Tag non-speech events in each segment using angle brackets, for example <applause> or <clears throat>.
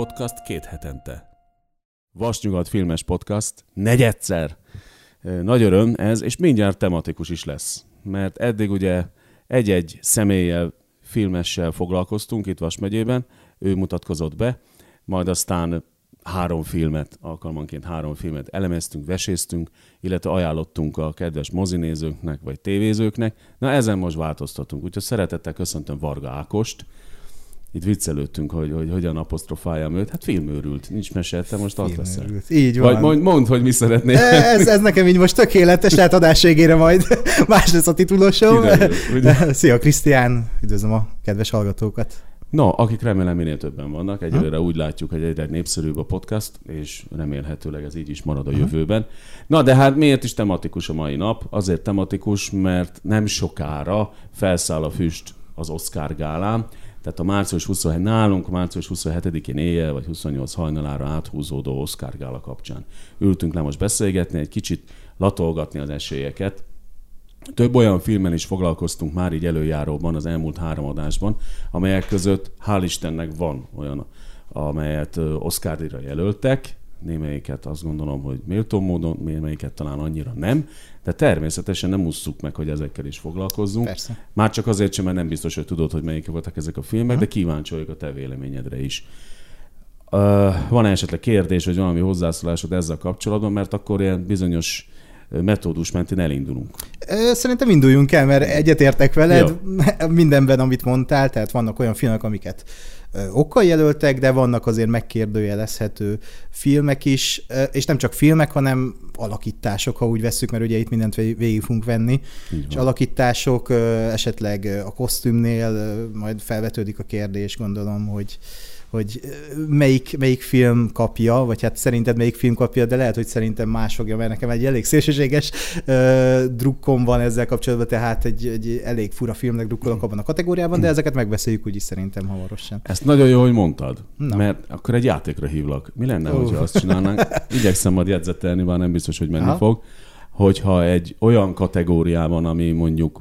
Podcast két hetente. Vasnyugat filmes podcast negyedszer. Nagy öröm ez, és mindjárt tematikus is lesz. Mert eddig ugye egy-egy személlyel, filmessel foglalkoztunk itt Vas megyében, ő mutatkozott be, majd aztán három filmet, alkalmanként három filmet elemeztünk, veséztünk, illetve ajánlottunk a kedves mozinézőknek vagy tévézőknek. Na ezen most változtatunk, úgyhogy szeretettel köszöntöm Varga Ákost, itt viccelődtünk, hogy, hogy hogyan apostrofáljam őt. Hát filmőrült, nincs mese, te most ott leszel. Így van. Vagy mondd, mond, hogy mi szeretnél. Ez, ez nekem így most tökéletes, lehet adás végére majd <laughs> más lesz a titulosom. <laughs> Szia Krisztián, üdvözlöm a kedves hallgatókat. No, akik remélem minél többen vannak, egyelőre úgy látjuk, hogy egyre népszerűbb a podcast, és remélhetőleg ez így is marad a jövőben. Na, de hát miért is tematikus a mai nap? Azért tematikus, mert nem sokára felszáll a füst az Oscar gálán, tehát a március 27, nálunk március 27-én éjjel, vagy 28 hajnalára áthúzódó Oscar gála kapcsán ültünk le most beszélgetni, egy kicsit latolgatni az esélyeket. Több olyan filmen is foglalkoztunk már így előjáróban az elmúlt három adásban, amelyek között hál' Istennek van olyan, amelyet Oscar-díjra jelöltek, némelyiket azt gondolom, hogy méltó módon, némelyiket talán annyira nem, de természetesen nem ússzuk meg, hogy ezekkel is foglalkozzunk. Persze. Már csak azért sem, mert nem biztos, hogy tudod, hogy melyik voltak ezek a filmek, ha. de kíváncsi vagyok a te véleményedre is. Uh, van esetleg kérdés, vagy valami hozzászólásod ezzel kapcsolatban, mert akkor ilyen bizonyos metódus mentén elindulunk. Szerintem induljunk el, mert egyetértek veled Jó. <laughs> mindenben, amit mondtál, tehát vannak olyan filmek, amiket okkal jelöltek, de vannak azért megkérdőjelezhető filmek is, és nem csak filmek, hanem alakítások, ha úgy vesszük, mert ugye itt mindent végig fogunk venni, és alakítások, esetleg a kosztümnél majd felvetődik a kérdés, gondolom, hogy hogy melyik, melyik film kapja, vagy hát szerinted melyik film kapja, de lehet, hogy szerintem más fogja, mert nekem egy elég szélsőséges uh, drukkom van ezzel kapcsolatban, tehát egy, egy elég fura filmnek drukkolok abban a kategóriában, de ezeket megbeszéljük úgyis szerintem hamarosan. Ezt nagyon jó, hogy mondtad, Na. mert akkor egy játékra hívlak. Mi lenne, uh. hogyha azt csinálnánk? <laughs> Igyekszem majd jegyzetelni, bár nem biztos, hogy menni Aha. fog, hogyha egy olyan kategóriában, ami mondjuk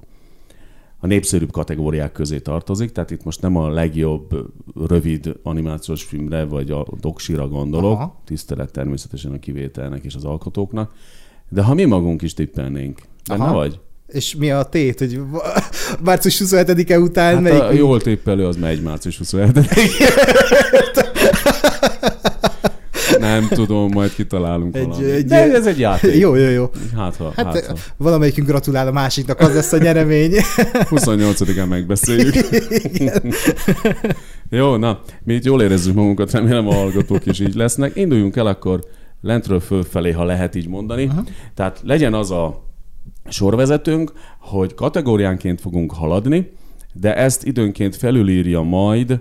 a népszerűbb kategóriák közé tartozik, tehát itt most nem a legjobb rövid animációs filmre vagy a doksira gondolok, Aha. tisztelet természetesen a kivételnek és az alkotóknak, de ha mi magunk is tippelnénk, benne Aha. vagy? És mi a tét, hogy <laughs> március 27-e után hát melyik? A jól tippelő az megy március 27 <laughs> Nem tudom, majd kitalálunk egy, valamit. Egy, De ez egy játék. Jó, jó, jó. Hát, ha, hát, hát ha. Valamelyikünk gratulál a másiknak, az lesz a nyeremény. <laughs> 28-án megbeszéljük. jó, na, mi itt jól érezzük magunkat, remélem a hallgatók is így lesznek. Induljunk el akkor lentről fölfelé, ha lehet így mondani. Uh-huh. Tehát legyen az a sorvezetőnk, hogy kategóriánként fogunk haladni, de ezt időnként felülírja majd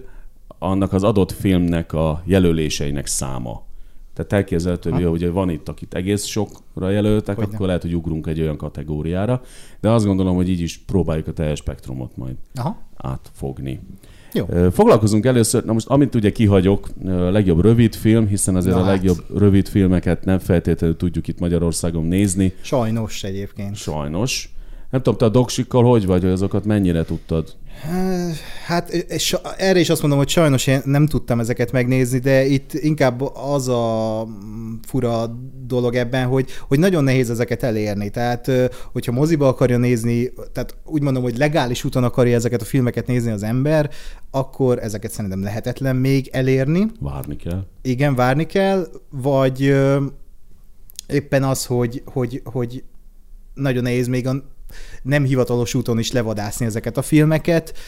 annak az adott filmnek a jelöléseinek száma. Tehát elképzelhető, hogy ugye van itt, akit egész sokra jelöltek, hogy akkor lehet, hogy ugrunk egy olyan kategóriára, de azt gondolom, hogy így is próbáljuk a teljes spektrumot majd Aha. átfogni. Jó. Foglalkozunk először, na most amit ugye kihagyok, a legjobb rövid film, hiszen azért na a hát. legjobb rövid filmeket nem feltétlenül tudjuk itt Magyarországon nézni. Sajnos egyébként. Sajnos. Nem tudom, te a doksikkal hogy vagy, hogy azokat mennyire tudtad? Hát erre is azt mondom, hogy sajnos én nem tudtam ezeket megnézni, de itt inkább az a fura dolog ebben, hogy, hogy nagyon nehéz ezeket elérni. Tehát, hogyha moziba akarja nézni, tehát úgy mondom, hogy legális úton akarja ezeket a filmeket nézni az ember, akkor ezeket szerintem lehetetlen még elérni. Várni kell. Igen, várni kell, vagy éppen az, hogy, hogy, hogy nagyon nehéz még a nem hivatalos úton is levadászni ezeket a filmeket.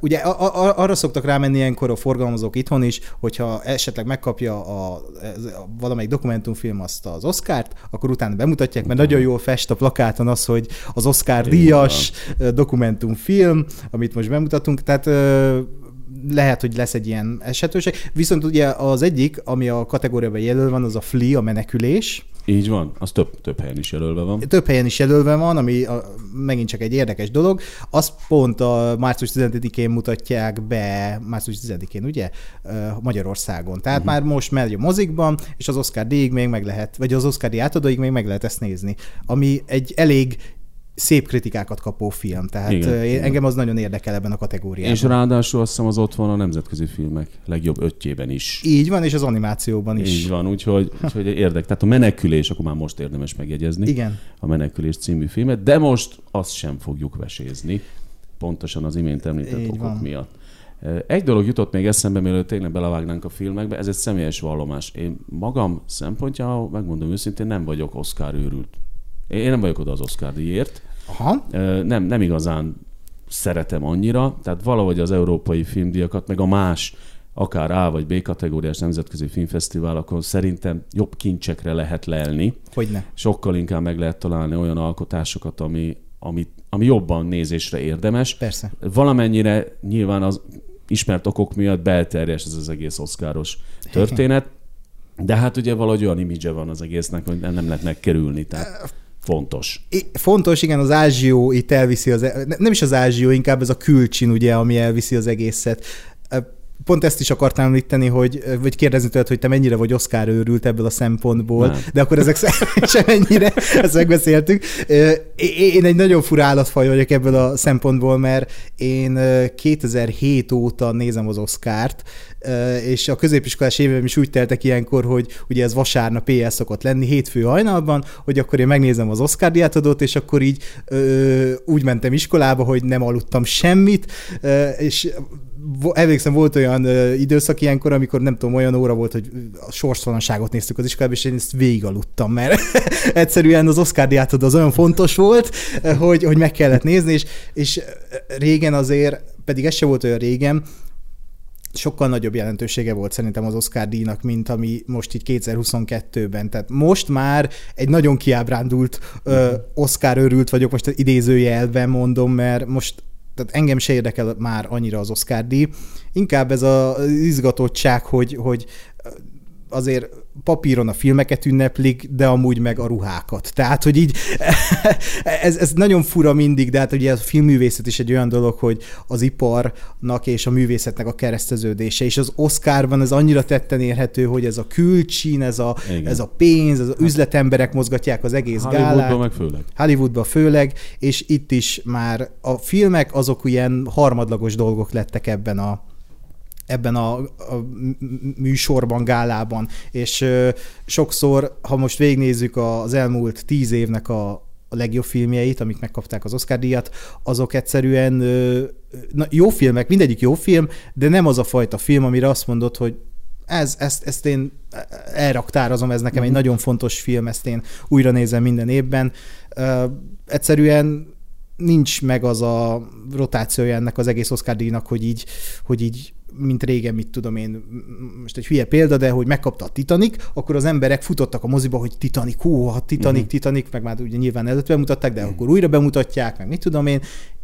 Ugye arra szoktak rámenni ilyenkor a forgalmazók itthon is, hogyha esetleg megkapja a, a valamelyik dokumentumfilm azt az Oscárt, akkor utána bemutatják, mert nagyon jól fest a plakáton az, hogy az Oscar díjas dokumentumfilm, amit most bemutatunk, tehát lehet, hogy lesz egy ilyen esetőség. Viszont ugye az egyik, ami a kategóriában jelöl van, az a Flee, a menekülés. Így van, az több, több helyen is jelölve van. Több helyen is jelölve van, ami a, megint csak egy érdekes dolog. Azt pont a március 15-én mutatják be, március 10-én, ugye, Magyarországon. Tehát uh-huh. már most megy a mozikban, és az Oscar díjig még meg lehet, vagy az Oscar díj átadóig még meg lehet ezt nézni. Ami egy elég szép kritikákat kapó film. Tehát Igen, igen. engem az nagyon érdekel ebben a kategóriában. És ráadásul azt hiszem az ott van a nemzetközi filmek legjobb ötjében is. Így van, és az animációban is. Így van, úgyhogy, úgyhogy érdek. Tehát a menekülés, akkor már most érdemes megjegyezni. Igen. A menekülés című filmet, de most azt sem fogjuk vesézni. Pontosan az imént említett Így okok van. miatt. Egy dolog jutott még eszembe, mielőtt tényleg belevágnánk a filmekbe, ez egy személyes vallomás. Én magam szempontjából, megmondom őszintén, nem vagyok Oscar őrült. Én nem vagyok oda az Oscar díjért. Aha. Nem, nem igazán szeretem annyira, tehát valahogy az európai filmdíjakat, meg a más, akár A vagy B kategóriás nemzetközi filmfesztiválokon szerintem jobb kincsekre lehet lelni. Hogyne. Sokkal inkább meg lehet találni olyan alkotásokat, ami, ami, ami jobban nézésre érdemes. Persze. Valamennyire nyilván az ismert okok miatt belterjes ez az egész oszkáros történet, de hát ugye valahogy olyan imidzse van az egésznek, hogy nem lehet megkerülni, tehát fontos. I- Fontos, igen, az ázsió itt elviszi az, e- ne- nem is az ázsió, inkább ez a külcsin, ugye, ami elviszi az egészet. Ö, Pont ezt is akartam említeni, hogy, vagy kérdezni tőled, hogy te mennyire vagy Oscar őrült ebből a szempontból, Nem. de akkor ezek <laughs> sem ennyire, ezt megbeszéltük. Én egy nagyon fura állatfaj vagyok ebből a szempontból, mert én ö, 2007 óta nézem az Oscárt, és a középiskolás éveim is úgy teltek ilyenkor, hogy ugye ez vasárnap éjjel szokott lenni, hétfő hajnalban, hogy akkor én megnézem az Oscar díjátadót, és akkor így ö, úgy mentem iskolába, hogy nem aludtam semmit, ö, és emlékszem, volt olyan ö, időszak ilyenkor, amikor nem tudom, olyan óra volt, hogy a sorstalanságot néztük az iskolában, és én ezt végig aludtam, mert <laughs> egyszerűen az Oscar díjátadó az olyan fontos volt, hogy, hogy meg kellett nézni, és, és régen azért, pedig ez se volt olyan régen, sokkal nagyobb jelentősége volt szerintem az Oscar díjnak, mint ami most így 2022-ben. Tehát most már egy nagyon kiábrándult ö, Oscar örült vagyok, most idézőjelben mondom, mert most tehát engem se érdekel már annyira az Oscar díj. Inkább ez az izgatottság, hogy, hogy azért papíron a filmeket ünneplik, de amúgy meg a ruhákat. Tehát, hogy így <laughs> ez, ez nagyon fura mindig, de hát ugye a filmművészet is egy olyan dolog, hogy az iparnak és a művészetnek a kereszteződése, és az Oscarban ez annyira tetten érhető, hogy ez a külcsin, ez a, Igen. ez a pénz, ez a üzletemberek mozgatják az egész Hollywoodban gálát. meg főleg. Hollywoodban főleg, és itt is már a filmek azok ilyen harmadlagos dolgok lettek ebben a ebben a, a műsorban, gálában, és ö, sokszor, ha most végignézzük az elmúlt tíz évnek a, a legjobb filmjeit, amik megkapták az Oscar díjat, azok egyszerűen ö, na, jó filmek, mindegyik jó film, de nem az a fajta film, amire azt mondod, hogy ez, ezt, ezt én elraktározom, ez nekem egy nagyon fontos film, ezt én újra nézem minden évben. Ö, egyszerűen nincs meg az a rotációja ennek az egész Oscar díjnak, hogy így, hogy így mint régen, mit tudom én, most egy hülye példa, de hogy megkapta a Titanic, akkor az emberek futottak a moziba, hogy Titanic, hú, ha Titanic, uh-huh. Titanic, meg már ugye nyilván előtt bemutatták, de uh-huh. akkor újra bemutatják, meg mit tudom én.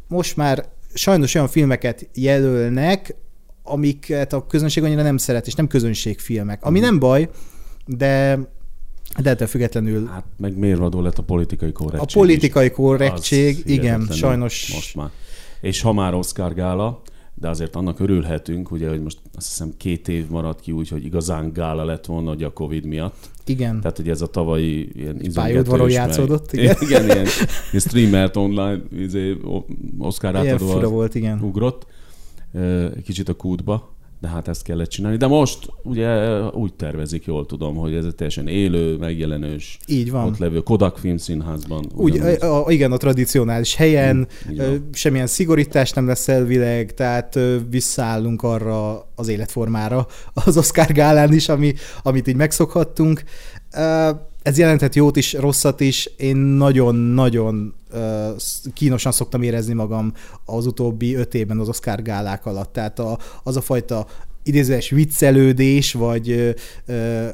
Most már sajnos olyan filmeket jelölnek, amiket a közönség annyira nem szeret, és nem közönségfilmek. Ami nem baj, de de ettől függetlenül Hát meg mérvadó lett a politikai korrektség a politikai korrektség, igen, sajnos Most már. És ha már Oscar gála, de azért annak örülhetünk, ugye, hogy most azt hiszem két év maradt ki úgy, hogy igazán gála lett volna ugye a Covid miatt. igen. Tehát, hogy ez a tavalyi ilyen pályaudvaron játszódott, meg, <laughs> igen. igen, ilyen, ilyen streamert online izé, Oscar átadó volt, igen. ugrott. Kicsit a kútba, de hát ezt kellett csinálni. De most ugye úgy tervezik, jól tudom, hogy ez egy teljesen élő, megjelenős, Így van. ott levő Kodak Filmszínházban. Úgy, a, a, igen, a tradicionális helyen, ö, semmilyen szigorítás nem lesz elvileg, tehát ö, visszaállunk arra az életformára az Oscar gálán is, ami, amit így megszokhattunk. Ö, Ez jelenthet jót is, rosszat is. Én nagyon-nagyon kínosan szoktam érezni magam az utóbbi öt évben az Oscar gálák alatt. Tehát a, az a fajta idézőes viccelődés, vagy ö,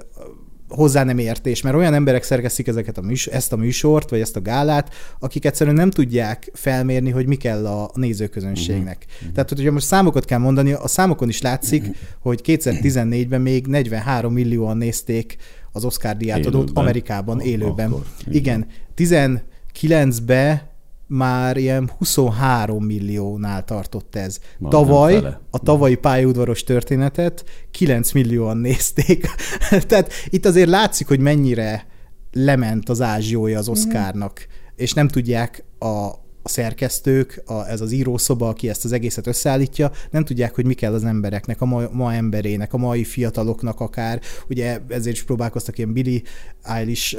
hozzá nem értés, mert olyan emberek szerkesztik ezeket a műsor, ezt a műsort, vagy ezt a gálát, akik egyszerűen nem tudják felmérni, hogy mi kell a nézőközönségnek. Uh-huh. Tehát, hogyha most számokat kell mondani, a számokon is látszik, hogy 2014-ben még 43 millióan nézték az Oscar díjátadót Élőben. Amerikában, Ak- élőben. akkor, Igen, 19-ben már ilyen 23 milliónál tartott ez. Majdnem Tavaly, a tavalyi pályaudvaros történetet 9 millióan nézték. <laughs> Tehát itt azért látszik, hogy mennyire lement az ázsiója az Oscarnak. és nem tudják a, a szerkesztők, a, ez az írószoba, aki ezt az egészet összeállítja, nem tudják, hogy mi kell az embereknek, a ma, ma emberének, a mai fiataloknak akár. Ugye ezért is próbálkoztak ilyen Billy Eilish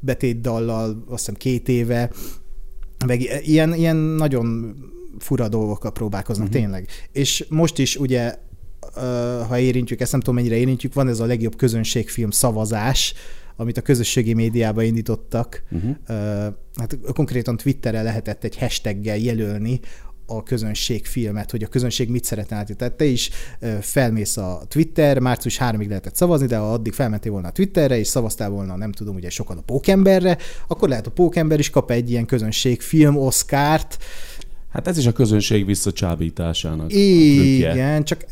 betétdallal, azt hiszem két éve, meg ilyen, ilyen nagyon fura dolgokkal próbálkoznak uh-huh. tényleg. És most is ugye ha érintjük, ezt nem tudom mennyire érintjük, van ez a legjobb közönségfilm szavazás, amit a közösségi médiában indítottak. Uh-huh. Hát konkrétan Twitterre lehetett egy hashtaggel jelölni a közönség filmet, hogy a közönség mit szeretne látni. Tehát te is felmész a Twitter, március 3-ig lehetett szavazni, de ha addig felmentél volna a Twitterre, és szavaztál volna, nem tudom, ugye sokan a Pókemberre, akkor lehet a Pókember is kap egy ilyen közönség film Oscárt. Hát ez is a közönség visszacsábításának. Igen, csak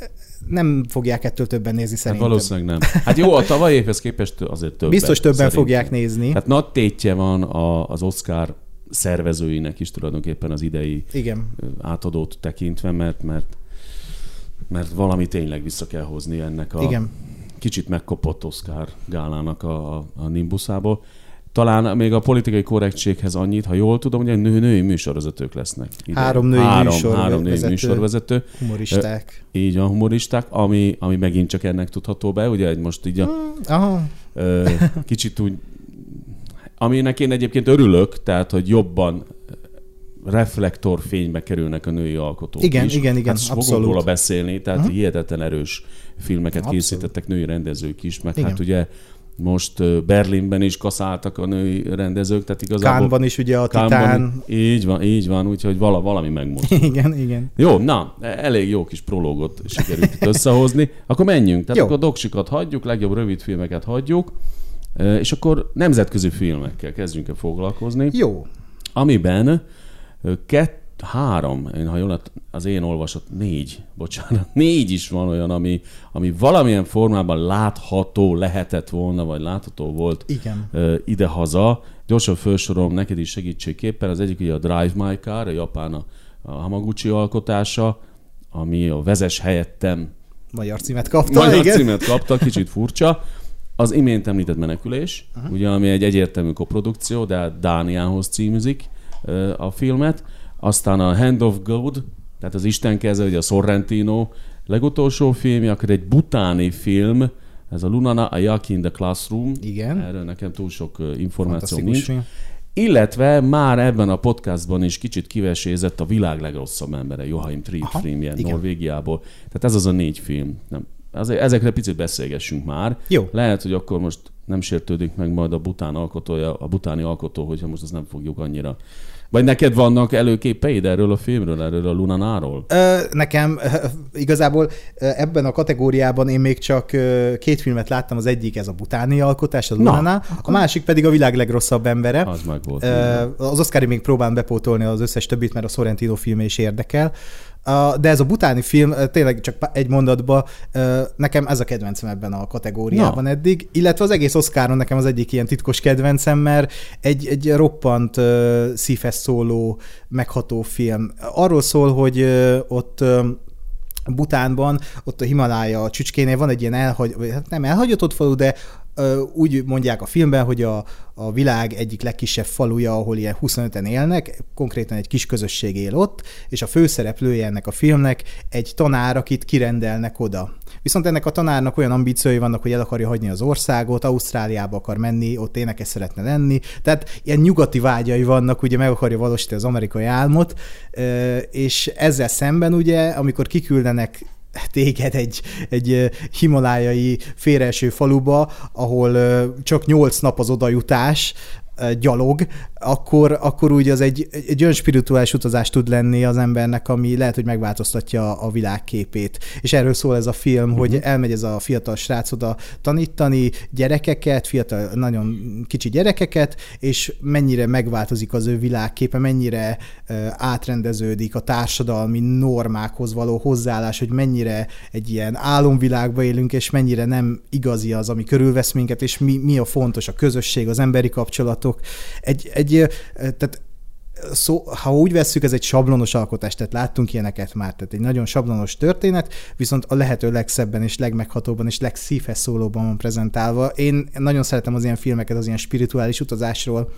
nem fogják ettől többen nézni hát szerintem. Hát valószínűleg nem. Hát jó, a tavaly évhez képest azért többen. Biztos többen szerintem. fogják nézni. Hát nagy tétje van a, az Oscar szervezőinek is tulajdonképpen az idei Igen. átadót tekintve, mert, mert, mert valami tényleg vissza kell hozni ennek a Igen. kicsit megkopott Oscar gálának a, a nimbuszából. Talán még a politikai korrektséghez annyit, ha jól tudom, hogy nő, női műsorvezetők lesznek. Ide. Három női három, műsorvezető. Három női műsorvezető. Humoristák. Így van, humoristák, ami, ami megint csak ennek tudható be, ugye most így a, hmm, aha. kicsit úgy, aminek én egyébként örülök, tehát, hogy jobban reflektorfénybe kerülnek a női alkotók igen, is. Igen, igen, hát abszolút. róla beszélni, tehát uh-huh. hihetetlen erős filmeket abszolút. készítettek női rendezők is, meg igen. hát ugye most Berlinben is kaszáltak a női rendezők, tehát igazából... Kánban is ugye a Kánban, Titán. Így van, így van, úgyhogy vala, valami megmozdul. <laughs> Igen, igen. Jó, na, elég jó kis prológot sikerült itt összehozni. Akkor menjünk, tehát jó. akkor doksikat hagyjuk, legjobb rövid filmeket hagyjuk, és akkor nemzetközi filmekkel kezdjünk el foglalkozni. Jó. Amiben kettő három, én, ha jól az én olvasott, négy, bocsánat, négy is van olyan, ami, ami valamilyen formában látható lehetett volna, vagy látható volt Igen. Idehaza. Gyorsan felsorolom neked is segítségképpen. Az egyik ugye a Drive My Car, a japán a, a Hamaguchi alkotása, ami a vezes helyettem Magyar címet kapta, Magyar igen. címet kapta, kicsit furcsa. Az imént említett menekülés, uh-huh. ugye, ami egy egyértelmű koprodukció, de Dániához címűzik a filmet. Aztán a Hand of God, tehát az Isten keze, ugye a Sorrentino legutolsó filmje, akkor egy butáni film, ez a Lunana a Yak in the Classroom. Igen. Erről nekem túl sok információ nincs. Film. Illetve már ebben a podcastban is kicsit kivesézett a világ legrosszabb embere, Joachim Trier filmje igen. Norvégiából. Tehát ez az a négy film. Nem, azért ezekre picit beszélgessünk már. Jó. Lehet, hogy akkor most nem sértődik meg majd a bután alkotója, a butáni alkotó, hogyha most azt nem fogjuk annyira vagy neked vannak előképeid erről a filmről, erről a Lunanáról? Nekem igazából ebben a kategóriában én még csak két filmet láttam, az egyik ez a butáni alkotás, a Lunaná, a másik pedig a világ legrosszabb embere. Az meg volt. Az Oscari még próbálom bepótolni az összes többit, mert a Sorrentino film is érdekel. De ez a butáni film, tényleg csak egy mondatba, nekem ez a kedvencem ebben a kategóriában Na. eddig, illetve az egész Oscaron nekem az egyik ilyen titkos kedvencem, mert egy, egy roppant szívhez szóló, megható film. Arról szól, hogy ott Butánban, ott a Himalája csücskénél van egy ilyen elhagy, hát nem elhagyatott falu, de úgy mondják a filmben, hogy a, a világ egyik legkisebb faluja, ahol ilyen 25-en élnek, konkrétan egy kis közösség él ott, és a főszereplője ennek a filmnek egy tanár, akit kirendelnek oda. Viszont ennek a tanárnak olyan ambíciói vannak, hogy el akarja hagyni az országot, Ausztráliába akar menni, ott énekes szeretne lenni, tehát ilyen nyugati vágyai vannak, ugye meg akarja valósítani az amerikai álmot, és ezzel szemben ugye, amikor kiküldenek téged egy, egy himalájai félreeső faluba, ahol csak nyolc nap az odajutás, gyalog, akkor, akkor úgy az egy, egy olyan spirituális utazás tud lenni az embernek, ami lehet, hogy megváltoztatja a világképét. És erről szól ez a film, uh-huh. hogy mhm. elmegy ez a fiatal srác oda tanítani gyerekeket, fiatal, nagyon kicsi gyerekeket, és mennyire megváltozik az ő világképe, mennyire átrendeződik a társadalmi normákhoz való hozzáállás, hogy mennyire egy ilyen álomvilágba élünk, és mennyire nem igazi az, ami körülvesz minket, és mi, mi a fontos, a közösség, az emberi kapcsolatok. Egy, egy egy, tehát szó, ha úgy vesszük, ez egy sablonos alkotás, tehát láttunk ilyeneket már, tehát egy nagyon sablonos történet, viszont a lehető legszebben és legmeghatóban és legszívhez szólóban van prezentálva. Én nagyon szeretem az ilyen filmeket, az ilyen spirituális utazásról,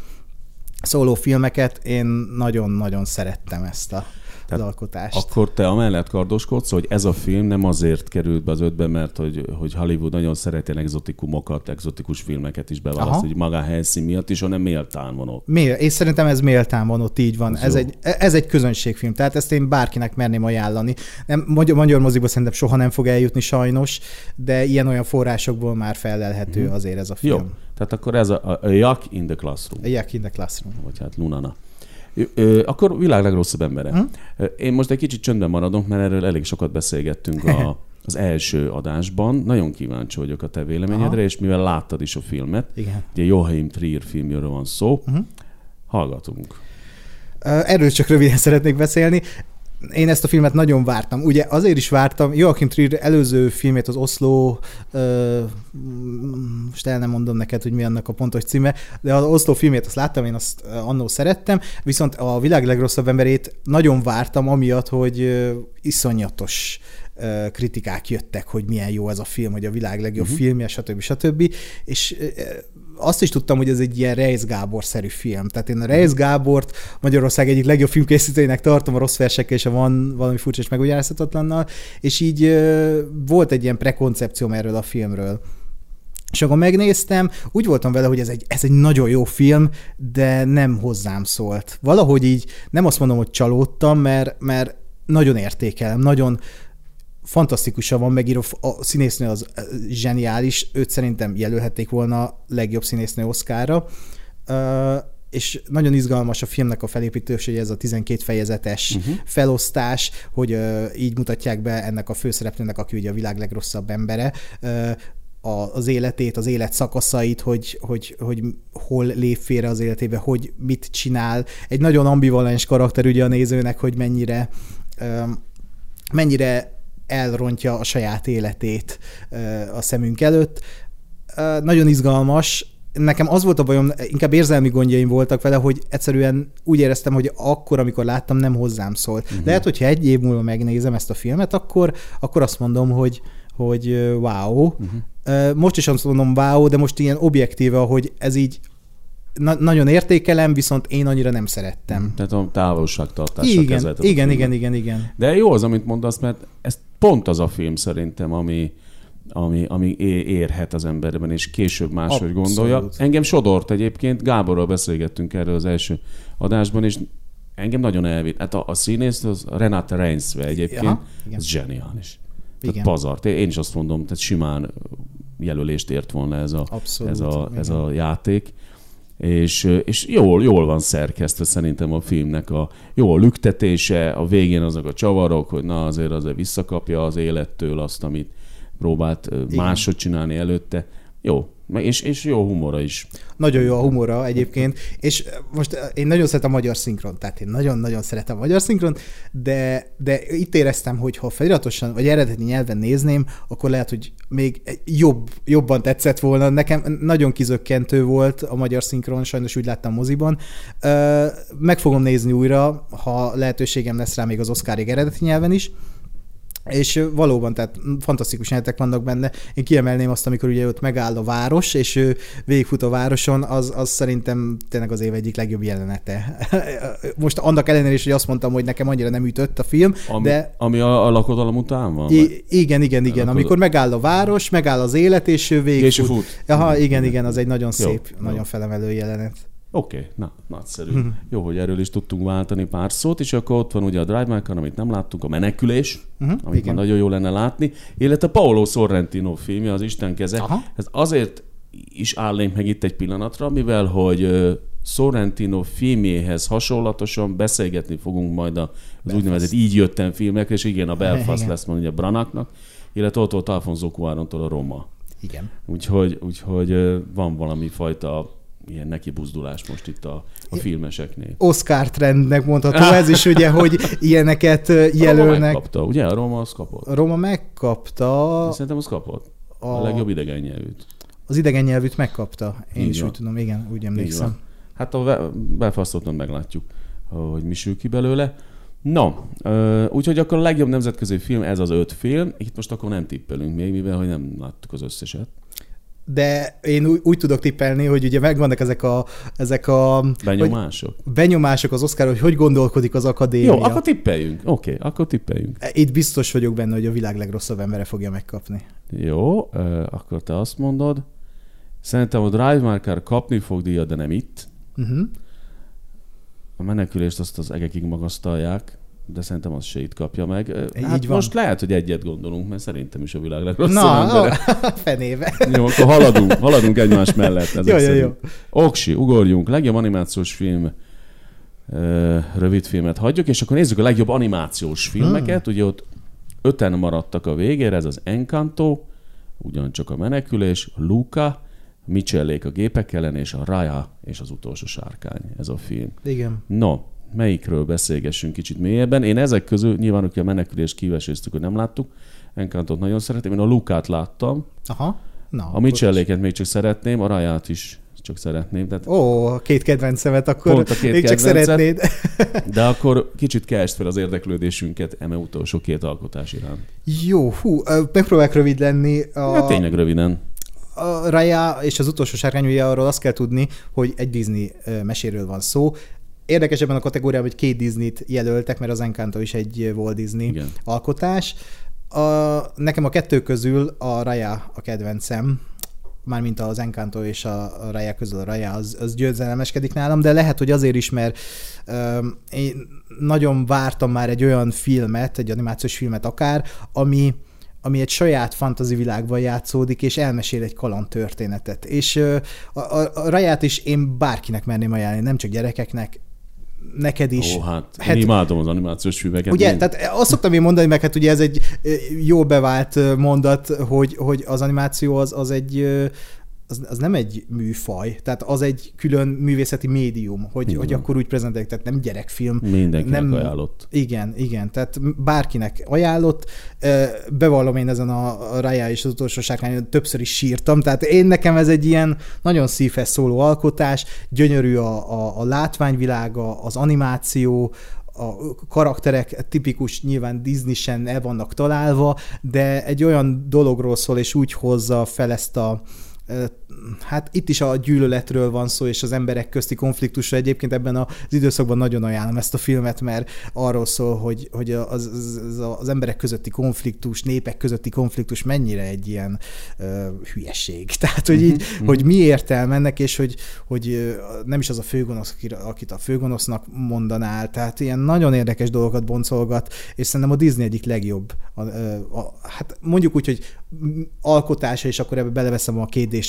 szóló filmeket, én nagyon-nagyon szerettem ezt a tehát az alkotást. Akkor te amellett kardoskodsz, hogy ez a film nem azért került be az ötbe, mert hogy, hogy Hollywood nagyon szereti exotikumokat, exotikus filmeket is beválaszt, hogy maga helyszín miatt is, hanem méltán van ott. Mél, és szerintem ez méltán van ott, így van. Ez egy, ez egy közönségfilm, tehát ezt én bárkinek merném ajánlani. Nem, magyar, magyar moziba szerintem soha nem fog eljutni sajnos, de ilyen-olyan forrásokból már felelhető hmm. azért ez a film. Jó, tehát akkor ez a, a Yak in the Classroom. A Yak in the Classroom. Vagy hát Lunana. Ö, akkor világ legrosszabb embere. Hm? Én most egy kicsit csöndben maradok, mert erről elég sokat beszélgettünk a, <laughs> az első adásban. Nagyon kíváncsi vagyok a te véleményedre, Aha. és mivel láttad is a filmet, Igen. ugye Joachim Trier filmjéről van szó, uh-huh. hallgatunk. Erről csak röviden szeretnék beszélni én ezt a filmet nagyon vártam. Ugye azért is vártam, Joachim Trier előző filmét, az Oslo, ö, most el nem mondom neked, hogy mi annak a pontos címe, de az Oslo filmét azt láttam, én azt annó szerettem, viszont a világ legrosszabb emberét nagyon vártam, amiatt, hogy iszonyatos kritikák jöttek, hogy milyen jó ez a film, hogy a világ legjobb uh-huh. filmje, stb. stb. És azt is tudtam, hogy ez egy ilyen Reis Gábor-szerű film. Tehát én a Reis Gábort Magyarország egyik legjobb filmkészítőjének tartom a rossz versekkel, és a van valami furcsa és megújjázhatatlannal, és így volt egy ilyen prekoncepcióm erről a filmről. És akkor megnéztem, úgy voltam vele, hogy ez egy, ez egy nagyon jó film, de nem hozzám szólt. Valahogy így nem azt mondom, hogy csalódtam, mert, mert nagyon értékelem, nagyon, fantasztikusan van megírva, a színésznő az zseniális, őt szerintem jelölhették volna legjobb színésznő Oszkára, és nagyon izgalmas a filmnek a felépítés, hogy ez a 12 fejezetes uh-huh. felosztás, hogy így mutatják be ennek a főszereplőnek, aki ugye a világ legrosszabb embere, az életét, az élet szakaszait, hogy, hogy, hogy hol lép félre az életébe, hogy mit csinál. Egy nagyon ambivalens karakter ugye a nézőnek, hogy mennyire mennyire elrontja a saját életét a szemünk előtt. Nagyon izgalmas, nekem az volt a bajom, inkább érzelmi gondjaim voltak vele, hogy egyszerűen úgy éreztem, hogy akkor, amikor láttam, nem hozzám szólt. Uh-huh. Lehet, hogyha egy év múlva megnézem ezt a filmet, akkor, akkor azt mondom, hogy, hogy wow. Uh-huh. Most is azt mondom wow, de most ilyen objektíve, hogy ez így na- nagyon értékelem, viszont én annyira nem szerettem. Mhm. Tehát a távolságtartásra igen, kezelted. Igen, igen, igen, igen. De jó az, amit mondasz, mert ez pont az a film szerintem, ami, ami, ami érhet az emberben, és később máshogy Abszolút. gondolja. Engem sodort egyébként, Gáborral beszélgettünk erről az első adásban, és engem nagyon elvitt. Hát a, a színész, az Renate Reinsve egyébként, Aha, ez zseniális. Igen. Tehát pazart. Én is azt mondom, tehát simán jelölést ért volna ez a, Abszolút, ez a, ez a játék és, és jól, jól van szerkesztve szerintem a filmnek a jó a lüktetése, a végén azok a csavarok, hogy na azért azért visszakapja az élettől azt, amit próbált Igen. máshogy csinálni előtte. Jó, és, és jó humora is. Nagyon jó a humora egyébként, és most én nagyon szeretem a magyar szinkron, tehát én nagyon-nagyon szeretem a magyar szinkron, de, de itt éreztem, hogy ha feliratosan vagy eredeti nyelven nézném, akkor lehet, hogy még jobb, jobban tetszett volna. Nekem nagyon kizökkentő volt a magyar szinkron, sajnos úgy láttam moziban. Meg fogom nézni újra, ha lehetőségem lesz rá még az Oscarig eredeti nyelven is. És valóban, tehát fantasztikus jelentek vannak benne. Én kiemelném azt, amikor ugye ott megáll a város, és ő végigfut a városon, az, az szerintem tényleg az év egyik legjobb jelenete. <laughs> Most annak ellenére is, hogy azt mondtam, hogy nekem annyira nem ütött a film, ami, de... Ami a, a lakodalom után van? I- igen, igen, igen. Lakodal... Amikor megáll a város, megáll az élet, és ő végigfut. És fut. Aha, igen, igen, az egy nagyon jó, szép, jó. nagyon felemelő jelenet. Oké, okay, na, nagyszerű. Uh-huh. Jó, hogy erről is tudtunk váltani pár szót, és akkor ott van ugye a Drive My amit nem láttuk, a Menekülés, uh-huh, amit igen. nagyon jó lenne látni, illetve a Paolo Sorrentino filmje, az Isten keze. Aha. Ez azért is állnék meg itt egy pillanatra, mivel hogy Sorrentino filmjéhez hasonlatosan beszélgetni fogunk majd az Belfast. úgynevezett így jöttem filmekre, és igen, a <laughs> Belfast igen. lesz majd ugye Branaknak, illetve ott volt Alfonso Cuarontól a Roma. Igen. Úgyhogy, úgyhogy van valami fajta ilyen neki buzdulás most itt a, a filmeseknél. Oscar trendnek mondható ez is, ugye, hogy ilyeneket jelölnek. Roma megkapta, ugye? A Roma az kapott. A Roma megkapta. Én szerintem az kapott. A, a legjobb idegen nyelvűt. Az idegen nyelvűt megkapta. Én Így is van. úgy tudom, igen, úgy emlékszem. Hát a Belfastot meglátjuk, hogy mi sül ki belőle. No, úgyhogy akkor a legjobb nemzetközi film, ez az öt film. Itt most akkor nem tippelünk még, mivel hogy nem láttuk az összeset. De én úgy, úgy tudok tippelni, hogy ugye megvannak ezek a, ezek a benyomások. Hogy, benyomások az Oscar, hogy hogy gondolkodik az akadémia. Jó, akkor tippeljünk. Oké, okay, akkor tippeljünk. Itt biztos vagyok benne, hogy a világ legrosszabb embere fogja megkapni. Jó, akkor te azt mondod. Szerintem a Drive Car kapni fog díjat, de nem itt. Uh-huh. A menekülést azt az egekig magasztalják de szerintem az se itt kapja meg. Hát Így van. most lehet, hogy egyet gondolunk, mert szerintem is a világ legrosszabb Na, embere. Na, <laughs> fenébe. Jó, akkor haladunk, haladunk egymás mellett. Ezek jó, jó, jó. Oksi, ugorjunk. Legjobb animációs film rövid filmet hagyjuk, és akkor nézzük a legjobb animációs filmeket. Hmm. Ugye ott öten maradtak a végére, ez az Encanto, ugyancsak a menekülés, Luca, Michellék a gépek ellen, és a Raya és az utolsó sárkány, ez a film. Igen. No, melyikről beszélgessünk kicsit mélyebben. Én ezek közül nyilván, hogy a menekülést kiveséztük, hogy nem láttuk. Encantot nagyon szeretem. Én a Lukát láttam. Aha. Na, a Michelléket még csak szeretném, a Raját is csak szeretném. Tehát Ó, két kedvencemet akkor pont a két még csak szeretnéd. <laughs> De akkor kicsit keresd fel az érdeklődésünket eme utolsó két alkotás iránt. Jó, hú, megpróbálok rövid lenni. A... Ja, tényleg röviden. A Raya és az utolsó sárkány, arról azt kell tudni, hogy egy Disney meséről van szó. Érdekes ebben a kategóriában, hogy két Disney-t jelöltek, mert az Encanto is egy Walt Disney Igen. alkotás. A, nekem a kettő közül a Raya a kedvencem, mármint az Encanto és a, Raya közül a Raya, az, az győzelemeskedik nálam, de lehet, hogy azért is, mert um, én nagyon vártam már egy olyan filmet, egy animációs filmet akár, ami, ami egy saját fantazi világban játszódik, és elmesél egy kaland történetet. És a, a, a Raját is én bárkinek merném ajánlani, nem csak gyerekeknek, neked is. Ó, hát, hát én imádom az animációs filmeket. Ugye, én... tehát azt szoktam én mondani, meg hát ugye ez egy jó bevált mondat, hogy, hogy az animáció az, az egy az, az nem egy műfaj, tehát az egy külön művészeti médium, hogy, hogy akkor úgy prezentálják, tehát nem gyerekfilm. Mindenkinek nem, ajánlott. Igen, igen, tehát bárkinek ajánlott. Bevallom én ezen a Raya és az utolsó sárkány, többször is sírtam, tehát én nekem ez egy ilyen nagyon szívhez szóló alkotás, gyönyörű a, a, a látványvilága, az animáció, a karakterek tipikus nyilván Disney-sen el vannak találva, de egy olyan dologról szól, és úgy hozza fel ezt a, Uh. Hát itt is a gyűlöletről van szó, és az emberek közti konfliktusra. Egyébként ebben az időszakban nagyon ajánlom ezt a filmet, mert arról szól, hogy, hogy az, az, az emberek közötti konfliktus, népek közötti konfliktus mennyire egy ilyen uh, hülyeség. <laughs> Tehát, hogy így, uh-huh. hogy mi értelme ennek, és hogy, hogy nem is az a főgonosz, akit a főgonosznak mondanál. Tehát ilyen nagyon érdekes dolgokat boncolgat, és szerintem a Disney egyik legjobb. A, a, a, hát mondjuk úgy, hogy alkotása, és akkor ebbe beleveszem a 2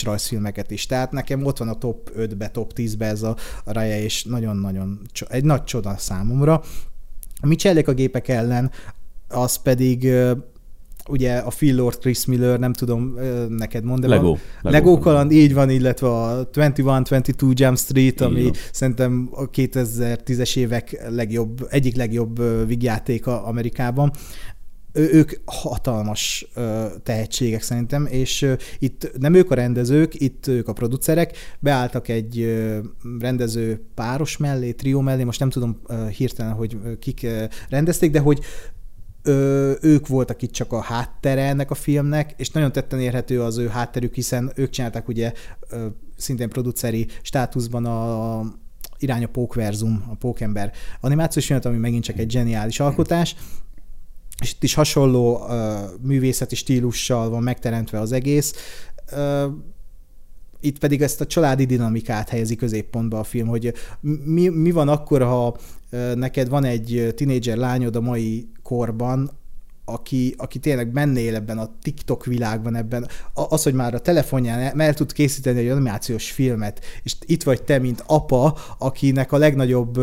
rajzfilmeket is. Tehát nekem ott van a top 5-be, top 10-be ez a, a Raya, és nagyon-nagyon egy nagy csoda számomra. Mi csellék a gépek ellen, az pedig ugye a Phil Lord, Chris Miller, nem tudom neked mondani. Lego. Lego, Lego kaland, így van, illetve a 21-22 Jump Street, ami Igen. szerintem a 2010-es évek legjobb, egyik legjobb vigjátéka Amerikában ők hatalmas tehetségek szerintem, és itt nem ők a rendezők, itt ők a producerek, beálltak egy rendező páros mellé, trió mellé, most nem tudom hirtelen, hogy kik rendezték, de hogy ők voltak itt csak a háttere ennek a filmnek, és nagyon tetten érhető az ő hátterük, hiszen ők csinálták ugye szintén produceri státuszban a irány a Pókverzum, a Pókember animációs filmet, ami megint csak egy zseniális alkotás, és itt is hasonló uh, művészeti stílussal van megteremtve az egész. Uh, itt pedig ezt a családi dinamikát helyezi középpontba a film, hogy mi, mi van akkor, ha neked van egy tinédzser lányod a mai korban, aki, aki tényleg mennél ebben a TikTok világban, ebben az, hogy már a telefonján el, tud készíteni egy animációs filmet, és itt vagy te, mint apa, akinek a legnagyobb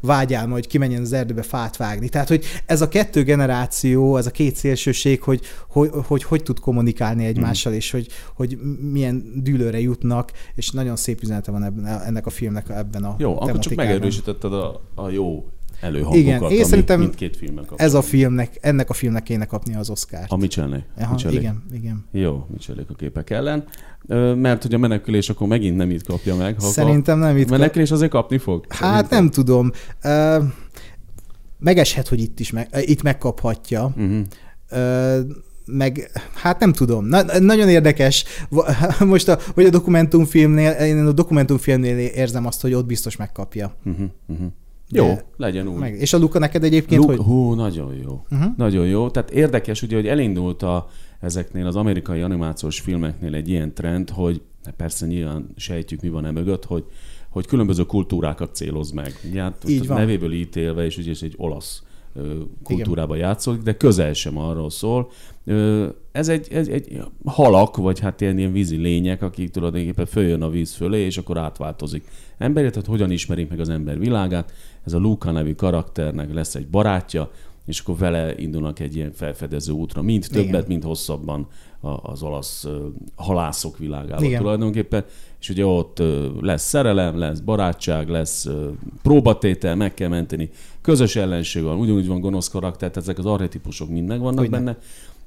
vágyálma, hogy kimenjen az erdőbe fát vágni. Tehát, hogy ez a kettő generáció, ez a két szélsőség, hogy hogy, hogy, hogy tud kommunikálni egymással, mm. és hogy, hogy milyen dűlőre jutnak, és nagyon szép üzenete van ebben, ennek a filmnek ebben a Jó, akkor csak megerősítetted a, a jó előhangokat, Igen, én szerintem mindkét filmnek kapni. ez a filmnek, ennek a filmnek kéne kapni az Oscar-t. A Michelné. Igen, igen. Jó, Michelék a képek ellen. Mert hogy a menekülés akkor megint nem itt kapja meg. Ha Szerintem nem itt A menekülés kap... azért kapni fog? Hát szerintem. nem tudom. Megeshet, hogy itt is meg, itt megkaphatja. Uh-huh meg hát nem tudom, na, nagyon érdekes. <laughs> Most, a, hogy a dokumentumfilmnél, én a dokumentumfilmnél érzem azt, hogy ott biztos megkapja. Uh-huh, uh-huh. Jó, De, legyen úgy. Meg. És a Luka neked egyébként, Luke, hogy... Hú, nagyon jó. Uh-huh. Nagyon jó. Tehát érdekes ugye, hogy elindult a, ezeknél az amerikai animációs filmeknél egy ilyen trend, hogy persze nyilván sejtjük, mi van e mögött, hogy, hogy különböző kultúrákat céloz meg. Hát Így van. nevéből ítélve, és ugye egy olasz kultúrába Igen. játszik, de közel sem arról szól. Ez egy, egy, egy halak, vagy hát ilyen, ilyen vízi lények, akik tulajdonképpen följön a víz fölé, és akkor átváltozik emberét, tehát hogyan ismerik meg az ember világát. Ez a Luca nevű karakternek lesz egy barátja, és akkor vele indulnak egy ilyen felfedező útra, mind többet, Igen. mind hosszabban az olasz halászok világában Igen. tulajdonképpen, és ugye ott lesz szerelem, lesz barátság, lesz próbatétel, meg kell menteni, közös ellenség van, ugyanúgy van gonosz karakter, tehát ezek az arhetipusok mind megvannak Ugyan. benne,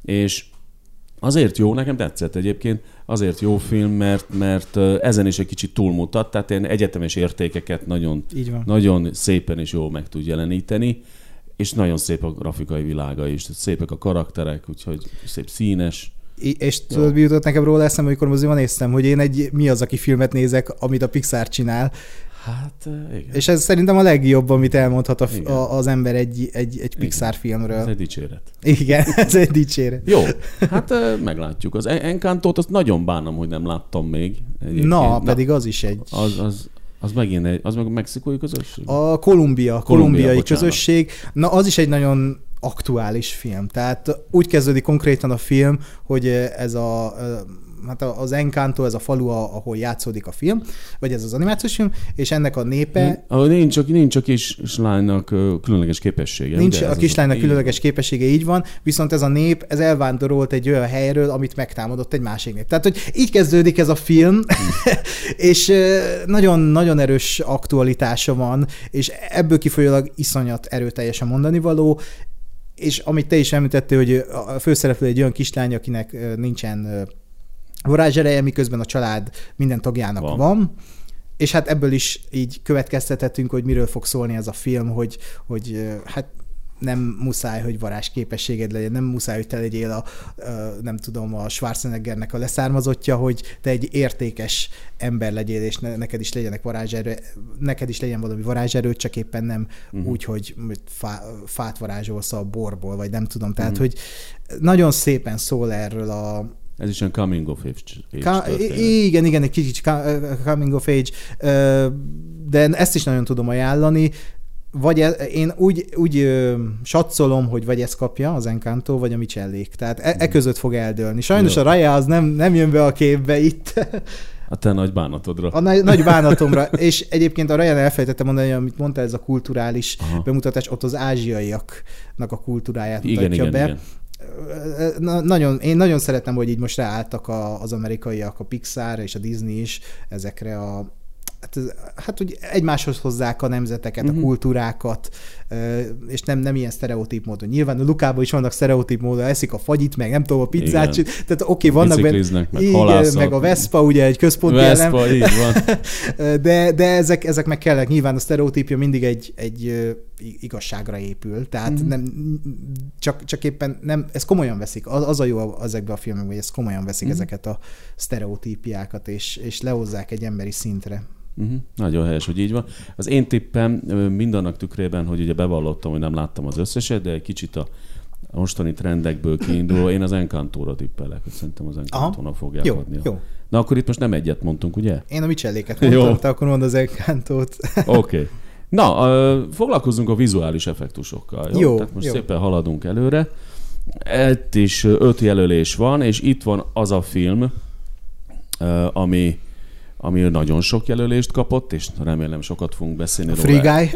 és Azért jó, nekem tetszett egyébként, azért jó film, mert, mert ezen is egy kicsit túlmutat, tehát ilyen egyetemes értékeket nagyon, nagyon szépen és jól meg tud jeleníteni, és nagyon szép a grafikai világa is, szépek a karakterek, úgyhogy szép színes. És tudod, mi jutott nekem róla eszembe, amikor moziban néztem, hogy én egy mi az, aki filmet nézek, amit a Pixar csinál. Hát, igen. És ez szerintem a legjobb, amit elmondhat a, a, az ember egy, egy, egy Pixar igen. filmről. Ez egy dicséret. Igen, <laughs> ez egy dicséret. Jó, hát meglátjuk. Az Encantót azt nagyon bánom, hogy nem láttam még. Egyébként. Na, pedig az is egy... Az, az, az megint egy, az meg a mexikói közösség? A Kolumbia, kolumbiai bocsánat. közösség. Na, az is egy nagyon aktuális film. Tehát úgy kezdődik konkrétan a film, hogy ez a hát az Encanto, ez a falu, ahol játszódik a film, vagy ez az animációs film, és ennek a népe... Nincs, nincs, csak, nincs a kislánynak különleges képessége. Nincs a kislánynak különleges képessége, így van, viszont ez a nép, ez elvándorolt egy olyan helyről, amit megtámadott egy másik nép. Tehát, hogy így kezdődik ez a film, <laughs> és nagyon-nagyon erős aktualitása van, és ebből kifolyólag iszonyat erőteljesen mondani való, és amit te is említettél, hogy a főszereplő egy olyan kislány, akinek nincsen varázsereje, miközben a család minden tagjának van. van. És hát ebből is így következtethetünk, hogy miről fog szólni ez a film, hogy, hogy hát nem muszáj, hogy varázs képességed legyen, nem muszáj, hogy te legyél a, nem tudom, a Schwarzeneggernek a leszármazottja, hogy te egy értékes ember legyél, és neked is legyenek varázserő, neked is legyen valami varázserő, csak éppen nem uh-huh. úgy, hogy fá, fát varázsolsz a borból, vagy nem tudom. Tehát, uh-huh. hogy nagyon szépen szól erről a, ez is olyan coming of age. Ka- igen, igen, egy kicsit coming of age, de ezt is nagyon tudom ajánlani. Vagy e, én úgy, úgy ö, satszolom, hogy vagy ezt kapja az Encanto, vagy a Michellék. Tehát e, e között fog eldőlni. Sajnos Jó. a Raya az nem, nem jön be a képbe itt. <laughs> A te nagy bánatodra. A nagy, nagy bánatomra. <laughs> És egyébként a Ryan elfelejtette mondani, amit mondta, ez a kulturális Aha. bemutatás, ott az ázsiaiaknak a kultúráját igen, mutatja igen, be. Igen na, nagyon, én nagyon szeretem, hogy így most ráálltak a, az amerikaiak, a Pixar és a Disney is ezekre a hát, hát hogy egymáshoz hozzák a nemzeteket, uh-huh. a mhm. kultúrákat, és nem, nem ilyen sztereotíp módon. Nyilván a Lukában is vannak sztereotíp módon, eszik a fagyit, meg nem tudom, a pizzát, igen. tehát oké, okay, vannak benne, meg, igen, meg a Vespa, ugye egy központi Vespa, elem. így van. <laughs> de, de ezek, ezek meg kellek. Nyilván a sztereotípja mindig egy, egy igazságra épül, tehát uh-huh. nem, csak, csak éppen nem, ez komolyan veszik. Az, az a jó ezekben a filmekben, hogy ezt komolyan veszik uh-huh. ezeket a sztereotípiákat, és, és lehozzák egy emberi szintre. Uh-huh. Nagyon helyes, hogy így van. Az én tippem mindannak tükrében, hogy ugye bevallottam, hogy nem láttam az összeset, de egy kicsit a mostani trendekből kiindulva, én az Encantóra tippelek, hogy szerintem az Encantónak fogják jó, adni. Jó. Na akkor itt most nem egyet mondtunk, ugye? Én a Michelléket mondtam, jó. te akkor mondd az Encantót. <laughs> Oké. Okay. Na, foglalkozunk a vizuális effektusokkal. Jó? jó Tehát most jó. szépen haladunk előre. Itt is öt jelölés van, és itt van az a film, ami ami nagyon sok jelölést kapott, és remélem sokat fogunk beszélni a róla. Free Guy?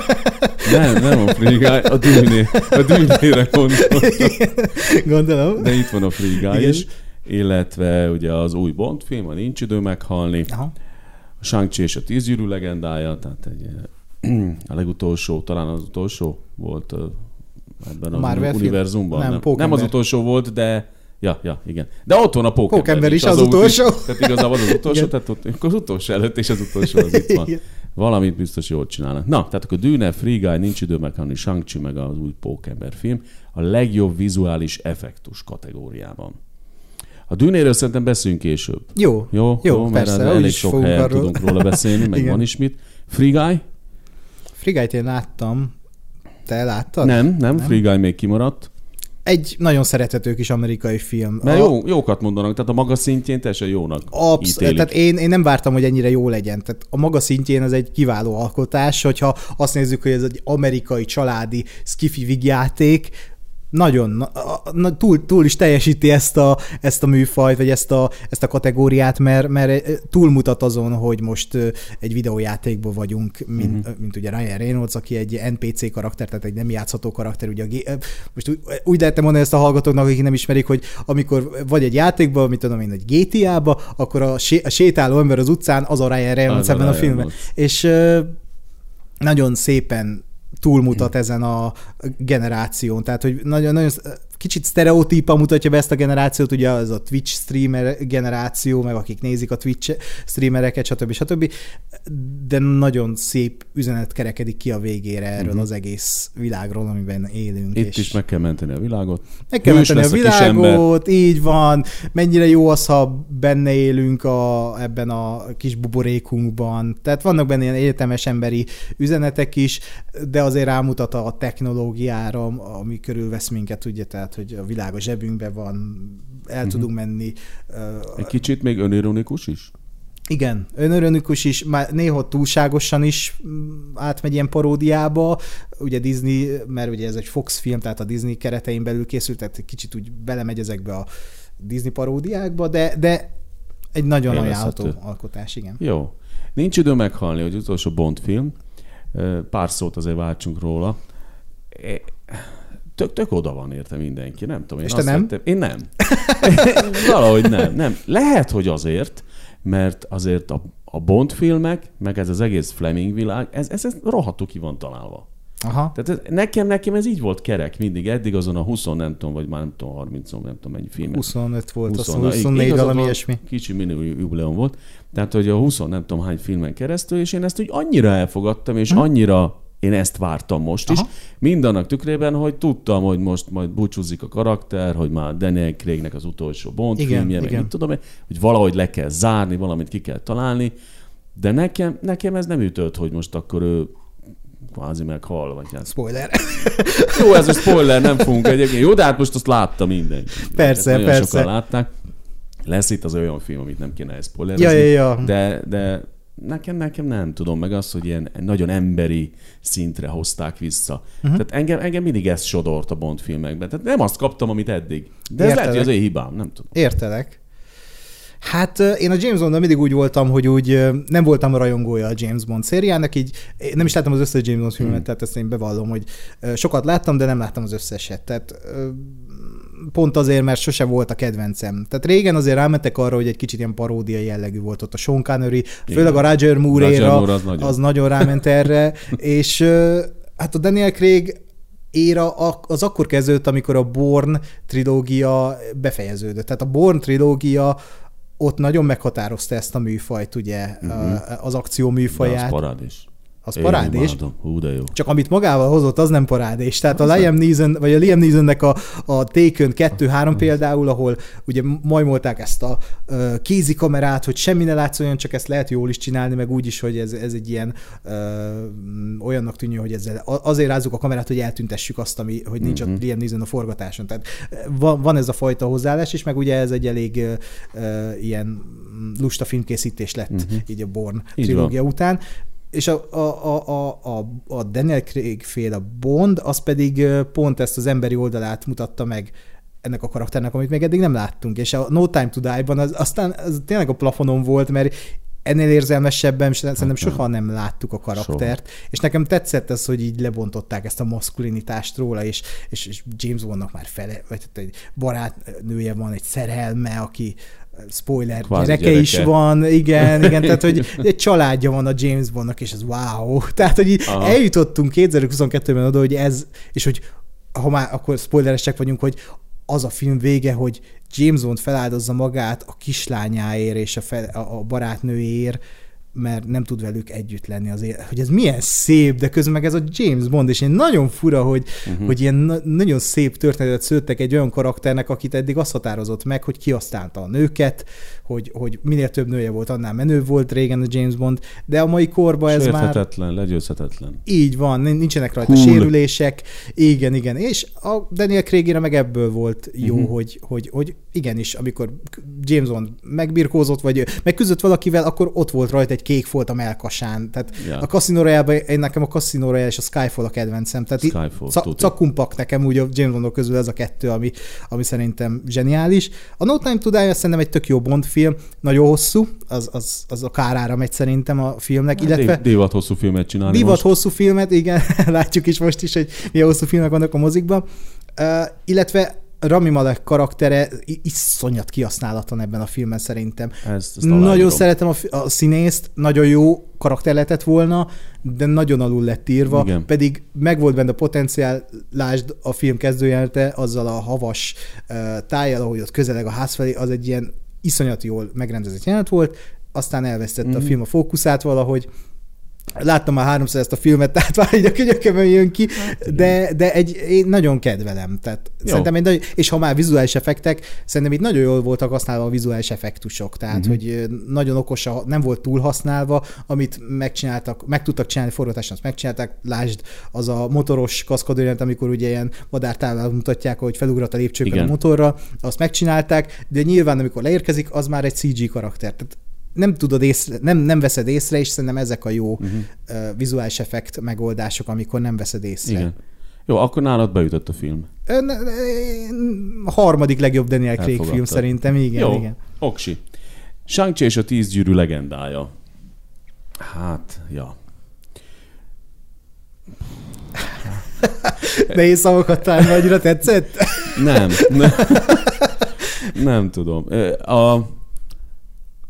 <laughs> Nem, nem a Free Guy, a Dűné, a Dűnére gondoltam. Gondolom. De itt van a Free Guy Igen. is, illetve ugye az új Bond film, a Nincs idő meghalni, Aha. a shang és a Tízgyűrű legendája, tehát egy, a legutolsó, talán az utolsó volt ebben az univerzumban. Nem, nem, nem az utolsó volt, de Ja, ja, igen. De ott van a pókember, pókember is, az, az utolsó. Is, <laughs> tehát igazából az utolsó, igen. tehát ott, az utolsó előtt és az utolsó az itt van. Igen. Valamit biztos jól csinálnak. Na, tehát akkor Dűne, Free Guy, Nincs idő meghalni, shang meg az új Pókember film a legjobb vizuális effektus kategóriában. A Dűnéről szerintem beszéljünk később. Jó, jó, jó, jó persze, mert elég sok helyen arról. tudunk róla beszélni, meg <laughs> van is mit. Free Guy? Free Guy-t én láttam. Te láttad? Nem, nem, nem, Free Guy még kimaradt egy nagyon szerethető kis amerikai film. Mert a... jó, jókat mondanak, tehát a maga szintjén teljesen jónak Absz- ítélik. Tehát én, én nem vártam, hogy ennyire jó legyen. Tehát a maga szintjén ez egy kiváló alkotás, hogyha azt nézzük, hogy ez egy amerikai családi skifi vigyáték, nagyon, na, na, túl, túl is teljesíti ezt a, ezt a műfajt, vagy ezt a, ezt a kategóriát, mert, mert túlmutat azon, hogy most egy videójátékban vagyunk, mint, uh-huh. mint ugye Ryan Reynolds, aki egy NPC karakter, tehát egy nem játszható karakter. Ugye a, most úgy, úgy lehetne mondani ezt a hallgatóknak, akik nem ismerik, hogy amikor vagy egy játékban, mit tudom én, egy GTA-ba, akkor a, sé, a sétáló ember az utcán az a Ryan Reynolds az ebben a, a filmben. És nagyon szépen túlmutat ezen a generáción. Tehát, hogy nagyon, nagyon kicsit sztereotípa mutatja be ezt a generációt, ugye az a Twitch streamer generáció, meg akik nézik a Twitch streamereket, stb. stb. De nagyon szép üzenet kerekedik ki a végére erről uh-huh. az egész világról, amiben élünk. Itt és is meg kell menteni a világot. Meg kell Hős menteni a világot, így van. Mennyire jó az, ha benne élünk a, ebben a kis buborékunkban. Tehát vannak benne ilyen egyetemes emberi üzenetek is, de azért rámutat a technológiára, ami körülvesz minket, ugye, tehát tehát hogy a világ a zsebünkben van, el uh-huh. tudunk menni. Egy kicsit még önironikus is? Igen, önörönikus is, már néha túlságosan is mm, átmegy ilyen paródiába, ugye Disney, mert ugye ez egy Fox film, tehát a Disney keretein belül készült, tehát egy kicsit úgy belemegy ezekbe a Disney paródiákba, de, de egy nagyon ajánlható alkotás, igen. Jó. Nincs idő meghalni, hogy utolsó Bond film. Pár szót azért váltsunk róla tök, tök oda van érte mindenki, nem tudom. Én És te nem? Vettem, én nem. <laughs> Valahogy nem, nem. Lehet, hogy azért, mert azért a, a Bond filmek, meg ez az egész Fleming világ, ez, ez, ez rohadtul ki van találva. Aha. Tehát ez, nekem, nekem ez így volt kerek mindig, eddig azon a 20, nem tudom, vagy már nem tudom, 30, nem tudom mennyi film. 25 volt, 20, 24 valami ilyesmi. Kicsi mini jubileum volt. Tehát, hogy a 20 nem tudom hány filmen keresztül, és én ezt úgy annyira elfogadtam, és hm. annyira én ezt vártam most Aha. is. Mindannak tükrében, hogy tudtam, hogy most majd búcsúzik a karakter, hogy már Daniel Craignek az utolsó Bond igen, filmje, igen. meg mit tudom, hogy valahogy le kell zárni, valamit ki kell találni, de nekem, nekem ez nem ütött, hogy most akkor ő kvázi meghal, vagy hát. Spoiler. <laughs> Jó, ez a spoiler, nem fogunk egyébként. Jó, de hát most azt látta mindenki. Persze, hát persze. Sokan látták. Lesz itt az olyan film, amit nem kéne spoilerezni. Ja, ja, ja. De, de nekem, nekem nem tudom, meg azt, hogy ilyen nagyon emberi szintre hozták vissza. Uh-huh. Tehát engem, engem mindig ez sodort a Bond filmekben. Tehát nem azt kaptam, amit eddig. De ez lehet, hogy az én hibám, nem tudom. Értelek. Hát én a James Bond mindig úgy voltam, hogy úgy nem voltam a rajongója a James Bond szériának, így nem is láttam az összes James Bond filmet, hmm. tehát ezt én bevallom, hogy sokat láttam, de nem láttam az összeset. Tehát pont azért, mert sose volt a kedvencem. Tehát régen azért rámentek arra, hogy egy kicsit ilyen paródia jellegű volt ott a Sean Connery, főleg a Roger Moore-éra, Moore az, nagyon. az nagyon ráment erre, <laughs> és hát a Daniel Craig éra az akkor kezdődött, amikor a Born trilógia befejeződött. Tehát a Born trilógia ott nagyon meghatározta ezt a műfajt, ugye, uh-huh. az akció műfaját. De az is. Az Én parádés. Hú, de jó. Csak amit magával hozott, az nem parádés. Tehát az a Liam Neeson, vagy a Liam Neesonnek a, a Taken 2-3 például, ahol ugye majmolták ezt a uh, kézikamerát, hogy semmi ne látszódjon, csak ezt lehet jól is csinálni, meg úgy is, hogy ez, ez egy ilyen uh, olyannak tűnő, hogy ezzel azért rázzuk a kamerát, hogy eltüntessük azt, ami, hogy nincs uh-huh. ott Liam Neeson a forgatáson. Tehát van, van ez a fajta hozzáállás is, meg ugye ez egy elég uh, ilyen lusta filmkészítés lett uh-huh. így a Born így trilógia van. után és a, a, a, a, a Daniel Craig féle Bond, az pedig pont ezt az emberi oldalát mutatta meg ennek a karakternek, amit még eddig nem láttunk. És a No Time to Die-ban az, aztán az tényleg a plafonon volt, mert ennél érzelmesebben szerintem hát soha nem láttuk a karaktert, soha. és nekem tetszett ez, hogy így lebontották ezt a maszkulinitást róla, és, és, és James Bondnak már fele, vagy egy barátnője van, egy szerelme, aki spoiler, Kvázi gyereke, gyereke. is van, igen, igen, tehát hogy <laughs> egy családja van a James Bondnak, és ez wow. <laughs> Tehát, hogy így eljutottunk 2022-ben oda, hogy ez, és hogy ha már akkor spoileresek vagyunk, hogy az a film vége, hogy James Bond feláldozza magát a kislányáért és a, fel, a barátnőért, mert nem tud velük együtt lenni az élet. Hogy ez milyen szép, de közben meg ez a James Bond, és én nagyon fura, hogy, uh-huh. hogy ilyen na- nagyon szép történetet szőttek egy olyan karakternek, akit eddig azt határozott meg, hogy kihasználta a nőket, hogy, hogy minél több nője volt, annál menő volt régen a James Bond, de a mai korban ez már... Legyőzhetetlen. Így van, nincsenek rajta Cool. sérülések, igen, igen, és a Daniel Craigére meg ebből volt jó, uh-huh. hogy, hogy, hogy igenis, amikor James Bond megbirkózott, vagy megküzdött valakivel, akkor ott volt rajta egy kék folt a melkasán. Tehát ja. a Casino royale én nekem a Casino Royale és a Skyfall a kedvencem. Tehát Skyfall, ca- cakumpak nekem úgy a James Bondok közül ez a kettő, ami, ami szerintem zseniális. A No Time to Die szerintem egy tök jó Bond film, nagyon hosszú, az, az, az a kárára megy szerintem a filmnek, illetve... Divat, hosszú filmet csinálni Divat most. hosszú filmet, igen, <laughs> látjuk is most is, hogy milyen hosszú filmek vannak a mozikban. Uh, illetve Rami Malek karaktere iszonyat kihasználatlan ebben a filmben szerintem. Ezt, ezt Nagyon szeretem a, a színészt, nagyon jó karakter lehetett volna, de nagyon alul lett írva, Igen. pedig megvolt benne a potenciál, lásd a film kezdőjelente, azzal a havas uh, tájjal, ahogy ott közeleg a ház felé, az egy ilyen iszonyat jól megrendezett jelenet volt, aztán elvesztette Mhm. a film a fókuszát valahogy, Láttam már háromszor ezt a filmet, <laughs> tehát már így a könyökömön jön ki, de, de egy, én nagyon kedvelem. Tehát Jó. szerintem egy nagy, és ha már vizuális effektek, szerintem itt nagyon jól voltak használva a vizuális effektusok, tehát uh-huh. hogy nagyon okos, a- nem volt túl használva, amit megcsináltak, meg tudtak csinálni forgatáson, azt megcsinálták, lásd, az a motoros kaszkadőrent, amikor ugye ilyen madártávol mutatják, hogy felugrat a lépcsőkön Igen. a motorra, azt megcsinálták, de nyilván amikor leérkezik, az már egy CG karakter. Tehát nem tudod észre, nem, nem veszed észre, és szerintem ezek a jó uh-huh. uh, vizuális effekt megoldások, amikor nem veszed észre. Igen. Jó, akkor nálad beütött a film. Ö, ne- ne- A harmadik legjobb Daniel Craig film szerintem, igen, Jó, igen. oksi. shang és a tíz gyűrű legendája. Hát, ja. Nehéz szavakat találni, nagyra tetszett? Nem. nem, nem tudom. A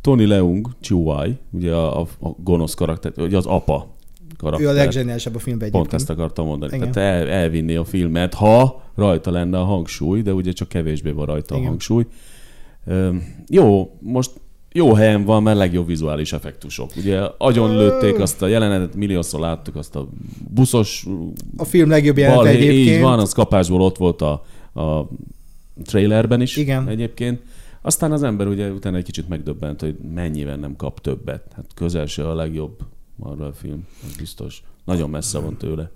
Tony Leung, Chihuai, ugye a, a, a gonosz karakter, ugye az apa karakter. Ő a legzseniálisabb a filmben Pont egyébként. ezt akartam mondani. Igen. Tehát el, elvinni a filmet, ha rajta lenne a hangsúly, de ugye csak kevésbé van rajta Igen. a hangsúly. Üm, jó, most jó helyen van, mert legjobb vizuális effektusok. Ugye agyon lőtték azt a jelenetet, milliószor láttuk azt a buszos A film legjobb jelenete egyébként. így van, az kapásból ott volt a, a trailerben is Igen. egyébként. Aztán az ember ugye utána egy kicsit megdöbbent, hogy mennyivel nem kap többet. Hát közel se a legjobb Marvel film, az biztos. Nagyon messze van tőle.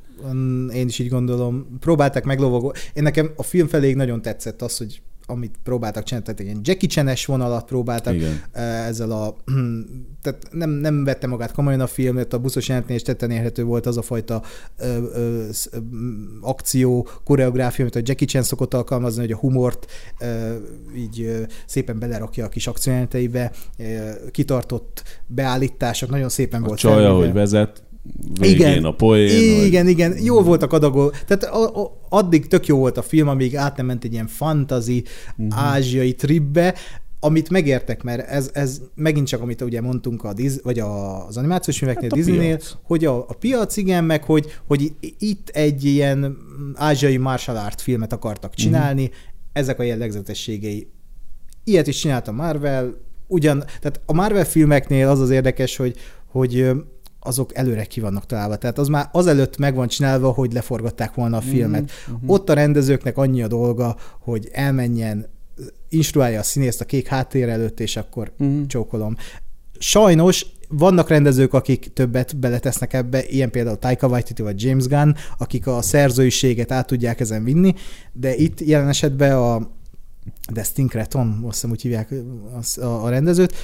Én is így gondolom. Próbálták meglovagolni. Én nekem a film felé nagyon tetszett az, hogy amit próbáltak csinálni, tehát egy ilyen Jackie Chan-es vonalat próbáltak Igen. ezzel a... <clears throat> Tehát nem, nem vette magát komolyan a film, mert a buszos jelentén is tetten érhető volt az a fajta ö, ö, ö, akció, koreográfia, amit a Jackie Chan szokott alkalmazni, hogy a humort ö, így ö, szépen belerakja a kis akciójelenteibe, kitartott beállítások, nagyon szépen A volt csaja, felvéve. hogy vezet, végén Igen. a poén. Igen, igen, jó voltak adagol. Tehát a, a, addig tök jó volt a film, amíg át nem ment egy ilyen fantazi, Mhm. uh-huh. ázsiai tripbe, amit megértek, mert ez, ez megint csak, amit ugye mondtunk a Diz, vagy a, az animációs filmeknél, Hát a Disneynél, piac. hogy a, a piac, igen, meg hogy, hogy itt egy ilyen ázsiai martial art filmet akartak csinálni, uh-huh. ezek a jellegzetességei. Ilyet is csinált a Marvel, ugyan, tehát a Marvel filmeknél az az érdekes, hogy, hogy azok előre ki vannak találva. Tehát az már azelőtt meg van csinálva, hogy leforgatták volna a filmet. Uh-huh. Ott a rendezőknek annyi a dolga, hogy elmenjen, instruálja a színészt a kék háttér előtt, és akkor Mhm. uh-huh. csókolom. Sajnos vannak rendezők, akik többet beletesznek ebbe, ilyen például Taika Waititi vagy James Gunn, akik a szerzőiséget át tudják ezen vinni, de itt jelen esetben a Destin Creton, azt hiszem úgy hívják a, a rendezőt,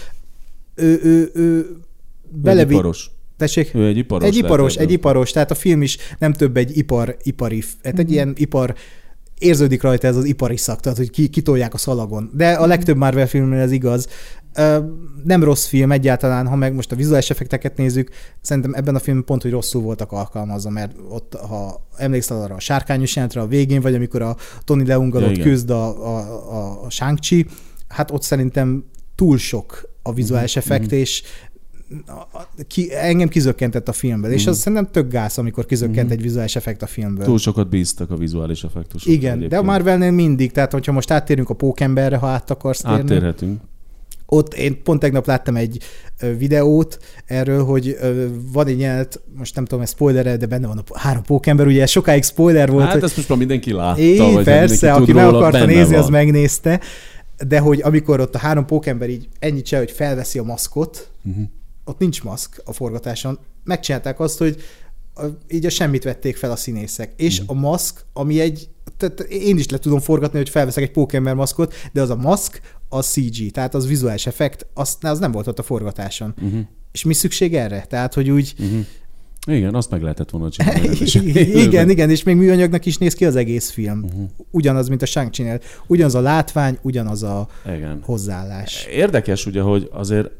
ő, ő, ő Egy belevi... iparos. Tessék? Ő egy iparos. Egy iparos, egy iparos, tehát a film is nem több egy ipar, ipari, hát Mhm. egy ilyen ipar, érződik rajta ez az ipari szak, tehát hogy ki, kitolják a szalagon. De Mhm. a legtöbb Marvel filmnél ez igaz. Nem rossz film egyáltalán, ha meg most a vizuális effekteket nézzük, szerintem ebben a filmben pont, hogy rosszul voltak alkalmazva, mert ott, ha emlékszel arra a sárkányos jelentre a végén, vagy amikor a Tony Leunggal Ja, ott küzd a, a, a, a Shang-Chi, hát ott szerintem túl sok a vizuális Mhm, effekt, és a- a- ki, engem kizökkentett a filmből, és Mhm. az szerintem tök gáz, amikor kizökkent Mhm. egy vizuális effekt a filmből. Túl sokat bíztak a vizuális effektusok. Igen, de a Marvelnél mindig, tehát hogyha most áttérünk a pókemberre, ha át akarsz térni. Áttérhetünk. ott én pont tegnap láttam egy videót erről, hogy van egy jelenet, most nem tudom, ez spoiler de benne van a három pókember, ugye sokáig spoiler volt. Hát hogy... ezt most már mindenki látta. É, vagy persze, aki meg akarta nézni, van. az megnézte. De hogy amikor ott a három pókember így ennyit se, hogy felveszi a maszkot, uh-huh. Ott nincs maszk a forgatáson. Megcsinálták azt, hogy így a semmit vették fel a színészek. És uh-huh. a maszk, ami egy, tehát én is le tudom forgatni, hogy felveszek egy pókember maszkot, de az a maszk, az CG, tehát az vizuális effekt, az, az nem volt ott a forgatáson. Uh-huh. És mi szükség erre? Tehát, hogy úgy... Uh-huh. Igen, azt meg lehetett volna csinálni. <laughs> <laughs> igen, igen, és még műanyagnak is néz ki az egész film. Uh-huh. Ugyanaz, mint a shang csinál. Ugyanaz a látvány, ugyanaz a igen. hozzáállás. Érdekes ugye, hogy azért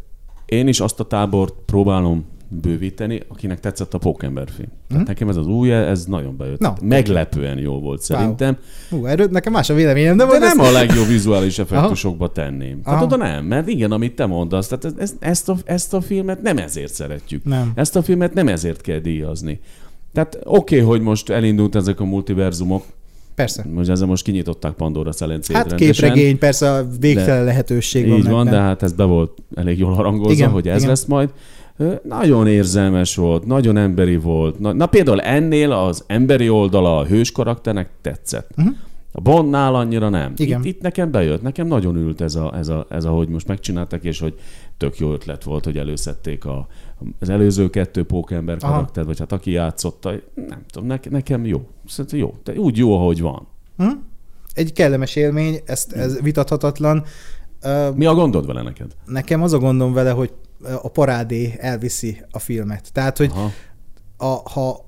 én is azt a tábort próbálom bővíteni, akinek tetszett a Pókember film. Mm. Tehát nekem ez az új, ez nagyon bejött. No. Meglepően jó volt szerintem. Wow. Hú, erről nekem más a véleményem. De, de nem ezt... a legjobb vizuális effektusokba tenném. Aha. Tehát oda nem, mert igen, amit te mondasz, tehát ezt, ezt, a, ezt a filmet nem ezért szeretjük. Nem. Ezt a filmet nem ezért kell díjazni. Tehát oké, okay, hogy most elindult ezek a multiverzumok, Persze. Most ezzel most kinyitották Pandora szelencét Hát rendesen, képregény, persze a végtelen lehetőség így van. Így van, de hát ez be volt elég jól harangozva, igen, hogy ez igen. lesz majd nagyon érzelmes volt, nagyon emberi volt. Na, na például ennél az emberi oldala a hős karakternek tetszett. Uh-huh. A Bondnál annyira nem. Igen. Itt, itt nekem bejött, nekem nagyon ült ez, a, ez, a, ez a, hogy most megcsináltak, és hogy tök jó ötlet volt, hogy előszedték a, az előző kettő pókember karakter, vagy hát aki játszotta, nem tudom, ne, nekem jó. Szerintem jó. De úgy jó, ahogy van. Uh-huh. Egy kellemes élmény, ezt, ez vitathatatlan. Mi a gondod vele neked? Nekem az a gondom vele, hogy a parádé elviszi a filmet. Tehát, hogy a, ha,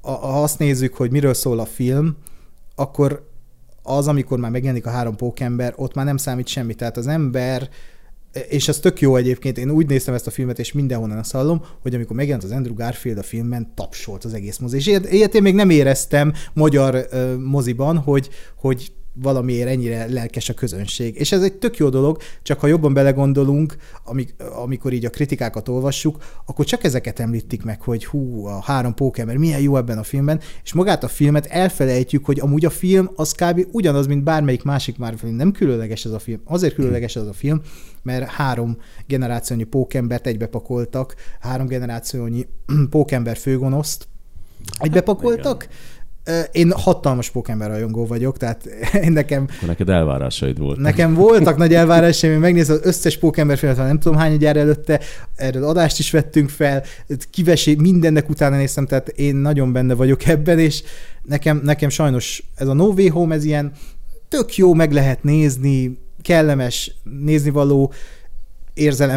a, ha azt nézzük, hogy miről szól a film, akkor az, amikor már megjelenik a három pókember, ott már nem számít semmi. Tehát az ember, és ez tök jó egyébként, én úgy néztem ezt a filmet, és mindenhonnan azt hallom, hogy amikor megjelent az Andrew Garfield a filmben, tapsolt az egész mozi. És ilyet, ilyet én még nem éreztem magyar uh, moziban, hogy, hogy valamiért ennyire lelkes a közönség. És ez egy tök jó dolog, csak ha jobban belegondolunk, amik, amikor így a kritikákat olvassuk, akkor csak ezeket említik meg, hogy hú, a három pókember milyen jó ebben a filmben, és magát a filmet elfelejtjük, hogy amúgy a film az kb. ugyanaz, mint bármelyik másik már film. Nem különleges ez a film. Azért különleges ez a film, mert három generációnyi pókembert egybepakoltak, három generációnyi <clears throat> pókember főgonoszt egybepakoltak, hát, én hatalmas Pokémon rajongó vagyok, tehát én <laughs> nekem... Akkor neked elvárásaid voltak. Nekem voltak nagy elvárásaim, én megnézem az összes Pokémon filmet, nem tudom hány gyár előtte, erről adást is vettünk fel, kivesé, mindennek utána néztem, tehát én nagyon benne vagyok ebben, és nekem, nekem sajnos ez a No Way Home, ez ilyen tök jó, meg lehet nézni, kellemes, néznivaló, érzelem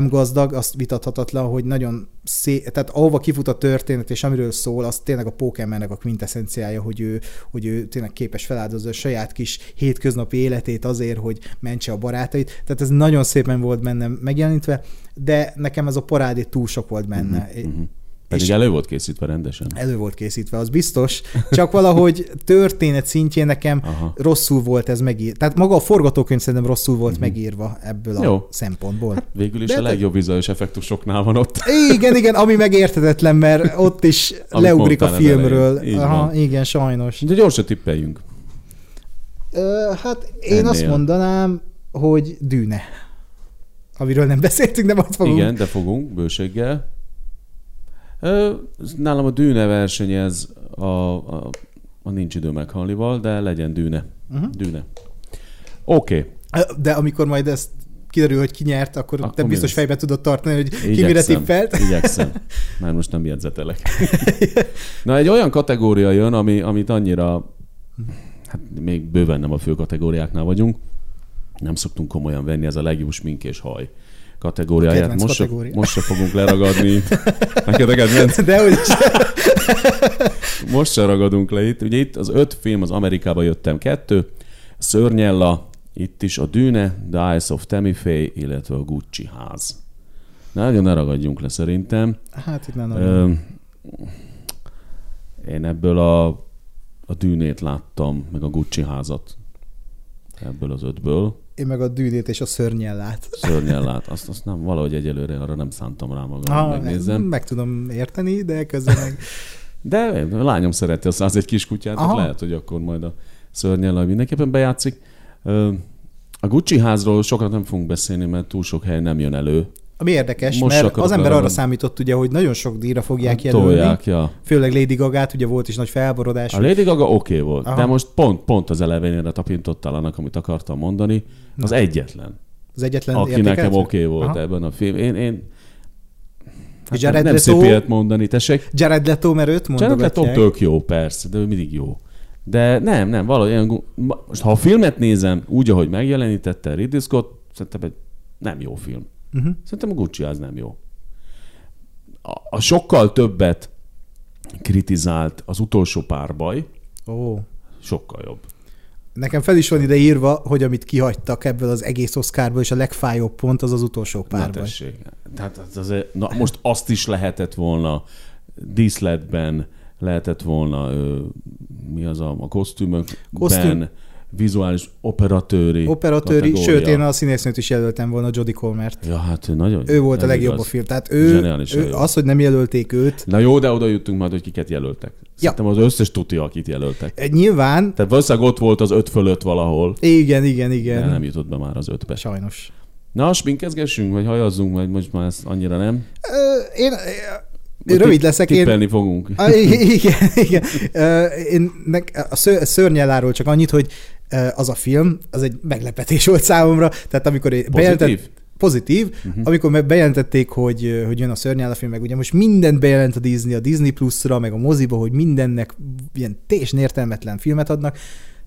gazdag, azt vitathatatlan, hogy nagyon szé... tehát ahova kifut a történet, és amiről szól, az tényleg a Pokémonnek a quintessenciája, hogy ő, hogy ő tényleg képes feláldozni a saját kis hétköznapi életét azért, hogy mentse a barátait. Tehát ez nagyon szépen volt bennem megjelenítve, de nekem ez a parádé túl sok volt benne. Uh-huh. Pedig elő volt készítve rendesen. Elő volt készítve, az biztos. Csak valahogy történet szintjén nekem Aha. rosszul volt ez megírva. Tehát maga a forgatókönyv szerintem rosszul volt uh-huh. megírva ebből Jó. a szempontból. Hát végül is De a legjobb vizuális effektusoknál van ott. Igen, igen, ami megértetetlen, mert ott is <laughs> leugrik a filmről. Aha, igen, sajnos. De gyorsan tippeljünk. Ö, hát én Ennél. azt mondanám, hogy dűne. Amiről nem beszéltünk, de majd fogunk. Igen, de fogunk, bőséggel. Nálam a dűne verseny ez a, a, a nincs idő meghalnival, de legyen dűne. Uh-huh. Dűne. Oké. Okay. De amikor majd ezt kiderül, hogy ki nyert, akkor, akkor te biztos fejbe tudod tartani, hogy Igyekszem. ki mire tippelt. Igyekszem. Már most nem jegyzetelek. <laughs> Na, egy olyan kategória jön, ami, amit annyira, hát még bőven nem a fő kategóriáknál vagyunk, nem szoktunk komolyan venni, ez a legjobb smink és haj kategóriáját. Most, se, most se fogunk leragadni. Neked a kedvenc? <laughs> De úgy Most se ragadunk le itt. Ugye itt az öt film, az Amerikába jöttem kettő. Szörnyella, itt is a Dűne, The Eyes of Tammy illetve a Gucci ház. Nagyon ne ragadjunk le szerintem. Hát itt nem Ö, Én ebből a, a Dűnét láttam, meg a Gucci házat. Ebből az ötből én meg a dűnét és a szörnyellát. Szörnyellát, azt, azt nem, valahogy egyelőre arra nem szántam rá magam, ha, megnézem. Meg tudom érteni, de közben meg... <laughs> De a lányom szereti az egy kis kutyát, lehet, hogy akkor majd a szörnyellel mindenképpen bejátszik. A Gucci házról sokat nem fogunk beszélni, mert túl sok hely nem jön elő. Ami érdekes, Most mert az ember arra- számított ugye, hogy nagyon sok díjra fogják jelölni. Tolják, ja. Főleg Lady Gaga-t, ugye volt is nagy felborodás. A Lady Gaga oké okay volt, Aha. de most pont, pont az elejénére tapintottál annak, amit akartam mondani. Az egyetlen, Az egyetlen aki értékelt? nekem oké okay volt Aha. ebben a film. Én, én hát Jared nem Leto- szép ilyet mondani, tessék. Jared Leto, mert őt Jared Leto mondogatják. tök jó, persze, de ő mindig jó. De nem, nem, ma- most ha a filmet nézem úgy, ahogy megjelenítette Ridley Scott, szerintem egy nem jó film. Uh-huh. Szerintem a Gucci az nem jó. A, a sokkal többet kritizált az utolsó párbaj, Ó. sokkal jobb. Nekem fel is van ide írva, hogy amit kihagytak ebből az egész Oscarból, és a legfájóbb pont az az utolsó párbaj. Tehát az na, most azt is lehetett volna díszletben, lehetett volna ö, mi az a, a kosztümökben, Kosztüm. Vizuális operatőri Operatőri, kategória. sőt, én a színésznőt is jelöltem volna, Jodie Colmert. Ja, hát ő nagyon Ő volt a legjobb igaz. a film. Tehát ő, ő az, hogy nem jelölték őt, Na jó, de oda jutunk majd, hogy kiket jelöltek. Szerintem az összes tuti, akit jelöltek. eh, nyilván, Tehát valószínűleg ott volt az öt fölött valahol, igen, igen, de igen. nem jutott be már az ötbe. Sajnos. Na, sminkezgessünk, vagy hajazzunk, vagy most már ezt annyira nem. Ö, Én, én Vagy rövid leszek, én, Tippelni fogunk. Ah, igen, igen. Én nek, a ször, szörnyeláról csak annyit, hogy az a film, az egy meglepetés volt számomra. Tehát amikor bejelentett, Pozitív? pozitív, uh-huh. amikor bejelentették, hogy, hogy jön a szörnyel a film, meg ugye most mindent bejelent a Disney, a Disney Plus-ra, meg a moziba, hogy mindennek ilyen teljesen értelmetlen filmet adnak.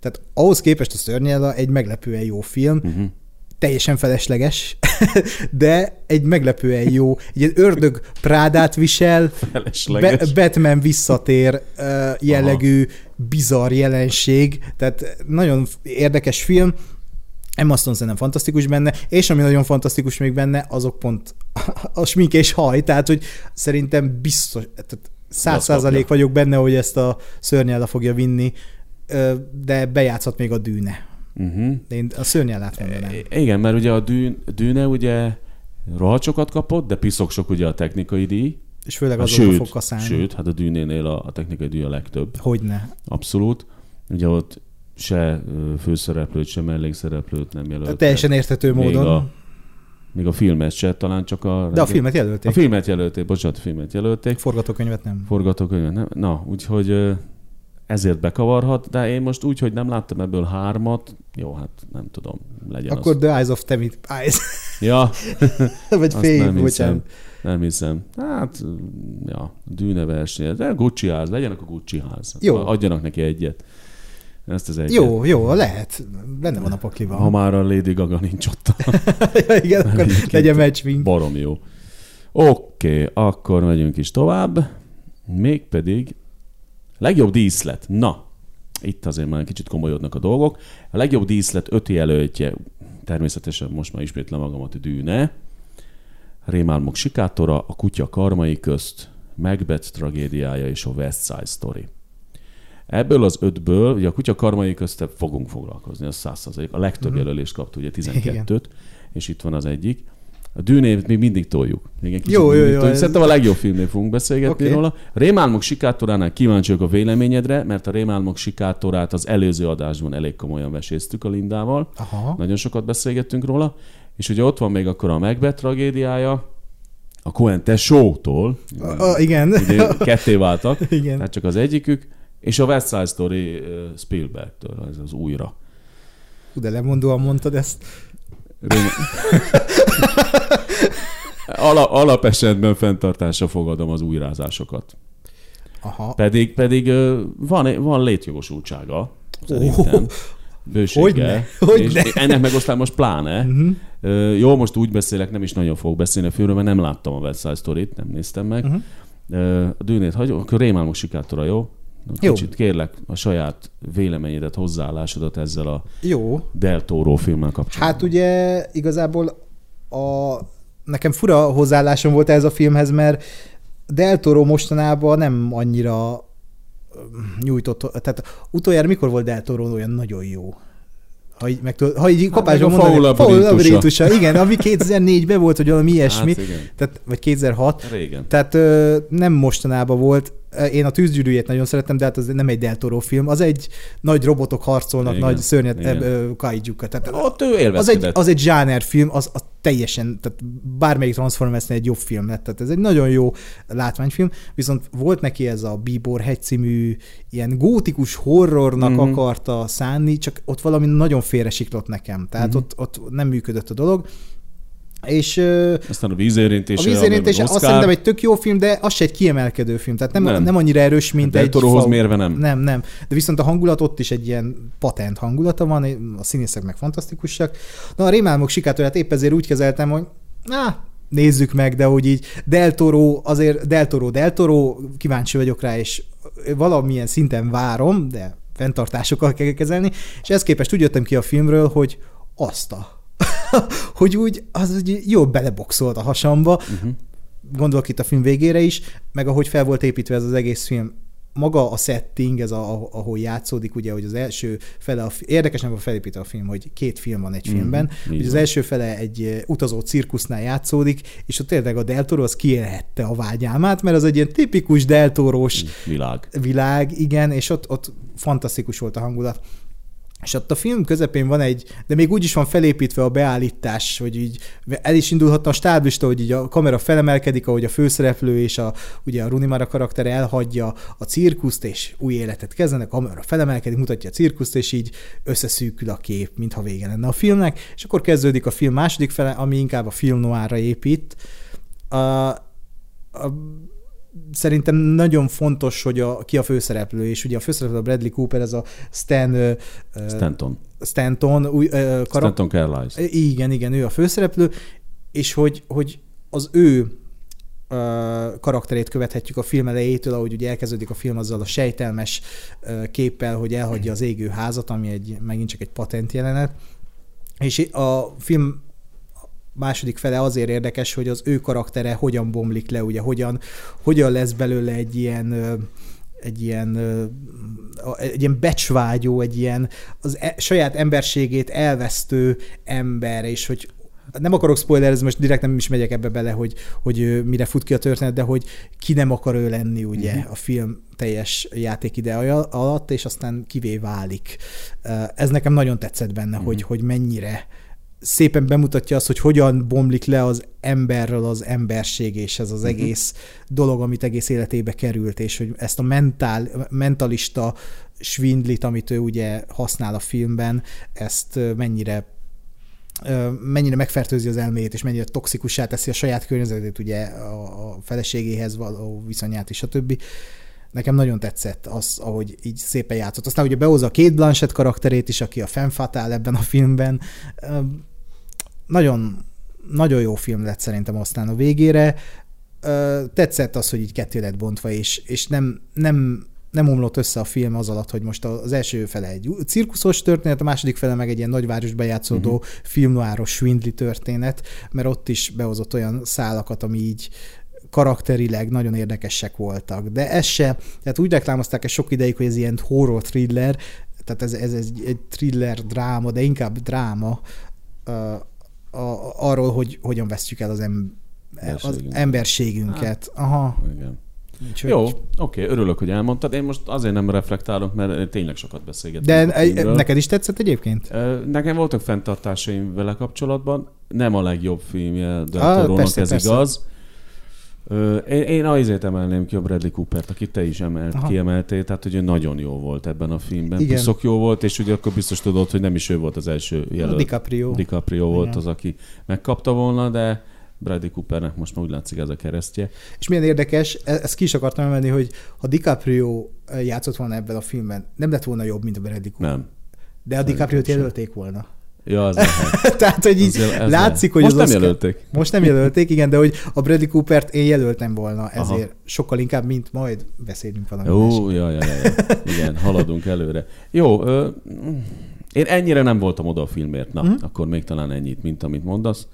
Tehát ahhoz képest a szörnyel egy meglepően jó film, Uh-huh. teljesen felesleges, <laughs> de egy meglepően jó, egy ilyen ördög prádát visel, <laughs> Felesleges. Be- Batman visszatér uh, jellegű bizarr jelenség, tehát nagyon érdekes film. Emma Stone szerintem fantasztikus benne, és ami nagyon fantasztikus még benne, azok pont a smink és haj, tehát hogy szerintem biztos, tehát száz százalék vagyok benne, hogy ezt a szörnyella fogja vinni, de bejátszhat még a dűne. Uh-huh. Én a szörnyellát mondanám. Igen, mert ugye a dűn, dűne ugye rohadt sokat kapott, de piszok sok ugye a technikai díj. És főleg Hát azokba sőt, fog kaszálni. sőt, hát a dűnénél a, a technikai díj a legtöbb. Hogyne. Abszolút. Ugye ott se főszereplőt, se mellékszereplőt nem jelöltek. Teljesen érthető Még módon. a, még a filmet se, talán csak a... De a filmet jelölték. A filmet jelölték, bocsánat, a filmet jelölték. Forgatókönyvet nem. Forgatókönyvet nem. Na, úgyhogy ezért bekavarhat, de én most úgy, hogy nem láttam ebből hármat, jó, hát nem tudom, legyen Akkor az. The Eyes of Temit. Eyes. Ja, <laughs> Vagy fény, nem hiszem. Nem hiszem. Hát, ja, dűne verseny. De Gucci ház, legyenek a Gucci ház. Jó. Adjanak neki egyet. Ezt az egyet. Jó, jó, lehet. Benne van a pakliban. Ha már a Lady Gaga nincs ott. <laughs> Ja, Igen, akkor legyen matchwing. Barom jó. Oké, akkor megyünk is tovább. Mégpedig legjobb díszlet. Na, itt azért már kicsit komolyodnak a dolgok. A legjobb díszlet öt jelöltje, természetesen most már ismétlem magamat, a dűne, Rémálmok sikátora, a kutya karmai közt, Macbeth tragédiája és a West Side Story. Ebből az ötből, ugye a kutya karmai közt fogunk foglalkozni, az 100%. A legtöbb jelölést kapta, ugye 12-t, és itt van az egyik. A dűnévet még mindig toljuk. Még egy Jó, jó, jó, toljuk. ez- Szerintem a legjobb filmnél fogunk beszélgetni okay. róla. Rémálmok sikátoránál kíváncsi vagyok a véleményedre, mert a Rémálmok sikátorát az előző adásban elég komolyan veséztük a Lindával. Aha. Nagyon sokat beszélgettünk róla. És ugye ott van még akkor a Macbeth tragédiája, a Coen A, a, igen. ugye ketté váltak, <laughs> igen. tehát csak az egyikük, és a West Side Story uh, Spielbergtől, ez az újra. De lemondóan mondtad ezt. <laughs> Ala, alapesetben fenntartásra fogadom az újrázásokat. Aha. Pedig, pedig ö, van, van létjogosultsága, szerintem. Bőséggel. Hogyne, hogyne. És ennek meg aztán most pláne. Uh-huh. Jó, most úgy beszélek, nem is nagyon fogok beszélni a filmről, mert nem láttam a West Side Story-t, nem néztem meg. Uh-huh. A dűnét hagyom, akkor Rémálmos sikátora, jó? Jó. Kicsit kérlek a saját véleményedet, hozzáállásodat ezzel a Jó. Del Toro filmmel kapcsolatban. Hát ugye igazából a... nekem fura hozzáállásom volt ez a filmhez, mert Del Toro mostanában nem annyira nyújtott, tehát utoljára mikor volt Del Toro olyan nagyon jó? Ha így, meg tudod, ha így kapásban a mondani, Faul labirintusa. labirintusa. Igen, ami <laughs> 2004-ben volt, hogy valami ilyesmi, Hát igen. tehát, vagy 2006. Régen. Tehát ö, nem mostanában volt, Én a tűzgyűrűjét nagyon szeretem, de hát az nem egy Del Toro film. Az egy nagy robotok harcolnak, igen, nagy szörnyet kaijukat. Tehát Ott ő az egy, az egy zsáner film, az, az teljesen, tehát bármelyik transformers egy jobb film lett. Tehát ez egy nagyon jó látványfilm, viszont volt neki ez a Bíbor hegy című ilyen gótikus horrornak mm-hmm. akarta szánni, csak ott valami nagyon félresiklott nekem. Tehát mm-hmm. ott, ott nem működött a dolog. És, Aztán a vízérintése. A vízérintése azt szerintem egy tök jó film, de az se egy kiemelkedő film. Tehát nem, nem. nem annyira erős, mint de egy... Torohoz mérve nem. Nem, nem. De viszont a hangulat ott is egy ilyen patent hangulata van, a színészek meg fantasztikusak. Na a rémálmok sikátorát épp ezért úgy kezeltem, hogy na, nézzük meg, de hogy így Del Toro, azért Del Toro, Del Toro, kíváncsi vagyok rá, és valamilyen szinten várom, de fenntartásokkal kell kezelni, és ezt képest úgy jöttem ki a filmről, hogy azt a <laughs> hogy úgy az úgy jól beleboxolt a hasamba. Uh-huh. Gondolok itt a film végére is, meg ahogy fel volt építve ez az egész film, maga a setting, ez a, ahol játszódik, ugye, hogy az első fele, a, érdekes nem a felépítve a film, hogy két film van egy mm, filmben, hogy az első fele egy utazó cirkusznál játszódik, és ott tényleg a Deltoro az kiélhette a vágyámát, mert az egy ilyen tipikus Deltoros világ. világ, igen, és ott, ott fantasztikus volt a hangulat. És ott a film közepén van egy, de még úgy is van felépítve a beállítás, hogy így el is indulhatna a stáblista, hogy így a kamera felemelkedik, ahogy a főszereplő és a, ugye a Runimara karakter elhagyja a cirkuszt, és új életet kezdenek, a kamera felemelkedik, mutatja a cirkuszt, és így összeszűkül a kép, mintha vége lenne a filmnek, és akkor kezdődik a film második fele, ami inkább a film noára épít. A, a szerintem nagyon fontos, hogy a, ki a főszereplő, és ugye a főszereplő a Bradley Cooper, ez a Stan... Stanton. Stanton. Új, karak- Stanton Carlisle. Igen, igen, ő a főszereplő, és hogy, hogy az ő karakterét követhetjük a film elejétől, ahogy ugye elkezdődik a film azzal a sejtelmes képpel, hogy elhagyja az égő házat, ami egy, megint csak egy patent jelenet, és a film második fele azért érdekes, hogy az ő karaktere hogyan bomlik le, ugye hogyan, hogyan lesz belőle egy ilyen egy ilyen, egy ilyen becsvágyó, egy ilyen az e, saját emberségét elvesztő ember, és hogy nem akarok spoilerezni, most direkt nem is megyek ebbe bele, hogy, hogy mire fut ki a történet, de hogy ki nem akar ő lenni ugye mm-hmm. a film teljes játékide alatt, és aztán kivé válik. Ez nekem nagyon tetszett benne, mm-hmm. hogy, hogy mennyire szépen bemutatja azt, hogy hogyan bomlik le az emberről az emberség, és ez az uh-huh. egész dolog, amit egész életébe került, és hogy ezt a mentál, mentalista svindlit, amit ő ugye használ a filmben, ezt mennyire mennyire megfertőzi az elméjét, és mennyire toxikussá teszi a saját környezetét, ugye a feleségéhez való viszonyát, és többi. Nekem nagyon tetszett az, ahogy így szépen játszott. Aztán ugye behozza a két Blanchett karakterét is, aki a fennfatál ebben a filmben nagyon, nagyon jó film lett szerintem aztán a végére. Tetszett az, hogy így ketté lett bontva, és, és nem, nem, nem omlott össze a film az alatt, hogy most az első fele egy cirkuszos történet, a második fele meg egy ilyen nagyvárosban játszódó uh-huh. filmnoáros swindli történet, mert ott is behozott olyan szálakat, ami így karakterileg nagyon érdekesek voltak. De ez se, tehát úgy reklámozták ezt sok ideig, hogy ez ilyen horror thriller, tehát ez, ez, ez egy thriller dráma, de inkább dráma, a, arról, hogy hogyan vesztjük el az, em, az emberségünket. Hát, Aha. Igen. Úgyhogy... Jó, oké, örülök, hogy elmondtad. Én most azért nem reflektálok, mert tényleg sokat beszélgetünk. De neked is tetszett egyébként? Nekem voltak fenntartásaim vele kapcsolatban. Nem a legjobb filmje, de ah, persze, ez persze. igaz. Én, én azért emelném ki a Bradley Coopert, akit te is emelt, Aha. kiemeltél, tehát hogy ő nagyon jó volt ebben a filmben. Igen. Piszok jó volt, és ugye akkor biztos tudod, hogy nem is ő volt az első jelölt. A DiCaprio. DiCaprio volt Igen. az, aki megkapta volna, de Bradley Coopernek most már úgy látszik ez a keresztje. És milyen érdekes, e- ezt ki is akartam emelni, hogy ha DiCaprio játszott volna ebben a filmben, nem lett volna jobb, mint a Bradley Cooper. Nem. De a DiCaprio-t jelölték volna. Ja, az <laughs> Tehát, hogy így ez, látszik, hogy Most az nem Oscar... jelölték. Most nem jelölték, igen, de hogy a Bradley Coopert én jelöltem volna, ezért Aha. sokkal inkább, mint majd beszélünk valami Jó, ja, ja, ja, igen, haladunk előre. Jó, ö, én ennyire nem voltam oda a filmért, na, mm. akkor még talán ennyit, mint amit mondasz,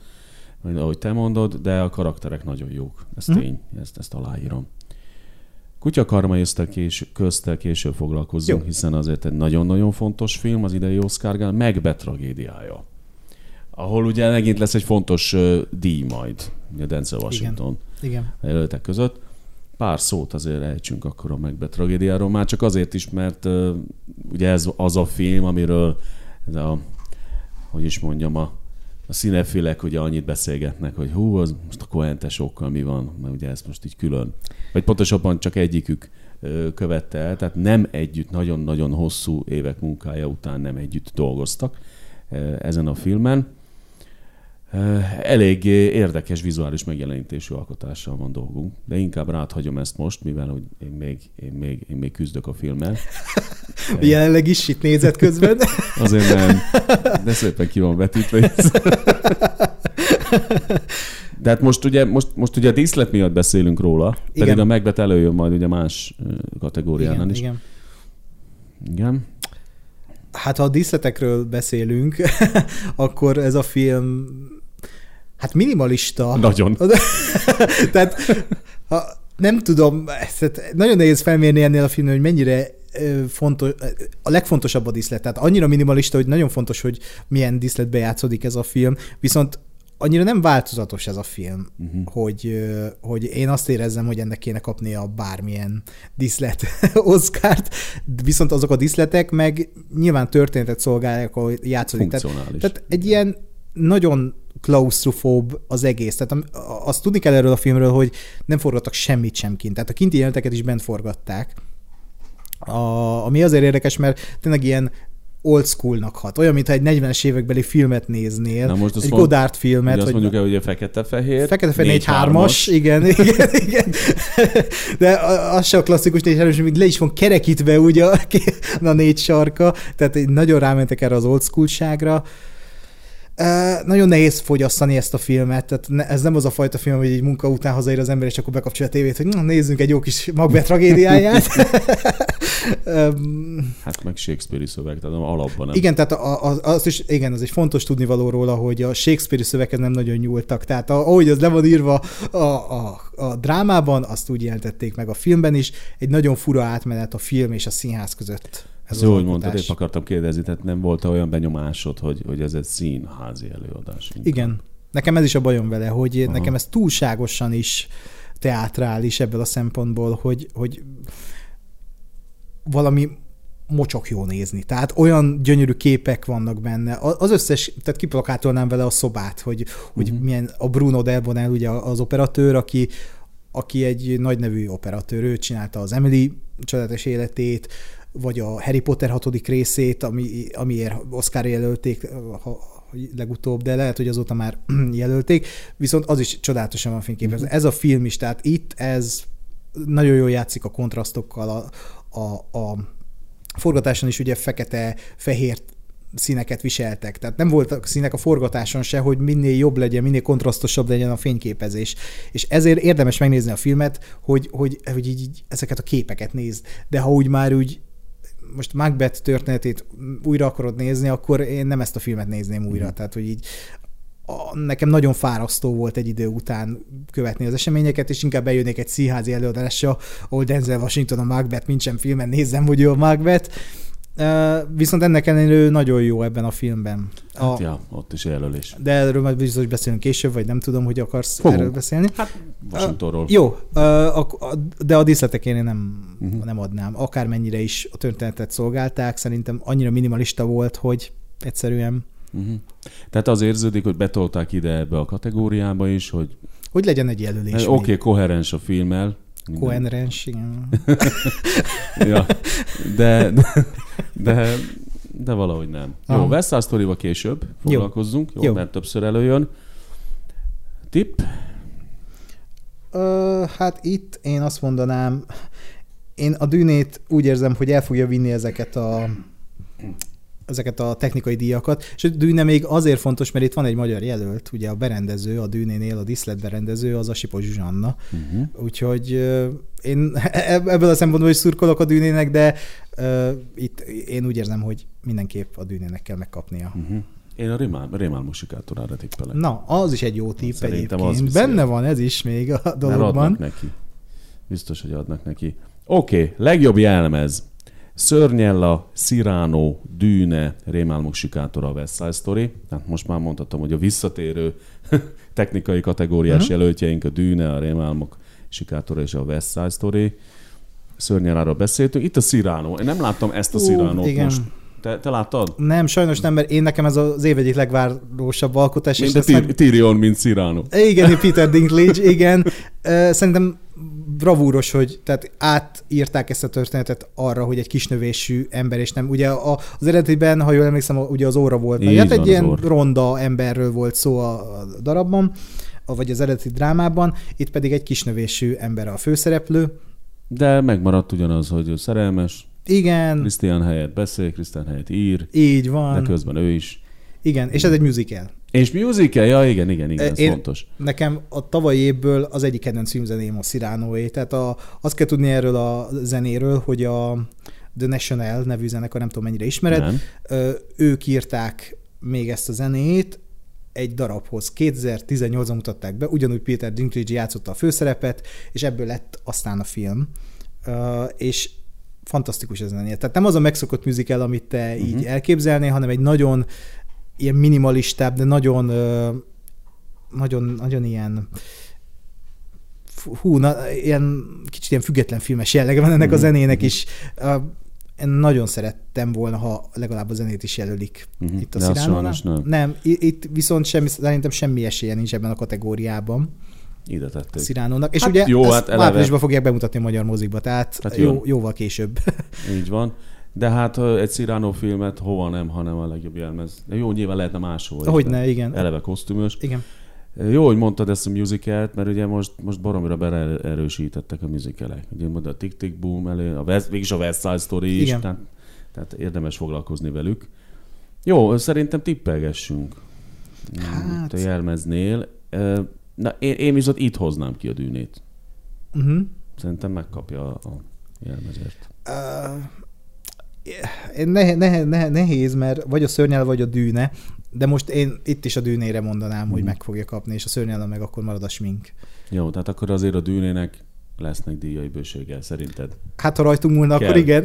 ahogy te mondod, de a karakterek nagyon jók, ez mm. tény, ezt, ezt aláírom. Kutyakarma kés, köztel később foglalkozzunk, Jó. hiszen azért egy nagyon-nagyon fontos film az idei Oscar meg betragédiája. Ahol ugye megint lesz egy fontos uh, díj majd, ugye Denzel Washington. Igen. jelöltek között. pár szót azért ejtsünk akkor a Macbeth tragédiáról, már csak azért is, mert uh, ugye ez az a film, amiről ez a, hogy is mondjam, a, a színefilek ugye annyit beszélgetnek, hogy hú, az most a koentesokkal mi van, mert ugye ezt most így külön. Vagy pontosabban csak egyikük követte el, tehát nem együtt, nagyon-nagyon hosszú évek munkája után nem együtt dolgoztak ezen a filmen elég érdekes vizuális megjelenítésű alkotással van dolgunk, de inkább ráthagyom ezt most, mivel hogy én még, én még, én még küzdök a filmmel. <laughs> Jelenleg is itt nézett közben. <laughs> Azért nem, de szépen ki van vetítve. De hát most ugye, most, most ugye a díszlet miatt beszélünk róla, igen. pedig a megbet előjön majd ugye más kategóriánál is. Igen. Igen. Hát ha a díszletekről beszélünk, <laughs> akkor ez a film hát minimalista. Nagyon. <laughs> Tehát ha, nem tudom, ezt, nagyon nehéz felmérni ennél a filmnél, hogy mennyire fontos, a legfontosabb a díszlet. Tehát annyira minimalista, hogy nagyon fontos, hogy milyen díszletbe játszódik ez a film, viszont annyira nem változatos ez a film, uh-huh. hogy, hogy én azt érezzem, hogy ennek kéne kapnia bármilyen diszlet <laughs> Oscárt, viszont azok a diszletek meg nyilván történetet szolgálják, ahol játszódik. Tehát, tehát egy ilyen nagyon klaustrofób az egész. Tehát azt tudni kell erről a filmről, hogy nem forgattak semmit sem kint. Tehát a kinti jeleneteket is bent forgatták. A, ami azért érdekes, mert tényleg ilyen old schoolnak hat. Olyan, mintha egy 40-es évekbeli filmet néznél. Na most egy Godard filmet. Ugye azt mondjuk el, hogy fekete-fehér. Fekete-fehér 4 3 igen, <laughs> igen, igen. De az se a klasszikus 4 3 még le is van kerekítve ugye a, a négy sarka, tehát nagyon rámentek erre az old schoolságra. Nagyon nehéz fogyasztani ezt a filmet, tehát ne, ez nem az a fajta film, hogy egy munka után hazaér az ember, és akkor bekapcsolja a tévét, hogy na, nézzünk egy jó kis Macbeth tragédiáját. <laughs> hát meg Shakespeare-i szöveg, tehát alapban nem. Igen, tehát a, a, az is, igen, az egy fontos tudni való róla, hogy a Shakespeare-i szöveghez nem nagyon nyúltak. Tehát ahogy az le van írva a, a, a drámában, azt úgy jelentették meg a filmben is. Egy nagyon fura átmenet a film és a színház között. Ez Jó, hogy mondtad, épp akartam kérdezni, tehát nem volt olyan benyomásod, hogy, hogy ez egy színházi előadás? Inkább. Igen. Nekem ez is a bajom vele, hogy Aha. nekem ez túlságosan is teátrális ebből a szempontból, hogy, hogy valami mocsok jó nézni. Tehát olyan gyönyörű képek vannak benne. Az összes, tehát kiplakátolnám vele a szobát, hogy, hogy uh-huh. milyen a Bruno Delbonel, ugye az operatőr, aki, aki egy nagy nevű operatőr, ő csinálta az Emily csodálatos életét, vagy a Harry Potter hatodik részét, ami, amiért Oscar jelölték ha, legutóbb, de lehet, hogy azóta már <clears throat> jelölték, viszont az is csodálatosan van fényképezve. Mm-hmm. Ez a film is, tehát itt ez nagyon jól játszik a kontrasztokkal, a, a, a forgatáson is ugye fekete-fehér színeket viseltek. Tehát nem voltak színek a forgatáson se, hogy minél jobb legyen, minél kontrasztosabb legyen a fényképezés. És ezért érdemes megnézni a filmet, hogy, hogy, hogy így, így ezeket a képeket nézd. De ha úgy már úgy most Macbeth történetét újra akarod nézni, akkor én nem ezt a filmet nézném újra. Mm. Tehát, hogy így a, nekem nagyon fárasztó volt egy idő után követni az eseményeket, és inkább bejönnék egy színházi előadásra, ahol Denzel Washington a Macbeth, mint sem filmen nézzem, hogy ő a Macbeth, viszont ennek ellenére nagyon jó ebben a filmben. Hát a, ja, ott is jelölés. De erről majd biztos beszélünk később, vagy nem tudom, hogy akarsz Fogunk. erről beszélni. Hát Washingtonról. Uh, jó, uh, de a díszletekén én nem, uh-huh. nem adnám. Akármennyire is a történetet szolgálták, szerintem annyira minimalista volt, hogy egyszerűen Uh-huh. Tehát az érződik, hogy betolták ide ebbe a kategóriába is, hogy... Hogy legyen egy jelölés. Oké, okay, koherens a filmmel, Koherens, igen. <laughs> ja, de, de, de, de valahogy nem. Aha. Jó, West Side story később foglalkozzunk, jó, jó, mert többször előjön. Tipp? Ö, hát itt én azt mondanám, én a dűnét úgy érzem, hogy el fogja vinni ezeket a ezeket a technikai díjakat, és a dűne még azért fontos, mert itt van egy magyar jelölt, ugye a berendező, a dűnénél a diszlet berendező, az a Sipos Zsuzsanna. Uh-huh. Úgyhogy uh, én ebből a szempontból is szurkolok a dűnének, de uh, itt én úgy érzem, hogy mindenképp a dűnének kell megkapnia. Uh-huh. Én a Rémál, Rémál musikátorára tippelek. Na, az is egy jó tipp Szerintem egyébként. Benne van ez is még a dologban. Mert adnak neki. Biztos, hogy adnak neki. Oké, okay, legjobb jelmez. Szörnyella, Sziránó, Dűne, Rémálmok sikátora, West Side Story. Hát most már mondhatom, hogy a visszatérő <laughs> technikai kategóriás uh-huh. jelöltjeink a Dűne, a Rémálmok Sikátora és a West Side Story. Szörnyeláról beszéltünk. Itt a Cyrano. Én nem láttam ezt a Cyrano-t most. Te, te láttad? Nem, sajnos nem, mert én nekem ez az év egyik legvárósabb alkotás. Mint és a Tyr- Tyrion, mint Cyrano. Igen, <laughs> Peter Dinklage, igen. Szerintem bravúros, hogy tehát átírták ezt a történetet arra, hogy egy kisnövésű ember, és nem, ugye az eredetiben, ha jól emlékszem, ugye az óra volt. Így hát egy ilyen orr. ronda emberről volt szó a, darabban, vagy az eredeti drámában, itt pedig egy kisnövésű ember a főszereplő. De megmaradt ugyanaz, hogy szerelmes, Igen, Krisztián helyett beszél, Krisztián helyett ír, így de van. közben ő is. Igen, és ez egy musical. És musical? Ja, igen, igen, igen, ez Én- fontos. Nekem a tavalyi évből az egyik kedvenc filmzeném a Cyranoé. Tehát a, azt kell tudni erről a zenéről, hogy a The National nevű zenekar, nem tudom mennyire ismered, Nem. Ők írták még ezt a zenét egy darabhoz. 2018-ban mutatták be, ugyanúgy Peter Dinklage játszotta a főszerepet, és ebből lett aztán a film. És fantasztikus ez zené. Tehát nem az a megszokott musical, amit te uh-huh. így elképzelnél, hanem egy nagyon ilyen minimalistább, de nagyon nagyon, nagyon ilyen hú, na, ilyen kicsit ilyen független filmes jellege van ennek a Mhm, zenének is. Uh, én nagyon szerettem volna, ha legalább a zenét is jelölik Mhm, itt a sajnos nem. Nem, itt viszont semmi, szerintem semmi esélye nincs ebben a kategóriában Ide tették. Cyrano-nak. És Hát ugye jó, hát eleve- márciusban fogják bemutatni a magyar mozikba, tehát, Tehát jó, jóval később. <laughs> Így van. De hát egy Cyrano filmet hova nem, hanem a legjobb jelmez. Jó, nyilván lehetne máshol. is, Hogy de ne, igen. Eleve kosztümös. Igen. Jó, hogy mondtad ezt a musicalt, mert ugye most, most baromira beleerősítettek a musicalek. Ugye mondta a Tick Tick Boom elő, a West, végig a West Side Story is, Igen. tehát, tehát érdemes foglalkozni velük. Jó, szerintem tippelgessünk. Hát- Itt a jelmeznél. Na, én, én viszont itt hoznám ki a dűnét. Uh-huh. Szerintem megkapja a jelmezért. Uh, nehe, nehe, nehe, nehéz, mert vagy a szörnyel, vagy a dűne, de most én itt is a dűnére mondanám, hogy Mhm. meg fogja kapni, és a szörnyel meg akkor marad a smink. Jó, tehát akkor azért a dűnének lesznek díjai bőséggel, szerinted? Hát, ha rajtunk múlna, Kell. akkor igen.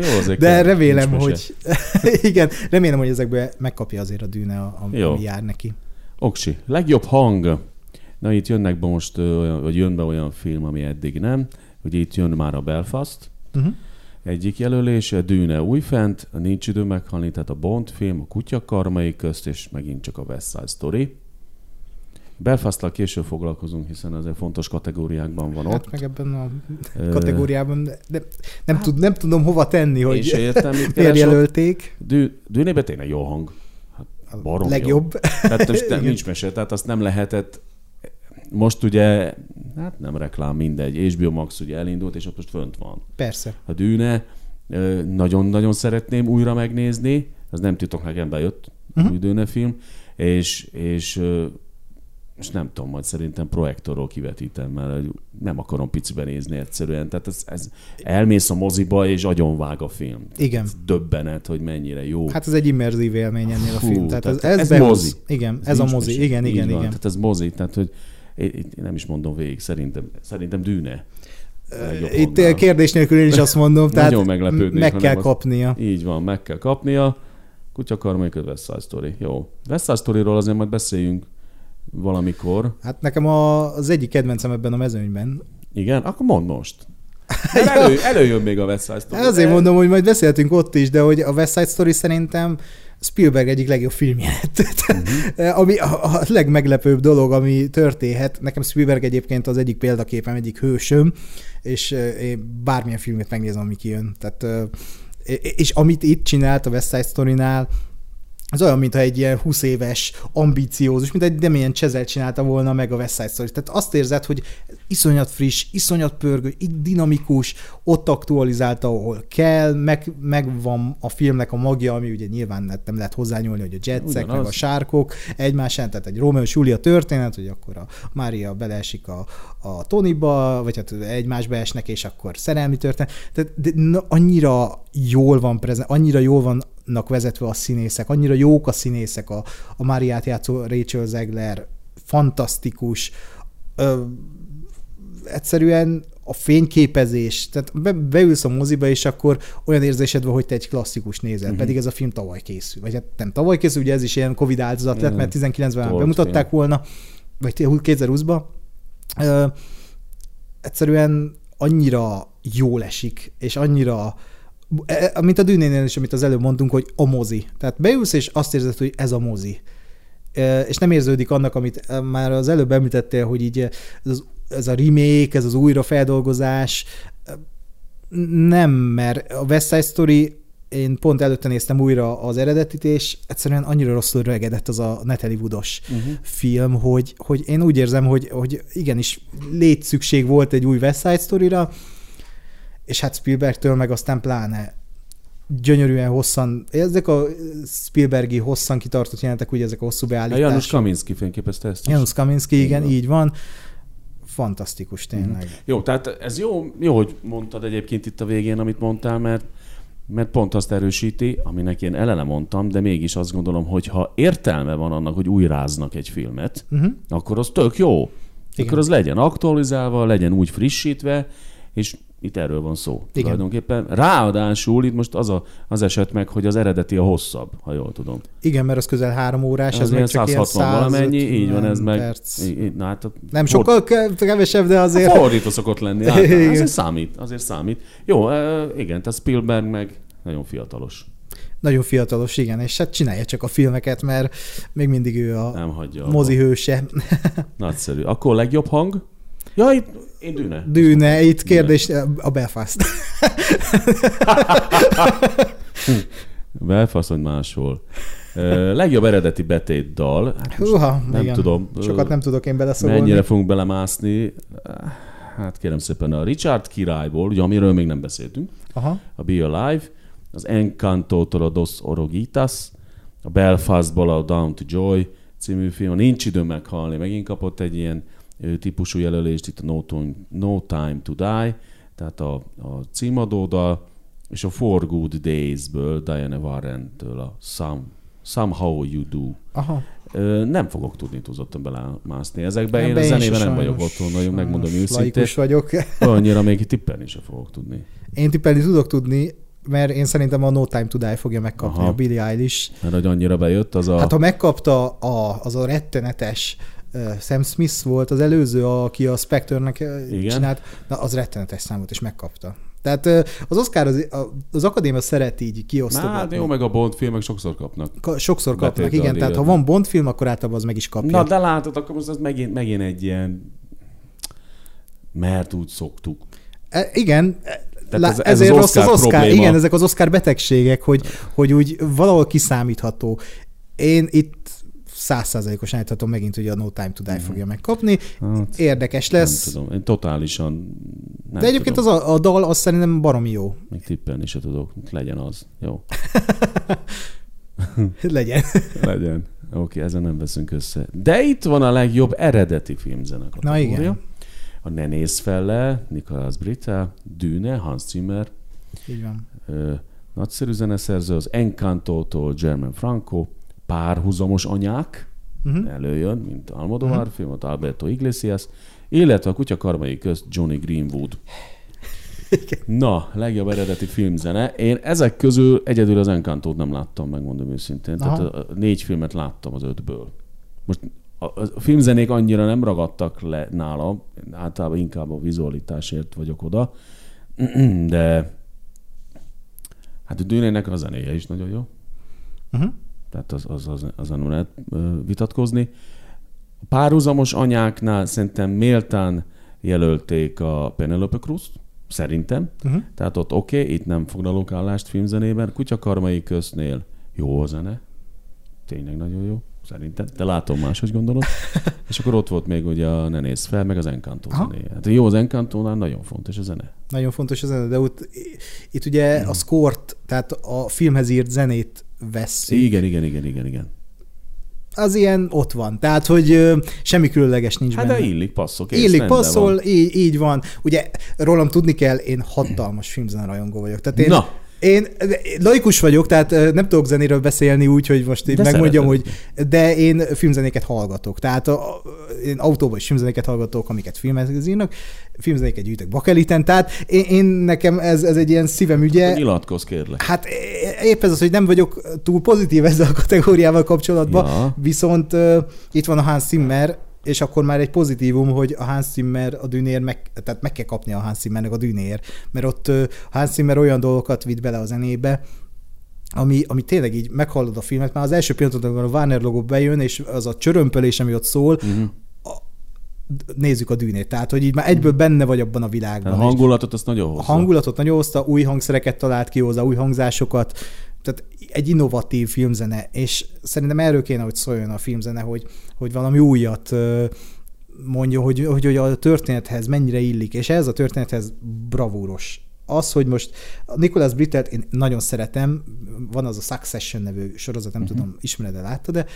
Jó, azért De kell, remélem, nincs hogy <laughs> igen, remélem, hogy ezekből megkapja azért a dűne, a, a, Jó. ami jár neki. Oksi. Legjobb hang. Na itt jönnek be most, vagy jön be olyan film, ami eddig nem. Ugye itt jön már a Belfast, Uh-huh. egyik jelölés, a Dűne újfent, a Nincs idő meghalni, tehát a Bond film, a Kutya karmai közt, és megint csak a West Side Story. belfast később foglalkozunk, hiszen azért fontos kategóriákban van ott. Hát meg ebben a kategóriában de, nem, tud, nem tudom hova tenni, hogy se értem, mit miért ott. jelölték. Dű, Dűnében tényleg jó hang. A Barom legjobb. Tehát most <laughs> nem, nincs mese, tehát azt nem lehetett most ugye, hát nem reklám, mindegy, HBO Max ugye elindult, és ott most fönt van. Persze. A Dűne nagyon-nagyon szeretném újra megnézni, ez nem titok, nekem bejött uh-huh. Mhm. új Dűne film, és, és most nem tudom, majd szerintem projektorról kivetítem, mert nem akarom piciben nézni egyszerűen. Tehát ez, ez elmész a moziba, és agyonvág a film. Igen. Ez döbbenet, hogy mennyire jó. Hát ez egy immerzív élmény ennél a film. Tehát, tehát ez, ez, ez behoz. mozi. Igen, Ez ez a mozi. Igen, igen, van. igen. Tehát ez mozi, tehát hogy én, nem is mondom végig, szerintem, szerintem dűne. Itt hangnál. kérdés nélkül én is azt mondom, <laughs> tehát meg kell azt- kapnia. Így van, meg kell kapnia. Kutya karmai West Side Story. Jó. West Side Story-ról azért majd beszéljünk valamikor. Hát nekem a, az egyik kedvencem ebben a mezőnyben. Igen? Akkor mondd most. <laughs> Elő, előjön még a West Side Story. Ezért de- mondom, hogy majd beszélhetünk ott is, de hogy a West Side Story szerintem Spielberg egyik legjobb filmje lett. <laughs> Mhm. ami a, a legmeglepőbb dolog, ami történhet. Nekem Spielberg egyébként az egyik példaképem, egyik hősöm, és eh, én bármilyen filmet megnézem, ami kijön. Tehát, eh, és amit itt csinált a West Side Story-nál, az olyan, mintha egy ilyen 20 éves, ambiciózus, mint egy Damien Chazelle csinálta volna meg a West Side Story. Tehát azt érzed, hogy iszonyat friss, iszonyat pörgő, dinamikus, ott aktualizálta, ahol kell, meg, megvan a filmnek a magja, ami ugye nyilván nem- lehet hozzányúlni, hogy a jetsek, meg a Ugyanaz. sárkok egymásán, tehát egy Romeo és Julia történet, hogy akkor a Mária beleesik a, a Tonyba, vagy hát egymásba esnek, és akkor szerelmi történet. Tehát de, na, annyira jól van prezent, annyira jól vannak vezetve a színészek, annyira jók a színészek, a, a Máriát játszó Rachel Zegler, fantasztikus, ö, egyszerűen a fényképezés, tehát be, beülsz a moziba, és akkor olyan érzésed van, hogy te egy klasszikus nézel, Mhm. uh-huh. pedig ez a film tavaly készül. Vagy hát nem tavaly készül, ugye ez is ilyen Covid áldozat lett, Igen. mert 19-ben már bemutatták film. volna, vagy 2020-ba. Ö, egyszerűen annyira jól esik, és annyira mint a dűnénél is, amit az előbb mondtunk, hogy a mozi. Tehát beülsz, és azt érzed, hogy ez a mozi. E, és nem érződik annak, amit e, már az előbb említettél, hogy így ez, az, ez a remake, ez az újrafeldolgozás, nem, mert a West Side Story én pont előtte néztem újra az eredetit, és egyszerűen annyira rosszul rögedett az a Natalie Woodos uh-huh. film, hogy, hogy én úgy érzem, hogy, hogy igenis létszükség volt egy új West Side Story-ra, és hát Spielbergtől meg aztán pláne gyönyörűen hosszan, ezek a Spielbergi hosszan kitartott jelentek, ugye ezek a hosszú beállítások. Janusz Kaminski fényképezte ezt. Janusz Kaminski, igen, így van. Fantasztikus tényleg. Mm. Jó, tehát ez jó, jó, hogy mondtad egyébként itt a végén, amit mondtál, mert mert pont azt erősíti, aminek én elele mondtam, de mégis azt gondolom, hogy ha értelme van annak, hogy újráznak egy filmet, uh-huh. akkor az tök jó. Igen. Akkor az legyen aktualizálva, legyen úgy frissítve, és itt erről van szó. Igen. Tulajdonképpen. Ráadásul itt most az a, az eset meg, hogy az eredeti a hosszabb, ha jól tudom. Igen, mert az közel három órás, ez, ez meg csak 160 ilyen valamennyi, így van ez meg. Perc. Így, na, hát a, nem sokkal kevesebb, de azért... A fordító szokott lenni. Hát, <laughs> azért számít, azért számít. Jó, igen, tehát Spielberg meg nagyon fiatalos. Nagyon fiatalos, igen, és hát csinálja csak a filmeket, mert még mindig ő a Nem hagyja mozi hőse. <laughs> Nagyszerű. Akkor legjobb hang? Ja, itt én Dűne. Dűne, itt kérdés Dűne. a Belfast. <laughs> Belfast, vagy máshol. Uh, legjobb eredeti betét dal. Hát Húha, nem igen. tudom. Sokat nem tudok én beleszólni. Mennyire fogunk belemászni? Hát kérem szépen a Richard királyból, ugye amiről még nem beszéltünk, Aha. a Be Alive, az Encanto-tól a Dos Orogitas, a Belfastból a Down to Joy című film, Nincs idő meghalni, megint kapott egy ilyen típusú jelölést, itt a No Time, no Time to Die, tehát a, a címadódal, és a For Good Days-ből, Diana Warren-től a Some, Somehow You Do. Aha. Nem fogok tudni túlzottan belemászni ezekbe. Én a zenében nem vagyok otthon, nagyon megmondom őszintén. vagyok. Annyira még tippelni sem fogok tudni. Én tippelni tudok tudni, mert én szerintem a No Time to Die fogja megkapni Aha. a Billie Eilish. Mert hogy annyira bejött az a... Hát ha megkapta a, az a rettenetes Sam Smith volt az előző, aki a Spectre-nek csinált, na az rettenetes számot, és megkapta. Tehát az Oscar, az, az akadémia szeret így kiosztani. Hát jó, meg a Bond filmek sokszor kapnak. Ka- sokszor kapnak, Betét igen. Tehát ha van Bond film, akkor általában az meg is kapja. Na, de látod, akkor most az megint, megint egy ilyen mert úgy szoktuk. E, igen, tehát ez, ez ezért az rossz az Oscar. Probléma. Igen, ezek az Oscar betegségek, hogy, hogy úgy valahol kiszámítható. Én itt százszázalékosan állíthatom megint, hogy a No Time to Die mm. fogja megkapni. Hát, Érdekes lesz. Nem tudom, én totálisan nem De egyébként tudom. az a, a dal az szerintem baromi jó. Még tippelni se tudok. Legyen az. Jó. <laughs> Legyen. <laughs> Legyen. Oké, okay, ezen nem veszünk össze. De itt van a legjobb eredeti filmzenek. Na igen. A Ne nézz fel le, Nicolas Brita, Dűne, Hans Zimmer. Így van. Ö, nagyszerű zeneszerző, az Encanto-tól German Franco, párhuzamos anyák uh-huh. előjön, mint Almodovar uh-huh. film, ott Alberto Iglesias, illetve a kutya karmai közt Johnny Greenwood. Na, legjobb eredeti filmzene. Én ezek közül egyedül az Encantót nem láttam, megmondom őszintén. Aha. Tehát a négy filmet láttam az ötből. Most a, a filmzenék annyira nem ragadtak le nálam, általában inkább a vizualitásért vagyok oda, <clears throat> de hát a Dűnének a zenéje is nagyon jó. Uh-huh tehát az, az, az, azon nem lehet vitatkozni. A párhuzamos anyáknál szerintem méltán jelölték a Penelope cruz szerintem. Uh-huh. Tehát ott oké, okay, itt nem foglalok állást filmzenében. Kutyakarmai köznél jó a zene. Tényleg nagyon jó, szerintem. De látom máshogy gondolod. <laughs> És akkor ott volt még ugye a Ne nézz fel, meg az Encanto zené. Hát jó, az Encantónál nagyon fontos a zene. Nagyon fontos a zene, de ott, itt ugye hmm. a szkort, tehát a filmhez írt zenét vesszük. Igen, igen, igen, igen, igen. Az ilyen ott van. Tehát, hogy semmi különleges nincs hát benne. de illik, passzol. Kész, illik, passzol, így, így van. Ugye rólam tudni kell, én hatalmas filmzen rajongó vagyok. Tehát én, Na. Én laikus vagyok, tehát nem tudok zenéről beszélni úgy, hogy most így megmondjam, hogy de én filmzenéket hallgatok. Tehát a, én autóban is filmzenéket hallgatok, amiket filmeznek írnak, filmzenéket gyűjtök bakeliten, tehát én, én nekem ez, ez egy ilyen szívem ügye. Nyilatkozz kérlek. Hát épp ez az, hogy nem vagyok túl pozitív <laughs> ezzel a kategóriával kapcsolatban, ja. viszont uh, itt van a Hans Zimmer, és akkor már egy pozitívum, hogy a Hans Zimmer a dűnér, meg, tehát meg kell kapni a Hans Zimmernek a dűnér, mert ott a Hans Zimmer olyan dolgokat vitt bele a zenébe, ami, ami tényleg így meghallod a filmet, már az első pillanatot, amikor a Warner logó bejön, és az a csörömpölés, ami ott szól, uh-huh. nézzük a dűnét. Tehát, hogy így már egyből benne vagy abban a világban. A hangulatot azt nagyon hozza. A hangulatot nagyon hozta, új hangszereket talált ki hozzá, új hangzásokat, tehát egy innovatív filmzene, és szerintem erről kéne, hogy szóljon a filmzene, hogy, hogy valami újat mondja, hogy, hogy, hogy a történethez mennyire illik, és ez a történethez bravúros. Az, hogy most Nicholas Brittelt én nagyon szeretem, van az a Succession nevű sorozat, nem uh-huh. tudom, ismered-e, látta, de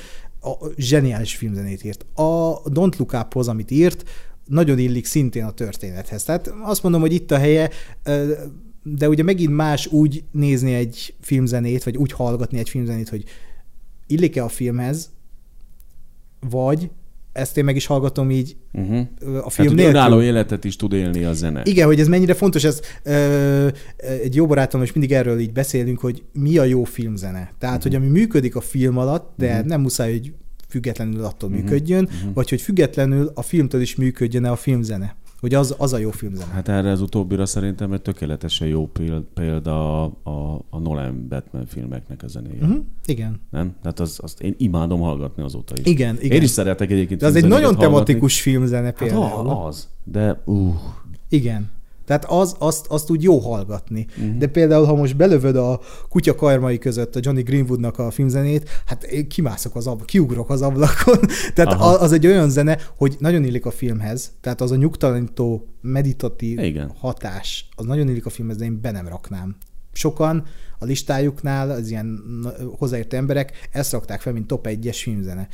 a zseniális filmzenét írt. A Don't Look Up-hoz, amit írt, nagyon illik szintén a történethez. Tehát azt mondom, hogy itt a helye, de ugye megint más úgy nézni egy filmzenét, vagy úgy hallgatni egy filmzenét, hogy illik-e a filmhez, vagy ezt én meg is hallgatom így uh-huh. a film hát, nélkül. Önálló életet is tud élni a zene. Igen, hogy ez mennyire fontos, ez ö, egy jó barátom, és mindig erről így beszélünk, hogy mi a jó filmzene. Tehát, uh-huh. hogy ami működik a film alatt, de uh-huh. nem muszáj, hogy függetlenül attól uh-huh. működjön, uh-huh. vagy hogy függetlenül a filmtől is működjön a filmzene hogy az, az a jó filmzene. Hát erre az utóbbira szerintem egy tökéletesen jó példa a, a, a Nolan Batman filmeknek a zenéje. Uh-huh. Igen. Nem? Tehát az, azt én imádom hallgatni azóta is. Igen, igen. Én is szeretek egyébként. De az egy nagyon hallgatni. tematikus filmzene például. Hát az, de uh. Igen. Tehát az, azt, azt úgy jó hallgatni. Uh-huh. De például, ha most belövöd a kutya karmai között a Johnny Greenwoodnak a filmzenét, hát én kimászok az ablakon, kiugrok az ablakon. <laughs> Tehát Aha. az egy olyan zene, hogy nagyon illik a filmhez. Tehát az a nyugtalanító, meditatív Igen. hatás, az nagyon illik a filmhez, de én be nem raknám. Sokan a listájuknál, az ilyen hozzáértő emberek ezt rakták fel, mint top 1-es filmzene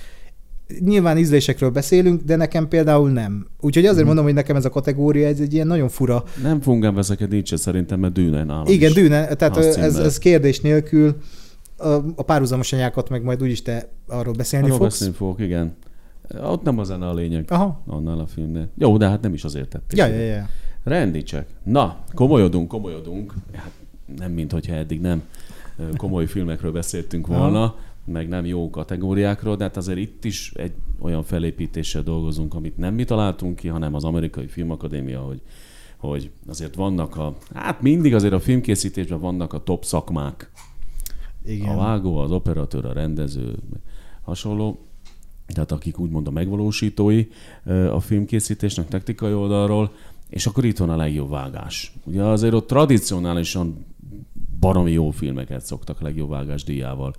nyilván ízlésekről beszélünk, de nekem például nem. Úgyhogy azért mm. mondom, hogy nekem ez a kategória ez egy ilyen nagyon fura. Nem fogunk ebben nincs szerintem, mert Dűne nálam Igen, is. Dűne, tehát ez, ez kérdés nélkül. A, párhuzamos anyákat meg majd úgyis te arról beszélni arról fogsz. beszélni fogok, igen. Ott nem a zene a lényeg. Aha. Annál a filmnél. Jó, de hát nem is azért tették. Ja, ja, ja. Rendi csak. Na, komolyodunk, komolyodunk. Hát nem, mint hogyha eddig nem komoly filmekről beszéltünk volna. Meg nem jó kategóriákról, de hát azért itt is egy olyan felépítéssel dolgozunk, amit nem mi találtunk ki, hanem az Amerikai Filmakadémia, hogy, hogy azért vannak a, hát mindig azért a filmkészítésben vannak a top szakmák. Igen. A vágó, az operatőr, a rendező, hasonló. Tehát akik úgymond a megvalósítói a filmkészítésnek technikai oldalról, és akkor itt van a legjobb vágás. Ugye azért ott tradicionálisan baromi jó filmeket szoktak legjobb vágás díjával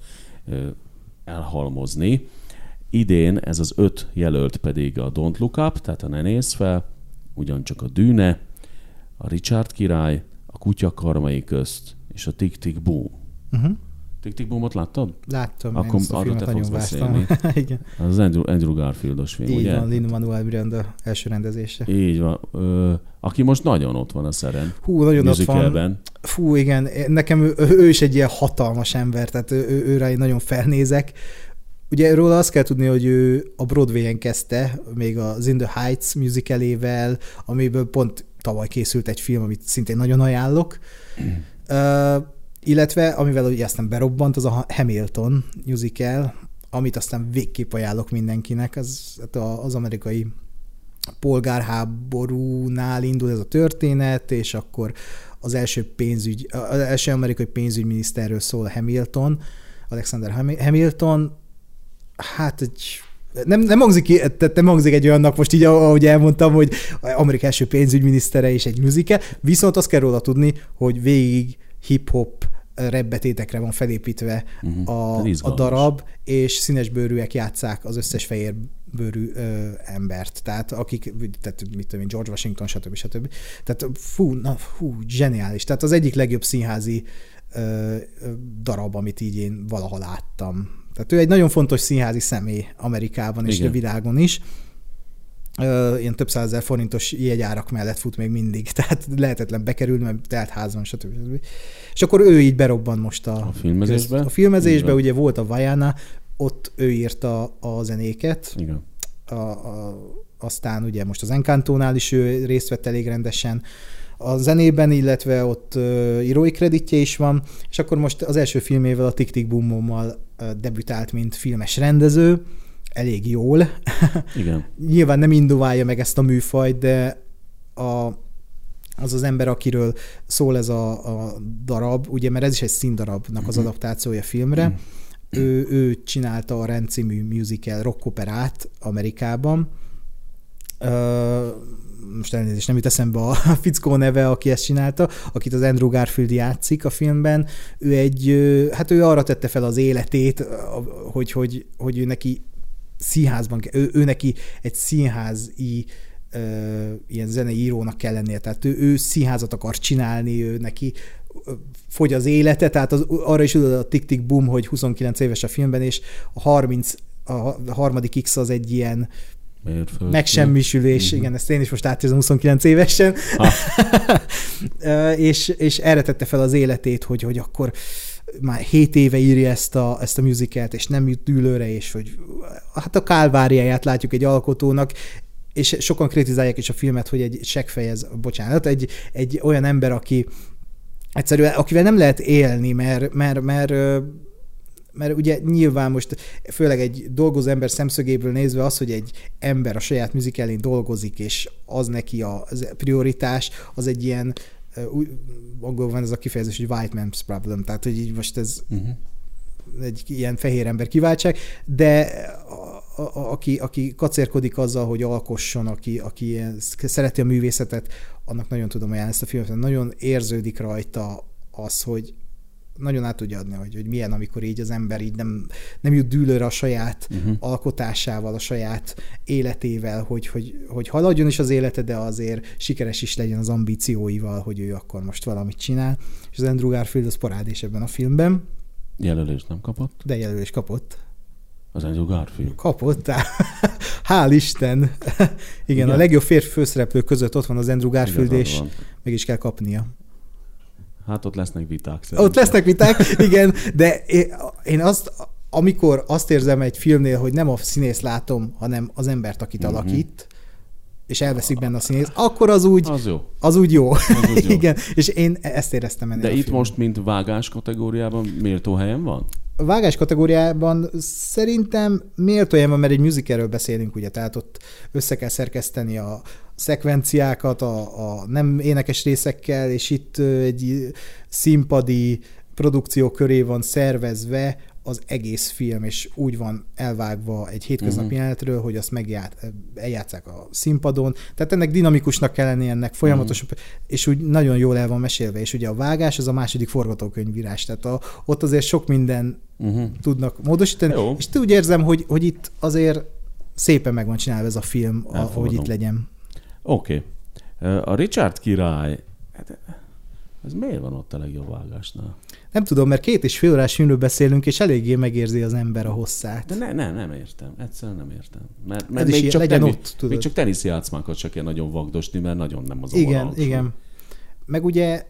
elhalmozni. Idén ez az öt jelölt pedig a Don't Look Up, tehát a Ne Nézz Fel, ugyancsak a Dűne, a Richard király, a Kutya karmai közt és a Tick Tick Boom. Uh-huh. Tick Boomot láttad? Láttam, Akkor arról te fogsz beszélni. <laughs> Igen. Az Andrew, Andrew Garfieldos film, Így ugye? van, Lin-Manuel Miranda első rendezése. Így van. Ö, aki most nagyon ott van a szeren. Hú, nagyon ott van. Fú, igen, nekem ő, ő is egy ilyen hatalmas ember, tehát ő, ő, őre én nagyon felnézek. Ugye róla azt kell tudni, hogy ő a Broadway-en kezdte, még az In the Heights musicalével, amiből pont tavaly készült egy film, amit szintén nagyon ajánlok. Mm. Uh, illetve, amivel ugye aztán berobbant, az a Hamilton musical, amit aztán végképp ajánlok mindenkinek, az, hát az amerikai polgárháborúnál indul ez a történet, és akkor az első pénzügy, az első amerikai pénzügyminiszterről szól Hamilton, Alexander Hamilton, hát egy nem, nem, hangzik, tehát nem hangzik egy olyannak most így, ahogy elmondtam, hogy Amerika első pénzügyminisztere és egy musical, viszont azt kell róla tudni, hogy végig hip-hop rebbetétekre van felépítve uh-huh. a, a darab, és színes bőrűek játszák az összes fehér bőrű ö, embert, tehát akik, tehát mit tudom én, George Washington, stb. stb. Tehát fú, na, fú, zseniális. Tehát az egyik legjobb színházi ö, darab, amit így én valaha láttam. Tehát ő egy nagyon fontos színházi személy Amerikában és Igen. a világon is. Ö, ilyen több százezer forintos jegyárak mellett fut még mindig, <laughs> tehát lehetetlen bekerülni, mert telt házban, stb. stb. És akkor ő így berobban most a, a filmezésbe. A filmezésbe ugye volt a Vajana, ott ő írta a zenéket. Igen. A, a, aztán ugye most az Encantónál is ő részt vett elég rendesen a zenében, illetve ott uh, írói kreditje is van, és akkor most az első filmével, a Tick Boom-mal uh, debütált, mint filmes rendező. Elég jól. Igen. <laughs> Nyilván nem indulálja meg ezt a műfajt, de a, az az ember, akiről szól ez a, a darab, ugye, mert ez is egy színdarabnak az adaptációja filmre, ő, ő csinálta a rendcímű musical rockoperát Amerikában. Ö, most elnézést, nem jut eszembe a <laughs> fickó neve, aki ezt csinálta, akit az Andrew Garfield játszik a filmben. Ő egy, hát ő arra tette fel az életét, hogy, hogy, hogy ő neki színházban, ő, ő neki egy színházi ö, ilyen zenei írónak kell lennie, tehát ő, ő színházat akar csinálni, ő neki fogy az élete, tehát az, arra is tudod a tik-tik boom, hogy 29 éves a filmben, és a 30, a harmadik X az egy ilyen Mérföld. megsemmisülés, Mhm. igen, ezt én is most átérzem 29 évesen, <laughs> és, és erre tette fel az életét, hogy, hogy akkor már 7 éve írja ezt a, ezt a musicalt, és nem jut dűlőre, és hogy hát a kálváriáját látjuk egy alkotónak, és sokan kritizálják is a filmet, hogy egy seggfejez, bocsánat, egy, egy olyan ember, aki egyszerűen, akivel nem lehet élni, mert, mert, mert, mert ugye nyilván most főleg egy dolgozó ember szemszögéből nézve az, hogy egy ember a saját műzikelén dolgozik, és az neki a prioritás, az egy ilyen, úgy- angolul van ez a kifejezés, hogy white man's problem, tehát hogy így most ez Uh-huh. egy ilyen fehér ember kiváltság, de a, a, aki, aki kacérkodik azzal, hogy alkosson, aki, aki ilyen, szereti a művészetet, annak nagyon tudom ajánlani ezt a filmet, nagyon érződik rajta az, hogy nagyon át tudja adni, hogy, hogy milyen, amikor így az ember így nem, nem jut dűlőre a saját Uh-huh. alkotásával, a saját életével, hogy, hogy, hogy haladjon is az élete, de azért sikeres is legyen az ambícióival, hogy ő akkor most valamit csinál. És az Andrew Garfield az parádés ebben a filmben, Jelölést nem kapott. de jelölés kapott. Az Andrew Garfield. Kapott, <laughs> hál' Isten. Igen, <laughs> Igen, a Igen. legjobb férfi főszereplő között ott van az Andrew Garfield, Igazad és meg is kell kapnia. Hát ott lesznek viták szerintem. Ott lesznek viták, <laughs> igen, de én- azt, amikor azt érzem egy filmnél, hogy nem a színész látom, hanem az embert, akit Mhm. alakít, és elveszik benne a színész, akkor az úgy, Az jó. az úgy jó. Az úgy jó. <laughs> igen, és én ezt éreztem ennél De itt filmben. most, mint vágás kategóriában méltó helyen van? A vágás kategóriában szerintem méltó ilyen van, mert egy musicalről beszélünk, ugye, tehát ott össze kell szerkeszteni a szekvenciákat a, a nem énekes részekkel, és itt egy színpadi produkció köré van szervezve az egész film, és úgy van elvágva egy hétköznapi Mhm. jelenetről, hogy azt megját, eljátszák a színpadon. Tehát ennek dinamikusnak kell lenni, ennek folyamatosan, és úgy nagyon jól el van mesélve, és ugye a vágás az a második forgatókönyvírás, tehát a, ott azért sok minden Uh-huh. tudnak módosítani, Jó. és úgy érzem, hogy, hogy itt azért szépen meg van csinálva ez a film, a, hogy itt legyen. Oké. Okay. A Richard király, hát ez miért van ott a legjobb vágásnál? Nem tudom, mert két és fél órás filmről beszélünk, és eléggé megérzi az ember a hosszát. De ne, ne, nem értem. Egyszerűen nem értem. Mert, mert még, ilyen, csak legyen teni, ott, tudod. még csak teniszjátszmákat se kell nagyon vagdosni, mert nagyon nem az a igen, vonalsú. igen. Meg ugye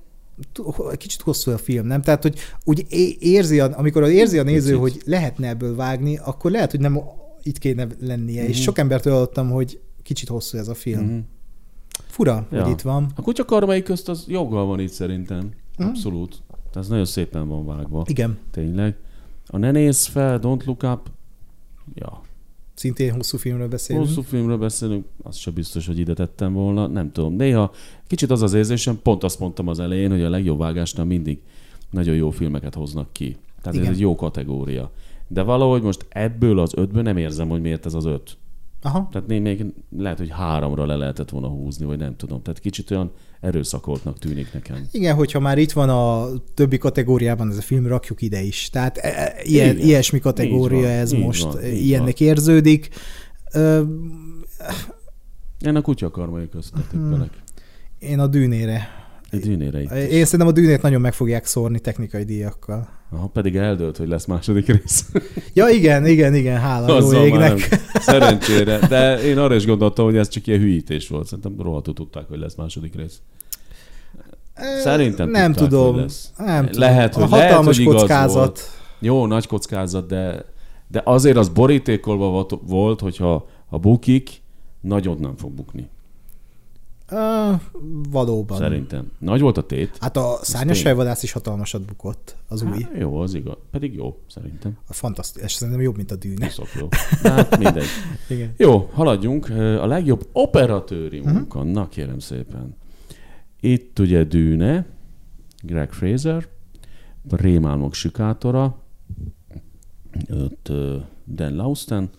kicsit hosszú a film, nem? Tehát, hogy úgy érzi, a, amikor érzi a néző, Picit. hogy lehetne ebből vágni, akkor lehet, hogy nem itt kéne lennie. Mhm. És sok embertől hallottam, hogy kicsit hosszú ez a film. Mhm. Fura, Ja. hogy itt van. A kutya karmai közt az joggal van itt szerintem. Mhm. Abszolút. Tehát ez nagyon szépen van vágva. Igen, Tényleg. A Ne nézz fel, Don't Look Up. Ja. szintén hosszú filmről beszélünk. Hosszú filmről beszélünk, az se biztos, hogy ide tettem volna, nem tudom. Néha kicsit az az érzésem, pont azt mondtam az elején, hogy a legjobb vágásnál mindig nagyon jó filmeket hoznak ki. Tehát Igen. ez egy jó kategória. De valahogy most ebből az ötből nem érzem, hogy miért ez az öt. Aha. Tehát még, még lehet, hogy háromra le lehetett volna húzni, vagy nem tudom. Tehát kicsit olyan erőszakoltnak tűnik nekem. Igen, hogyha már itt van a többi kategóriában ez a film, rakjuk ide is. Tehát e- e- ilyen, Igen. ilyesmi Így kategória van, ez így most, van, így ilyennek érződik. Ö, Én a kutya karmai közt tippelek. Én a dűnére. Egy dűnére itt is. Én szerintem a dűnét nagyon meg fogják szórni technikai díjakkal. Aha, pedig eldőlt, hogy lesz második rész. <laughs> Ja, igen, igen, igen, hála jó Azzal már égnek. Szerencsére. De én arra is gondoltam, hogy ez csak ilyen hülyítés volt. Szerintem rohadtul tudták, hogy lesz második rész. Szerintem nem tudták, tudom. hogy lesz. Nem tudom. Lehet, hogy- a lehet, hogy igaz kockázat. volt. Jó, nagy kockázat, de, de azért az borítékolva volt- hogyha ha bukik, nagyon nem fog bukni. Uh, valóban. Szerintem. Nagy volt a tét. Hát a szárnyas fejvadász is hatalmasat bukott, az új. Hát, jó, az igaz. Pedig jó, szerintem. A fantasztikus, szerintem jobb, mint a dűne. Szok jó. De Hát mindegy. <laughs> Igen. Jó, haladjunk. A legjobb operatőri munka. Uh-huh. Na kérem szépen. Itt ugye Dűne, Greg Fraser, Rémálmok sikátora, ott Dan Lausten,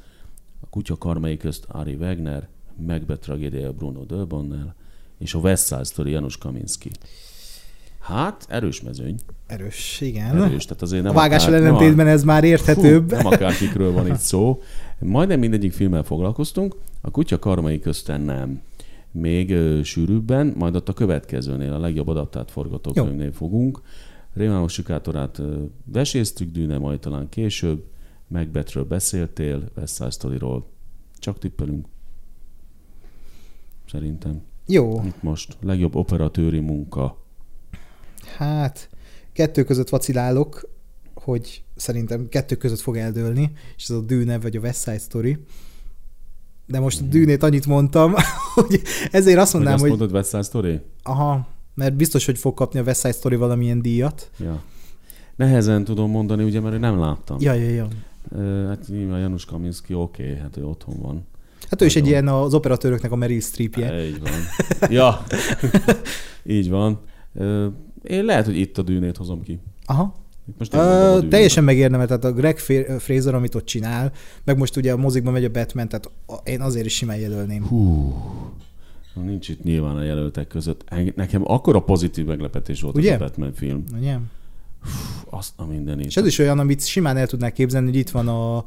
a Kutya karmai közt Ari Wegner, Macbeth tragédiája Bruno Döbonnel, és a West Side Story Janusz Kaminski. Hát, erős mezőny. Erős, igen. Erős, tehát azért a nem vágással akár- nem a- ellentétben ez már érthetőbb. Fú, nem akárkikről van itt szó. Majdnem mindegyik filmmel foglalkoztunk, a Kutya karmai közten nem. Még ö, sűrűbben, majd ott a következőnél, a legjobb adaptált forgatókönyvnél fogunk. Rémálmos sikátorát veséztük, Dűne majd talán később, Megbetről beszéltél, West Side Story-ról. Csak tippelünk. Szerintem. Jó, Itt most legjobb operatőri munka. hát kettő között vacilálok, hogy szerintem kettő között fog eldőlni, és ez a Dűne vagy a West Side Story. De most a Dűnét annyit mondtam, <laughs> hogy ezért azt Hogy mondanám, azt hogy mondod West Side Story? aha, mert biztos, hogy fog kapni a West Side Story valamilyen díjat. Ja. Nehezen tudom mondani, ugye, mert nem láttam. Ja, ja, ja. Hát nyilván Janusz Kaminski oké, okay, hát ő otthon van. Hát ő is egy ilyen az operatőröknek a Meryl Streepje. Így van. ja, <laughs> így van. Én lehet, hogy itt a dűnét hozom ki. Aha. Most a Ö, dűnét. teljesen megérdemel, tehát a Greg Fra- Fraser, amit ott csinál, meg most ugye a mozikban megy a Batman, tehát a- én azért is simán jelölném. Hú, nincs itt nyilván a jelöltek között. Nekem akkora pozitív meglepetés volt Ugye? az a Batman film. Ugye? Pff, Azt a mindenit. És ez is olyan, amit simán el tudnák képzelni, hogy itt van a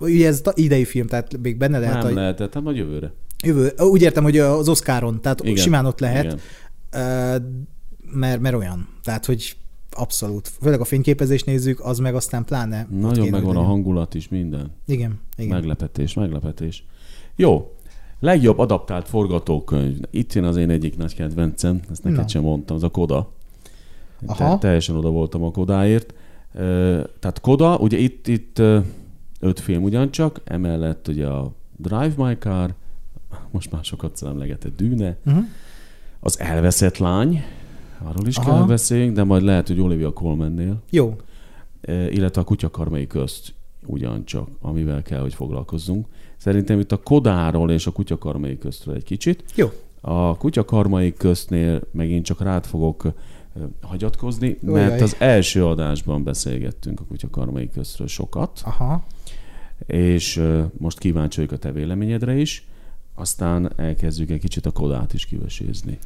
Ugye ez idei film, tehát még benne lehet nem a lehetett, hát majd jövőre. jövő. Úgy értem, hogy az Oscaron, tehát Igen. Simán ott lehet, Igen. Mert, mert olyan. Tehát, hogy abszolút. Főleg a fényképezést nézzük, az meg aztán pláne. Nagyon megvan a hangulat is, minden. Igen, igen. Meglepetés, meglepetés. Jó. Legjobb adaptált forgatókönyv. Itt jön az én egyik nagy kedvencem, ezt neked Na. sem mondtam, az a Koda. Aha. Te, teljesen oda voltam a Kodáért. Tehát Koda, ugye itt, itt öt film ugyancsak, emellett ugye a Drive My Car, most már sokat emlegetett Dűne, Uh-huh. az Elveszett lány, arról is Aha. kell beszéljünk, de majd lehet, hogy Olivia Colmannél, Jó. E, illetve a kutyakarmai közt ugyancsak, amivel kell, hogy foglalkozzunk. Szerintem itt a Kodáról és a kutyakarmai köztről egy kicsit. Jó. A kutyakarmai köztnél megint csak rád fogok ö, hagyatkozni, Ujjaj. mert az első adásban beszélgettünk a kutyakarmai köztről sokat, Aha. És ö, most kíváncsi vagyok a te véleményedre is, aztán elkezdjük egy kicsit a Kodát is kivesézni.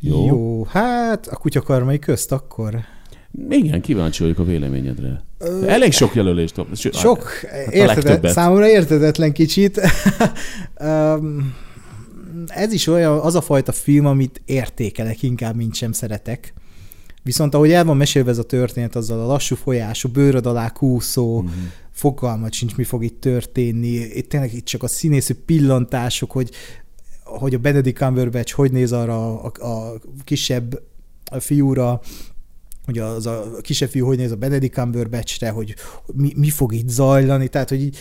Jó? Jó. Hát a kutyakarmai közt akkor. Igen, kíváncsi vagyok a véleményedre. Elég sok jelölést. Sőt, Sok, a értede, számomra értetetlen kicsit. <laughs> Ez is olyan, az a fajta film, amit értékelek inkább, mint sem szeretek. Viszont ahogy el van mesélve ez a történet, azzal a lassú folyású, bőröd alá kúszó, Mhm. fogalmat sincs, mi fog itt történni. Itt tényleg itt csak a színészű pillantások, hogy, hogy a Benedict Cumberbatch hogy néz arra a, a kisebb fiúra, hogy az a kisebb fiú hogy néz a Benedict Cumberbatchre, hogy mi, mi fog itt zajlani, tehát hogy így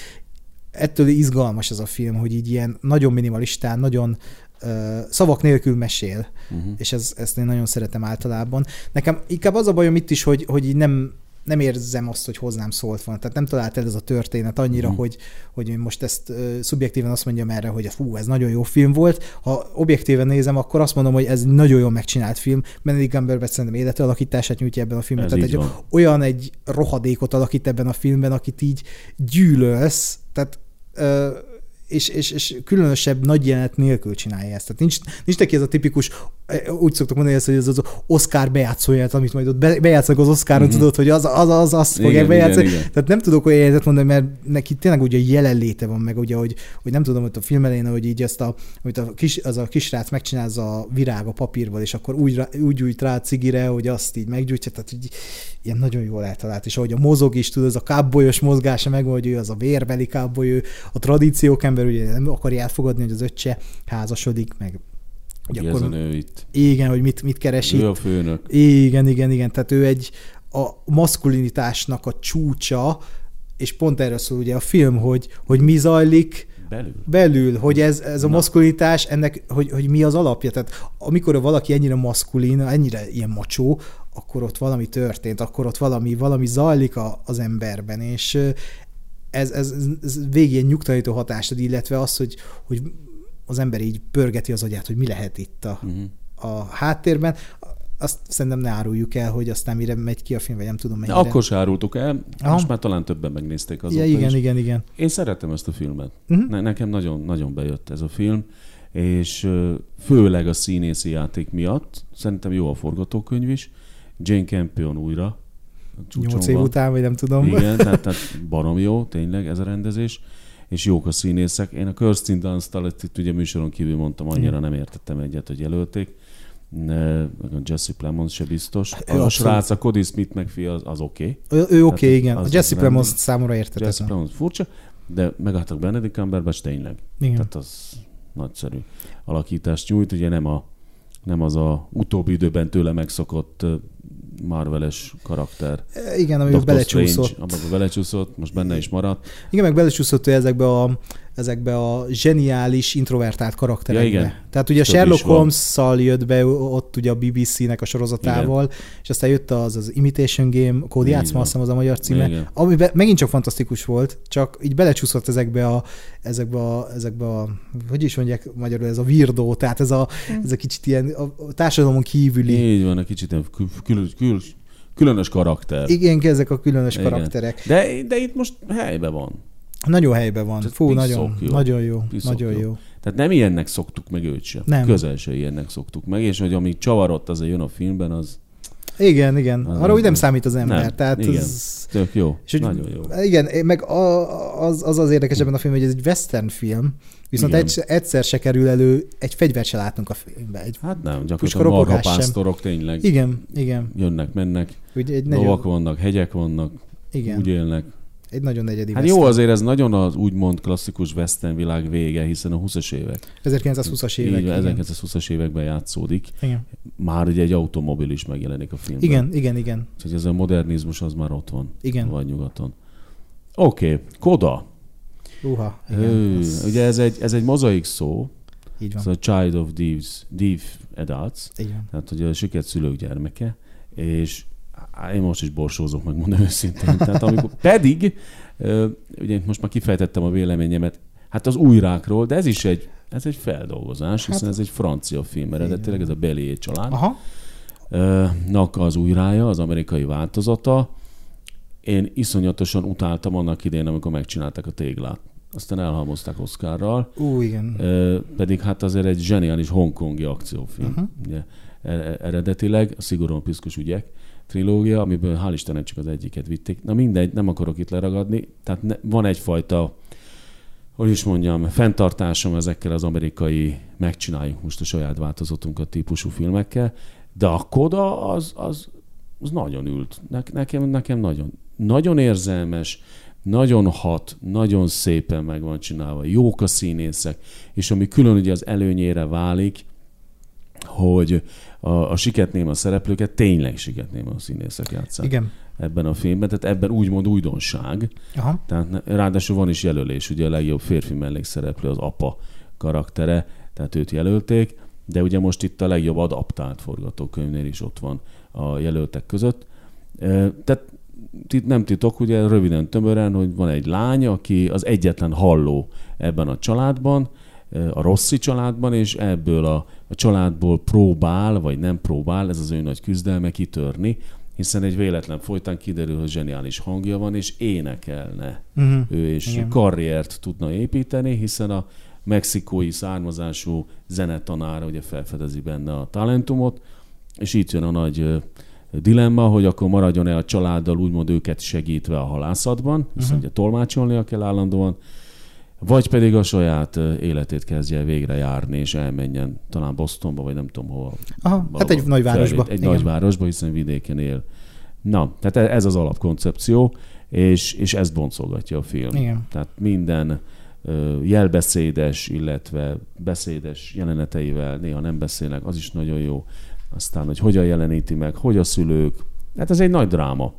ettől izgalmas ez a film, hogy így ilyen nagyon minimalistán, nagyon szavak nélkül mesél, Uh-huh. és ez, ezt én nagyon szeretem általában. Nekem inkább az a bajom itt is, hogy, hogy így nem, nem érzem azt, hogy hozzám szólt volna. Tehát nem talált el ez a történet annyira, mm. hogy, hogy most ezt uh, szubjektíven azt mondjam erre, hogy fú, ez nagyon jó film volt. Ha objektíven nézem, akkor azt mondom, hogy ez nagyon jól megcsinált film. Benedict Cumberbatch szerintem életalakítását nyújtja ebben a filmben. Ez Tehát egy, van. olyan egy rohadékot alakít ebben a filmben, akit így gyűlölsz. Tehát ö, és, és, és különösebb nagy jelenet nélkül csinálja ezt. Tehát nincs, nincs neki ez a tipikus, úgy szoktuk mondani ezt, hogy ez az Oscar bejátszó jelenet, amit majd ott be, bejátszanak az Oscaron, mm-hmm. tudod, hogy az, az, az azt fogják Igen, bejátszani. igen, igen. Tehát nem tudok olyan jelenetet mondani, mert neki tényleg ugye jelenléte van, meg ugye, hogy, hogy nem tudom, hogy a film elején, hogy így ezt a, amit a kis, az a kisrác megcsinálza a virág a papírból, és akkor úgy, úgy gyújt rá a cigire, hogy azt így meggyújtja, tehát így, ilyen nagyon jól eltalált, és ahogy a mozog is, tudod, az a kábolyos mozgása megvan, hogy ő az a vérbeli káboly, ő a tradíciók ember, ugye nem akarja elfogadni, hogy az öccse házasodik, meg Ugye Ugye ez a akkor- nő itt. igen, hogy mit, mit keres itt. Ő a főnök. Igen, igen, igen. Tehát ő egy a maszkulinitásnak a csúcsa, és pont erről szól ugye a film, hogy, hogy mi zajlik Belül? Belül, hogy ez, ez a maszkulinitás, ennek, hogy, hogy mi az alapja. Tehát amikor valaki ennyire maszkulin, ennyire ilyen macsó, akkor ott valami történt, akkor ott valami, valami zajlik a, az emberben, és ez, ez, ez végén nyugtalanító hatást ad, illetve az, hogy, hogy az ember így pörgeti az agyát, hogy mi lehet itt a, uh-huh. a háttérben. Azt szerintem ne áruljuk el, hogy aztán mire megy ki a film, vagy nem tudom mennyire. Akkor se árultuk el, Aha. most már talán többen megnézték azóta ja, igen, is. igen, igen. Én szeretem ezt a filmet. Uh-huh. Ne, nekem nagyon, nagyon bejött ez a film, és főleg a színészi játék miatt. Szerintem jó a forgatókönyv is. Jane Campion újra. Nyolc év után, vagy nem tudom. Igen, <laughs> tehát, tehát barom jó, tényleg ez a rendezés és jók a színészek. Én a Kirsten Dunst-tal itt ugye műsoron kívül mondtam, annyira Igen. nem értettem egyet, hogy jelölték. Ne, a Jesse Plemons se biztos. Hát, a, a srác, a Cody Smith megfia az, az oké. Okay. Ő, ő oké, okay, igen. A Jesse Plemons számomra értetett. Jesse Plemons furcsa, de megálltak Benedict Cumberbatch tényleg. Igen. Tehát az nagyszerű alakítást nyújt. Ugye nem, a, nem az a utóbbi időben tőle megszokott Marveles karakter. Igen, amiben belecsúszott. Abban belecsúszott, most benne is maradt. Igen, meg belecsúszott hogy ezekbe a, ezekbe a zseniális, introvertált karakterekbe. Ja, igen. Tehát ugye a Sherlock Holmes-szal jött be ott ugye a BBC-nek a sorozatával, igen. és aztán jött az az Imitation Game, Kódi játszma, azt az a magyar címe, igen. amiben megint csak fantasztikus volt, csak így belecsúszott ezekbe a, ezekbe a, ezekbe a hogy is mondják magyarul, ez a virdó, tehát ez a, ez a kicsit ilyen a társadalomon kívüli. Így van, a kicsit ilyen kül, kül, kül, különös karakter. Igen, ezek a különös Igen. karakterek. De, de itt most helyben van. Nagyon helyben van. Tehát Fú, nagyon jó. nagyon jó. nagyon jó. jó. Tehát nem ilyennek szoktuk meg őt sem. Nem. Közel se ilyennek szoktuk meg, és hogy ami csavarott az jön a filmben, az igen, igen. Az Arra úgy nem számít az ember. Nem, tehát igen. Az... Tök jó. És hogy, Nagyon jó. Igen, meg az, az az érdekes ebben a filmben, hogy ez egy western film, viszont egy, egyszer se kerül elő, egy fegyvert se látunk a filmben. Egy hát nem, gyakorlatilag marhapásztorok tényleg. Igen, igen. Jönnek, mennek. Ugye egy nagyon... Vannak, hegyek vannak. Igen. Úgy élnek. Egy nagyon egyedi Hát western. jó, azért ez nagyon az úgymond klasszikus western világ vége, hiszen a 20-as évek. 1920-as évek. Így, 1920-as években játszódik. Igen. Már ugye egy automobil is megjelenik a filmben. Igen, igen, igen. Úgyhogy ez a modernizmus az már ott van. Igen. Vagy nyugaton. Oké, okay. Koda. Uha, igen. Ő, ugye ez egy, ez egy mozaik szó. Így van. Ez a Child of Thieves, Thief Adults. Igen. Tehát, hogy a siket szülők gyermeke. És én most is borsózok, megmondom őszintén. Tehát amikor, <laughs> pedig, ugye most már kifejtettem a véleményemet, hát az újrákról, de ez is egy, ez egy feldolgozás, hiszen hát, ez egy francia film eredetileg, ez a Bellier család. Aha. Nak az újrája, az amerikai változata. Én iszonyatosan utáltam annak idén, amikor megcsinálták a téglát. Aztán elhalmozták Oscarral. Ú, igen. Pedig hát azért egy zseniális hongkongi akciófilm. Uh-huh. Ugye, e, e, eredetileg, a szigorúan piszkos ügyek trilógia, amiből hál' Istennek csak az egyiket vitték. Na mindegy, nem akarok itt leragadni. Tehát ne, van egyfajta, hogy is mondjam, fenntartásom ezekkel az amerikai megcsináljuk most a saját változatunkat típusú filmekkel, de a koda az, az, az nagyon ült. Ne, nekem, nekem nagyon, nagyon érzelmes, nagyon hat, nagyon szépen meg van csinálva, jók a színészek, és ami külön ugye az előnyére válik, hogy a, a siketném a szereplőket tényleg siketném a színészek játszák. Igen. Ebben a filmben, tehát ebben úgymond újdonság. Aha. Tehát ráadásul van is jelölés, ugye a legjobb férfi mellékszereplő az apa karaktere, tehát őt jelölték, de ugye most itt a legjobb adaptált forgatókönyvnél is ott van a jelöltek között. Tehát nem titok, ugye röviden tömören, hogy van egy lány, aki az egyetlen halló ebben a családban, a Rossi családban, és ebből a, a családból próbál, vagy nem próbál, ez az ő nagy küzdelme kitörni, hiszen egy véletlen folytán kiderül, hogy zseniális hangja van, és énekelne uh-huh. ő, és Igen. karriert tudna építeni, hiszen a mexikói származású zenetanára ugye felfedezi benne a talentumot, és itt jön a nagy dilemma, hogy akkor maradjon-e a családdal úgymond őket segítve a halászatban, hiszen uh-huh. ugye tolmácsolnia kell állandóan, vagy pedig a saját életét kezdje végre járni, és elmenjen talán Bostonba, vagy nem tudom hova. Aha, hát egy nagyvárosba. Egy Igen. nagyvárosba, hiszen vidéken él. Na, tehát ez az alapkoncepció, és, és ezt boncolgatja a film. Igen. Tehát minden jelbeszédes, illetve beszédes jeleneteivel, néha nem beszélnek, az is nagyon jó. Aztán, hogy hogyan jeleníti meg, hogy a szülők. Hát ez egy nagy dráma.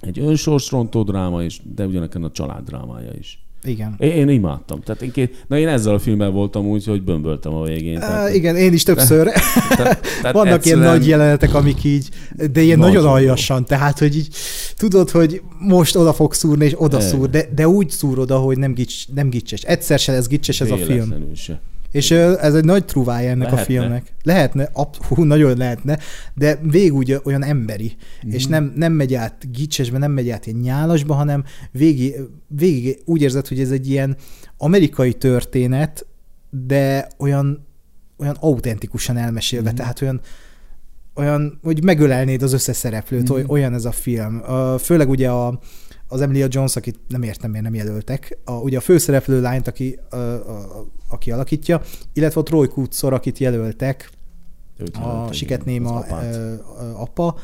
Egy önsorsrontó dráma is, de ugyanakkor a család drámája is. Igen. Én, én imádtam. Tehát én, két, na én ezzel a filmmel voltam úgy, hogy bömböltem a végén. Tehát, igen, én is többször. <laughs> tehát, tehát <laughs> Vannak egyszerűen... ilyen nagy jelenetek, amik így, de ilyen nagyon, nagyon aljasan, tehát, hogy így tudod, hogy most oda fog szúrni, és oda szúr, de, de úgy szúr oda, hogy nem, gics, nem gicses. Egyszer se lesz gicses ez a film. Se. És ez egy nagy truvája ennek lehetne. a filmnek. Lehetne, hú, nagyon lehetne, de végig úgy olyan emberi. Mm. És nem, nem megy át gicsesbe, nem megy át ilyen nyálasba, hanem végig, végig úgy érzed, hogy ez egy ilyen amerikai történet, de olyan, olyan autentikusan elmesélve, mm. tehát olyan, olyan, hogy megölelnéd az összes szereplőt, mm. olyan ez a film. Főleg ugye a, az Emilia Jones, akit nem értem, miért nem jelöltek, a, ugye a főszereplő lányt, aki, a, a, aki alakítja, illetve a Troy Kutzor, akit jelöltek, a Siket Néma apa,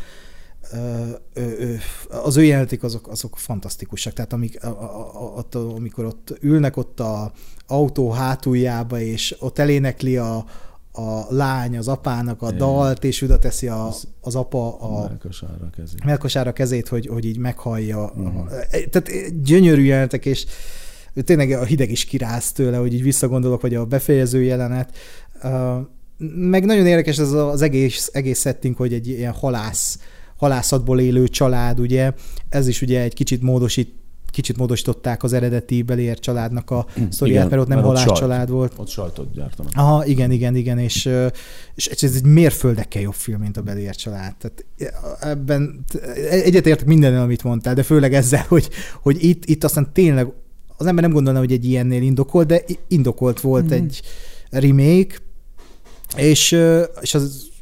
az ő jelenetik azok, azok fantasztikusak. Tehát amik, a, a, a, amikor ott ülnek ott a autó hátuljába, és ott elénekli a, a lány az apának a Igen. dalt, és oda teszi a, az apa a melkosára kezét, melkosára kezét hogy, hogy így meghallja. Uh-huh. Tehát gyönyörű jelentek, és tényleg a hideg is kiráz tőle, hogy így visszagondolok, vagy a befejező jelenet. Meg nagyon érdekes ez az egész, egész setting, hogy egy ilyen halász, halászatból élő család, ugye, ez is ugye egy kicsit módosít kicsit módosították az eredeti Belier családnak a mm, sztoriát, mert ott nem halál család volt. Ott sajtot gyártanak. Aha, igen, igen, igen, és, és ez egy mérföldekkel jobb film, mint a Belier család. Tehát ebben egyetértek mindennel, amit mondtál, de főleg ezzel, hogy, hogy itt, itt aztán tényleg az ember nem gondolna, hogy egy ilyennél indokolt, de indokolt volt mm. egy remake, és, és az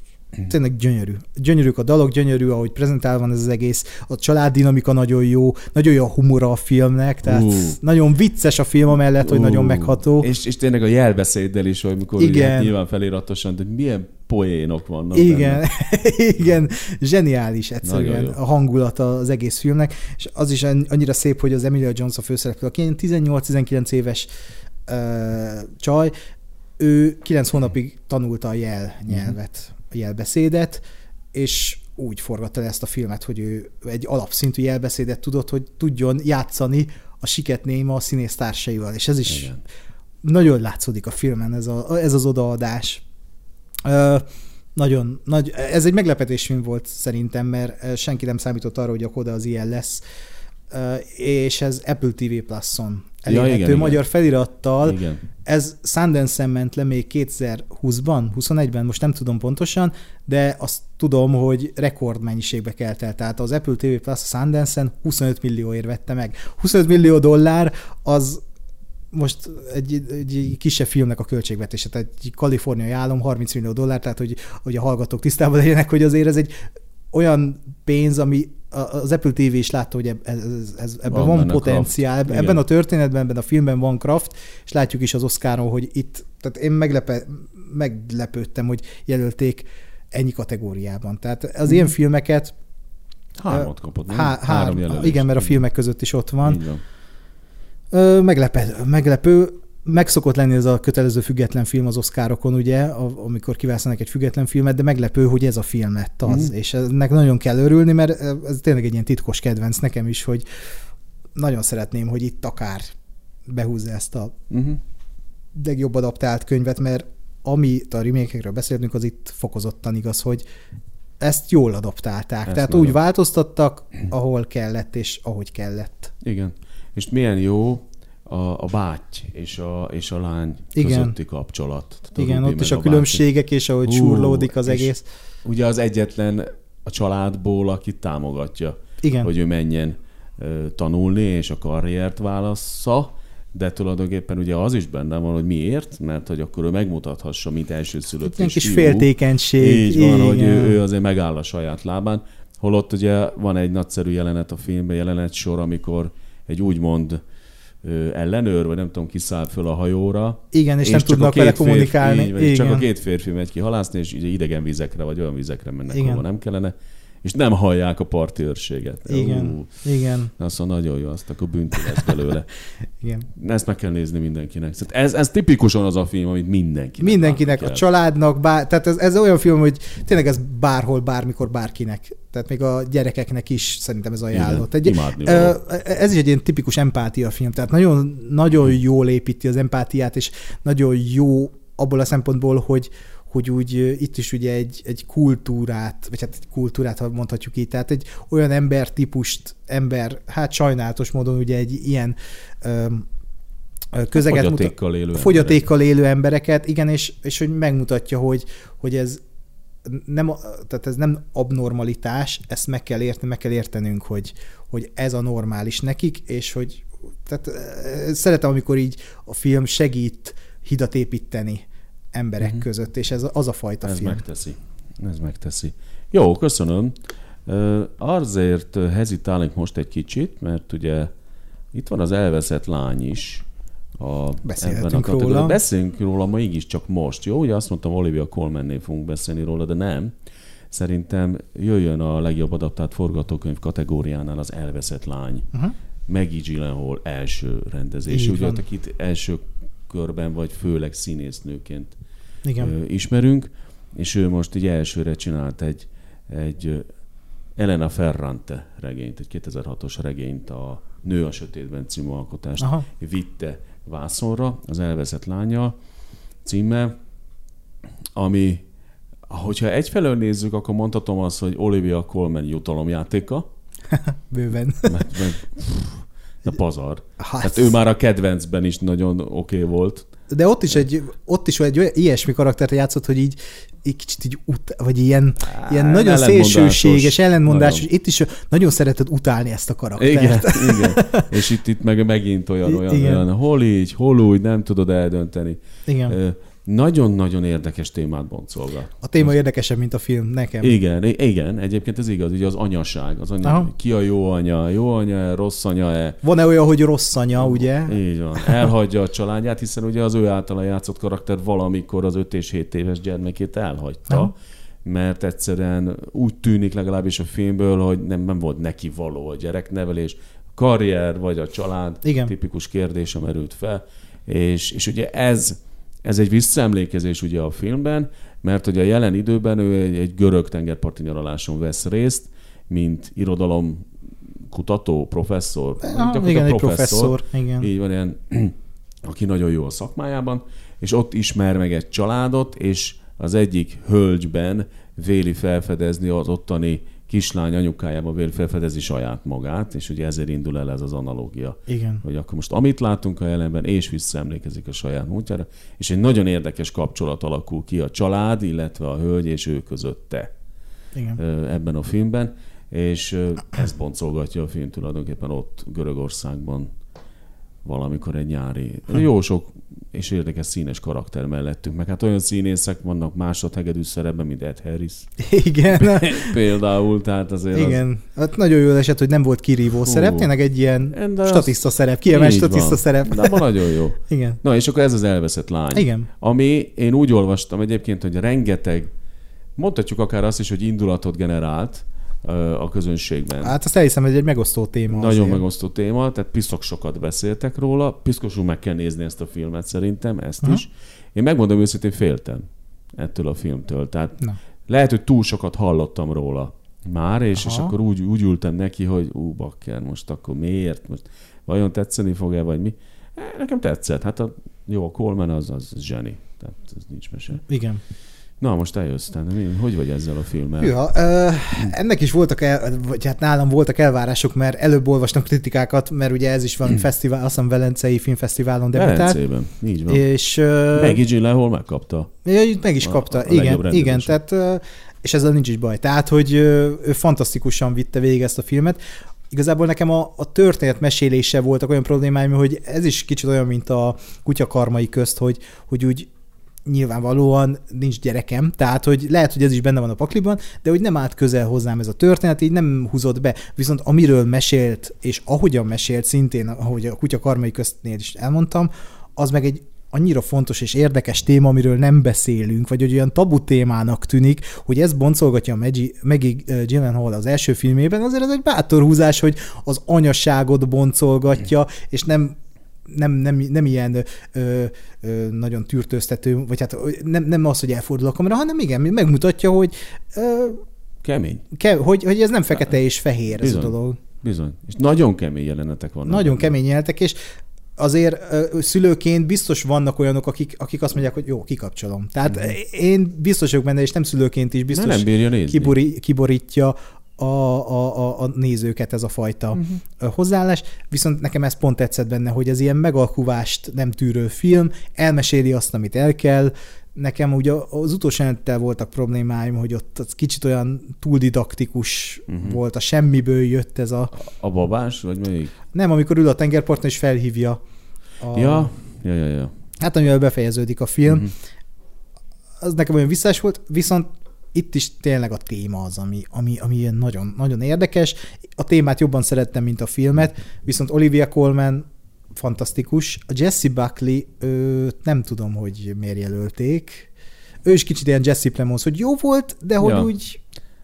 tényleg gyönyörű. Gyönyörűk a dalok, gyönyörű, ahogy prezentálva van ez az egész. A családdinamika nagyon jó, nagyon jó a humora a filmnek, tehát uh. nagyon vicces a film amellett, uh. hogy nagyon megható. És, és tényleg a jelbeszéddel is, hogy mikor Igen. Ugye, nyilván feliratosan, de milyen poénok vannak Igen, benne. <laughs> igen, zseniális egyszerűen a hangulata az egész filmnek, és az is annyira szép, hogy az Emilia Jones a főszereplő, aki 18-19 éves uh, csaj, ő 9 hónapig tanulta a jel nyelvet. Mm jelbeszédet, és úgy forgatta le ezt a filmet, hogy ő egy alapszintű jelbeszédet tudott, hogy tudjon játszani a siket néma a színésztársaival, és ez is Igen. nagyon látszódik a filmen, ez, a, ez az odaadás. Ö, nagyon, nagy, ez egy meglepetésfilm volt szerintem, mert senki nem számított arra, hogy a Koda az ilyen lesz, és ez Apple TV Plus-on elérhető ja, igen, magyar igen. felirattal. Igen. Ez Sundance-en ment le még 2020-ban, 21-ben, most nem tudom pontosan, de azt tudom, hogy rekordmennyiségbe kelt el. Tehát az Apple TV Plus a Sundance-en 25 millióért vette meg. 25 millió dollár az most egy, egy kisebb filmnek a költségvetése, tehát egy kaliforniai állam 30 millió dollár, tehát hogy, hogy a hallgatók tisztában legyenek, hogy azért ez egy olyan pénz, ami az Apple TV is látta, hogy ez, ez, ez, ebben van, van potenciál, Kraft. ebben a történetben, ebben a filmben van Kraft, és látjuk is az Oscaron, hogy itt, tehát én meglepe, meglepődtem, hogy jelölték ennyi kategóriában. Tehát az mm. ilyen filmeket Hármat kapott, há, há, Három jelölés. Igen, mert a filmek között is ott van. Meglepő, meglepő meg szokott lenni ez a kötelező független film az oszkárokon, ugye, amikor kiválasztanak egy független filmet, de meglepő, hogy ez a film lett az, mm. és ennek nagyon kell örülni, mert ez tényleg egy ilyen titkos kedvenc nekem is, hogy nagyon szeretném, hogy itt akár behúzza ezt a mm-hmm. legjobb adaptált könyvet, mert amit a remake beszéltünk, az itt fokozottan igaz, hogy ezt jól adaptálták. Ezt Tehát nagyon. úgy változtattak, ahol kellett, és ahogy kellett. Igen. És milyen jó, a, a báty és a, és a lány Igen. közötti kapcsolat. Tehát Igen, ott is a, a különbségek, és ahogy Hú, surlódik az egész. Ugye az egyetlen a családból, akit támogatja, Igen. hogy ő menjen ö, tanulni, és a karriert válassza, de tulajdonképpen ugye az is benne van, hogy miért, mert hogy akkor ő megmutathassa, mint elsőszülött Egy kis féltékenység. Így van, Igen. hogy ő, ő azért megáll a saját lábán. Holott ugye van egy nagyszerű jelenet a filmben, jelenet sor, amikor egy úgymond ellenőr, vagy nem tudom, kiszáll föl a hajóra. Igen, és, és nem tudnak vele kommunikálni. Férfi, így, csak a két férfi megy ki halászni, és idegen vizekre, vagy olyan vizekre mennek, Igen. ahol nem kellene és nem hallják a parti őrséget. Igen, Ú, igen. Azt mondja, nagyon jó, azt akkor bünti lesz belőle. <laughs> igen. Ezt meg kell nézni mindenkinek. Szóval ez, ez tipikusan az a film, amit mindenkinek Mindenkinek, a családnak, bár, tehát ez, ez olyan film, hogy tényleg ez bárhol, bármikor, bárkinek Tehát még a gyerekeknek is szerintem ez ajánlott. Egy, Imádni ez is egy ilyen tipikus empátia film, tehát nagyon, nagyon jól építi az empátiát, és nagyon jó abból a szempontból, hogy, hogy úgy itt is ugye egy, egy kultúrát, vagy hát egy kultúrát, ha mondhatjuk így, tehát egy olyan embertípust, ember, hát sajnálatos módon ugye egy ilyen öm, közeget fogyatékkal élő, fogyatékkal élő embereket, igen, és, és hogy megmutatja, hogy, hogy ez nem, tehát ez nem abnormalitás, ezt meg kell érteni, meg kell értenünk, hogy, hogy ez a normális nekik, és hogy tehát szeretem, amikor így a film segít hidat építeni emberek uh-huh. között, és ez az a fajta ez film. megteszi. Ez megteszi. Jó, köszönöm. Azért hezitálunk most egy kicsit, mert ugye itt van az elveszett lány is, a, Beszélhetünk ebben a róla. Beszéljünk róla ma csak most, jó? Ugye azt mondtam, Olivia Colmannél fogunk beszélni róla, de nem. Szerintem jöjjön a legjobb adaptált forgatókönyv kategóriánál az Elveszett lány. Uh-huh. Maggie Gyllenhaal első rendezés. Ugye, akit első körben, vagy főleg színésznőként Igen. Ö, ismerünk, és ő most így elsőre csinált egy, egy Elena Ferrante regényt, egy 2006-os regényt, a Nő a sötétben című alkotást Aha. vitte vászonra, az elvezett lánya címe, ami, hogyha egyfelől nézzük, akkor mondhatom azt, hogy Olivia Colman jutalomjátéka. <laughs> Bőven. Mert, mert, de pazar. Hát. hát ő már a kedvencben is nagyon oké okay volt. De ott is egy, ott is egy olyan, ilyesmi karaktert játszott, hogy így, egy kicsit így ut- vagy ilyen, Á, ilyen nagyon szélsőséges, ellentmondásos. Nagyon. Itt is nagyon szereted utálni ezt a karaktert. Igen, <laughs> igen. És itt, itt meg megint olyan, olyan, igen. olyan, hol így, hol úgy, nem tudod eldönteni. Igen nagyon-nagyon érdekes témát boncolgat. A téma érdekesebb, mint a film, nekem. Igen, igen, egyébként ez igaz, ugye az anyaság, az anya, ki a jó anya, jó anya, rossz anya-e. Van-e olyan, hogy rossz anya, ugye? Így van, elhagyja a családját, hiszen ugye az ő általa játszott karakter valamikor az 5 és 7 éves gyermekét elhagyta. Aha mert egyszerűen úgy tűnik legalábbis a filmből, hogy nem, nem volt neki való a gyereknevelés, karrier vagy a család, Igen. tipikus kérdése merült fel, és, és ugye ez ez egy visszaemlékezés ugye a filmben, mert hogy a jelen időben ő egy, egy görög tengerparti nyaraláson vesz részt, mint irodalom kutató, professzor. Ah, igen, egy professzor. Igen. Így van, ilyen, <clears throat> aki nagyon jó a szakmájában, és ott ismer meg egy családot, és az egyik hölgyben véli felfedezni az ottani kislány anyukájába vél felfedezi saját magát, és ugye ezért indul el ez az analógia. Igen. Hogy akkor most amit látunk a jelenben, és visszaemlékezik a saját múltjára, és egy nagyon érdekes kapcsolat alakul ki a család, illetve a hölgy és ő közötte Igen. ebben a filmben, és ez boncolgatja a film tulajdonképpen ott Görögországban valamikor egy nyári. Jó sok és érdekes színes karakter mellettünk, meg hát olyan színészek vannak másodhegedű szerepben, mint Ed Harris. <laughs> Igen. <laughs> Például, tehát azért Igen. Az... Hát nagyon jó esett, hogy nem volt kirívó Hú. szerep, tényleg egy ilyen De statiszta az... szerep, kiemelt statiszta van. szerep. De nagyon jó. <laughs> Igen. Na, és akkor ez az elveszett lány. Igen. Ami én úgy olvastam egyébként, hogy rengeteg, mondhatjuk akár azt is, hogy indulatot generált, a közönségben. Hát azt elhiszem, hogy egy megosztó téma. Nagyon azért. megosztó téma, tehát piszok sokat beszéltek róla. Piszkosul meg kell nézni ezt a filmet szerintem, ezt uh-huh. is. Én megmondom őszintén, féltem ettől a filmtől. Tehát Na. lehet, hogy túl sokat hallottam róla már, és, és akkor úgy, úgy ültem neki, hogy ú, bakker, most akkor miért? Most vajon tetszeni fog-e, vagy mi? Eh, nekem tetszett. Hát a, jó, a Coleman az, az zseni. Tehát ez nincs mese. Igen. Na, most eljössz, mi, hogy vagy ezzel a filmmel? Ja, uh, ennek is voltak, el, vagy hát nálam voltak elvárások, mert előbb olvastam kritikákat, mert ugye ez is van hmm. fesztivál, azt hiszem Velencei Filmfesztiválon debütált. Velencében, így van. És, uh, Maggie Gyllenhaal megkapta. Ja, meg is kapta, a, a igen, igen, tehát és ezzel nincs is baj. Tehát, hogy ő fantasztikusan vitte végig ezt a filmet. Igazából nekem a, a történet mesélése voltak olyan problémáim, hogy ez is kicsit olyan, mint a kutyakarmai közt, hogy, hogy úgy nyilvánvalóan nincs gyerekem, tehát hogy lehet, hogy ez is benne van a pakliban, de hogy nem állt közel hozzám ez a történet, így nem húzott be. Viszont amiről mesélt, és ahogyan mesélt, szintén, ahogy a kutya karmai köztnél is elmondtam, az meg egy annyira fontos és érdekes téma, amiről nem beszélünk, vagy hogy olyan tabu témának tűnik, hogy ez boncolgatja Maggie, eh, Gyllenhaal az első filmében, azért ez egy bátor húzás, hogy az anyaságot boncolgatja, és nem nem, nem, nem ilyen ö, ö, nagyon tűrtőztető, vagy hát nem, nem az, hogy elfordul a kamera, hanem igen, megmutatja, hogy ö, Kemény. Ke- hogy, hogy ez nem fekete és fehér ez Bizony. a dolog. Bizony. És nagyon kemény jelenetek vannak. Nagyon benne. kemény jelentek, és azért szülőként biztos vannak olyanok, akik, akik azt mondják, hogy jó, kikapcsolom. Tehát Mhm. én biztos vagyok benne, és nem szülőként is biztos nem bírja nézni. kibori, kiborítja a, a, a, a nézőket ez a fajta uh-huh. hozzáállás, viszont nekem ez pont tetszett benne, hogy ez ilyen megalkuvást nem tűrő film, elmeséli azt, amit el kell, Nekem ugye az utolsó jelenettel voltak problémáim, hogy ott az kicsit olyan túl didaktikus uh-huh. volt, a semmiből jött ez a... A babás, vagy melyik? Nem, amikor ül a tengerparton és felhívja a... Ja, ja, ja, ja. Hát amivel befejeződik a film. Uh-huh. Az nekem olyan visszás volt, viszont itt is tényleg a téma az, ami, ami, ami ilyen nagyon, nagyon érdekes. A témát jobban szerettem, mint a filmet, viszont Olivia Colman fantasztikus. A Jesse Buckley, őt nem tudom, hogy miért jelölték. Ő is kicsit ilyen Jesse Plemons, hogy jó volt, de hogy Ja. úgy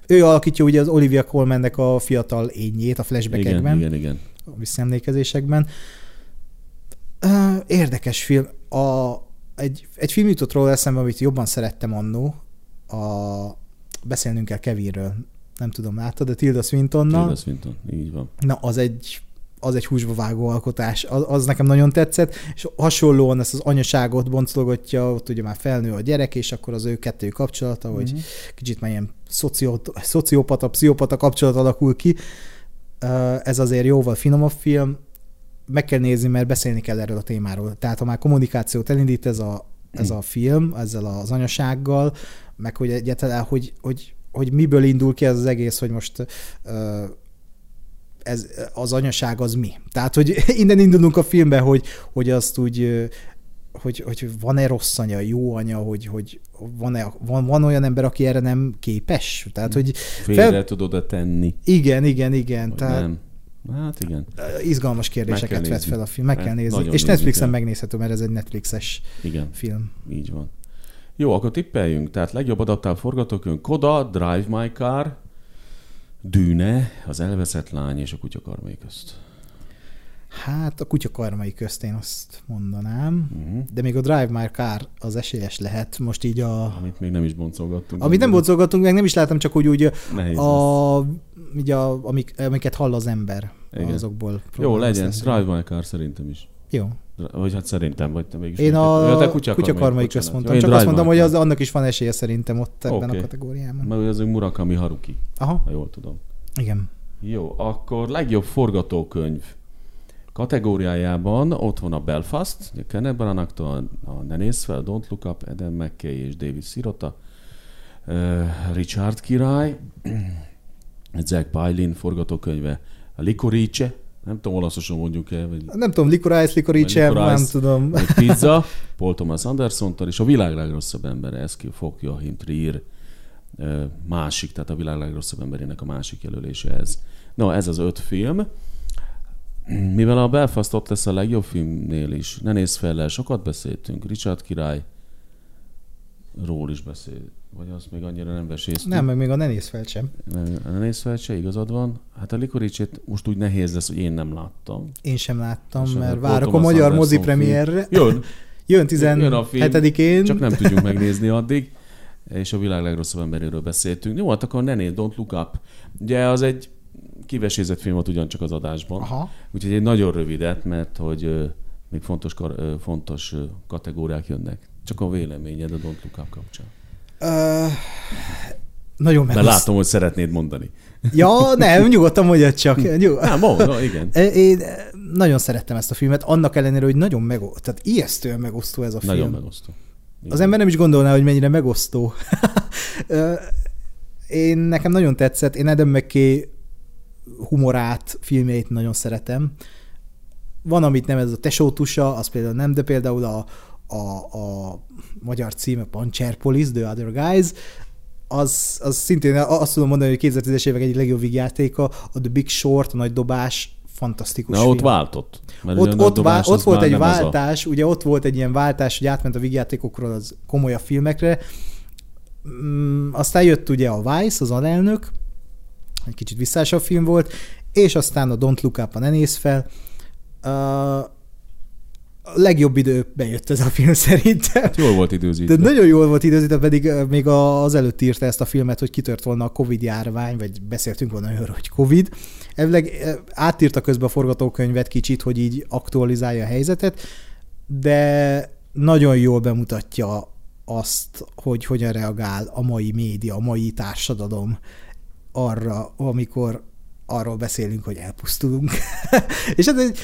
ő alakítja ugye az Olivia Colmannek a fiatal ényét a flashbackekben Igen, igen, igen. a visszaemlékezésekben. Érdekes film. A, egy, egy film jutott róla eszembe, amit jobban szerettem annó. A, beszélnünk kell Kevinről. Nem tudom, láttad, de Tilda Swintonnal. Tilda Swinton, így van. Na, az egy az egy húsba vágó alkotás, az, az nekem nagyon tetszett, és hasonlóan ezt az anyaságot boncolgatja, ott ugye már felnő a gyerek, és akkor az ő kettő kapcsolata, hogy Mhm. kicsit már ilyen szociopata, pszichopata kapcsolat alakul ki. Ez azért jóval finomabb film, meg kell nézni, mert beszélni kell erről a témáról. Tehát ha már kommunikációt elindít ez a, ez a film, ezzel az anyasággal, meg hogy egyáltalán, hogy, hogy, hogy miből indul ki ez az egész, hogy most ez, az anyaság az mi. Tehát, hogy <laughs> innen indulunk a filmbe, hogy, hogy azt úgy, hogy, hogy van-e rossz anya, jó anya, hogy, hogy van-e, van, van olyan ember, aki erre nem képes. Tehát, hogy Félre fel... tudod-e tenni? igen, igen, igen. Vagy Tehát nem? Hát igen. izgalmas kérdéseket vet nézni. fel a film, meg kell nézni. nagyon És nézni Netflixen kell. megnézhető, mert ez egy Netflixes Igen, film. így van. Jó, akkor tippeljünk. Tehát legjobb adaptált forgatókönyv Koda, Drive My Car, Dűne, Az elveszett lány és a kutya karmai közt. Hát a kutya karmai közt én azt mondanám, Uh-huh. de még a Drive My Car az esélyes lehet. Most így a... Amit még nem is boncolgattunk. Amit nem boncolgatunk, meg nem is láttam, csak úgy, úgy Nehéz lesz. a, így a, amik, amiket hall az ember Igen. azokból. Jó, legyen. Drive My Car szerintem is. Jó. Vagy hát szerintem, vagy te mégis. Én a te kutya, kutya karmai bocsánat. közt mondtam, Én csak azt My hogy az, annak is van esélye szerintem ott ebben Oké. a kategóriában. Mert az Murakami Haruki, Aha, ha jól tudom. igen. Jó, akkor legjobb forgatókönyv kategóriájában ott van a Belfast, a Kenneth Branagh-tól, a Ne nézz fel, Don't Look Up, Adam McKay és David Sirota, Richard király, <clears throat> Zack Palin forgatókönyve, a Licorice, nem tudom, olaszosan mondjuk el, vagy, Nem tudom, Licorice, Licorice, nem tudom. vagy <laughs> Pizza, Paul Thomas Anderson-tól, és a világ legrosszabb embere, Eskil Fok, Joachim Trier, ö, másik, tehát a világ legrosszabb emberének a másik jelölése ez. No, ez az öt film. Mivel a Belfast ott lesz a legjobb filmnél is, ne nézz fel el, sokat beszéltünk, Richard király ról is beszél, vagy azt még annyira nem veséztünk. Nem, meg még a ne nézz fel sem. Nem, ne nézz fel, se igazad van. Hát a Likoricsit most úgy nehéz lesz, hogy én nem láttam. Én sem láttam, mert a várok a magyar mozi premierre. Jön, <laughs> Jön Jön a film, 17-én. Csak nem <laughs> tudjuk megnézni addig. És a világ legrosszabb emberéről beszéltünk. Jó, hát akkor ne nézd, Don't Look Up. Ugye az egy kivesézett film volt ugyancsak az adásban. Aha. Úgyhogy egy nagyon rövidet, mert hogy még fontos, fontos kategóriák jönnek. Csak a véleményed a Don't Look Up kapcsán. Ö, nagyon De megoszt... látom, hogy szeretnéd mondani. Ja, nem, nyugodtan mondjad csak. <laughs> Nyug... Nem, mondom, igen. Én nagyon szerettem ezt a filmet, annak ellenére, hogy nagyon megosztó, tehát ijesztően megosztó ez a film. Nagyon megosztó. Igen. Az ember nem is gondolná, hogy mennyire megosztó. <laughs> Én nekem nagyon tetszett, én Adam McKay humorát, filmjeit nagyon szeretem. Van, amit nem ez a tesótusa, az például nem, de például a, a, a magyar címe Pancherpolis, The Other Guys, az, az szintén azt tudom mondani, hogy 2010-es évek egyik legjobb vígjátéka, a The Big Short, a nagy dobás, fantasztikus Na, film. ott váltott. Mert a Ott, ott, vá- ott volt egy az a- váltás, ugye ott volt egy ilyen váltás, hogy átment a vígjátékokról az komolyabb filmekre. Mm, aztán jött ugye a Vice, az alelnök, egy kicsit visszásabb film volt, és aztán a Don't Look Up, a Ne nézz fel. Uh, a legjobb időben jött ez a film <laughs> szerintem. Jól volt időzítve. De nagyon jól volt időzítve, pedig még az előtt írta ezt a filmet, hogy kitört volna a Covid járvány, vagy beszéltünk volna arról, hogy Covid. Elvileg átírta közben a forgatókönyvet kicsit, hogy így aktualizálja a helyzetet, de nagyon jól bemutatja azt, hogy hogyan reagál a mai média, a mai társadalom arra, amikor arról beszélünk, hogy elpusztulunk. <laughs> és ez egy,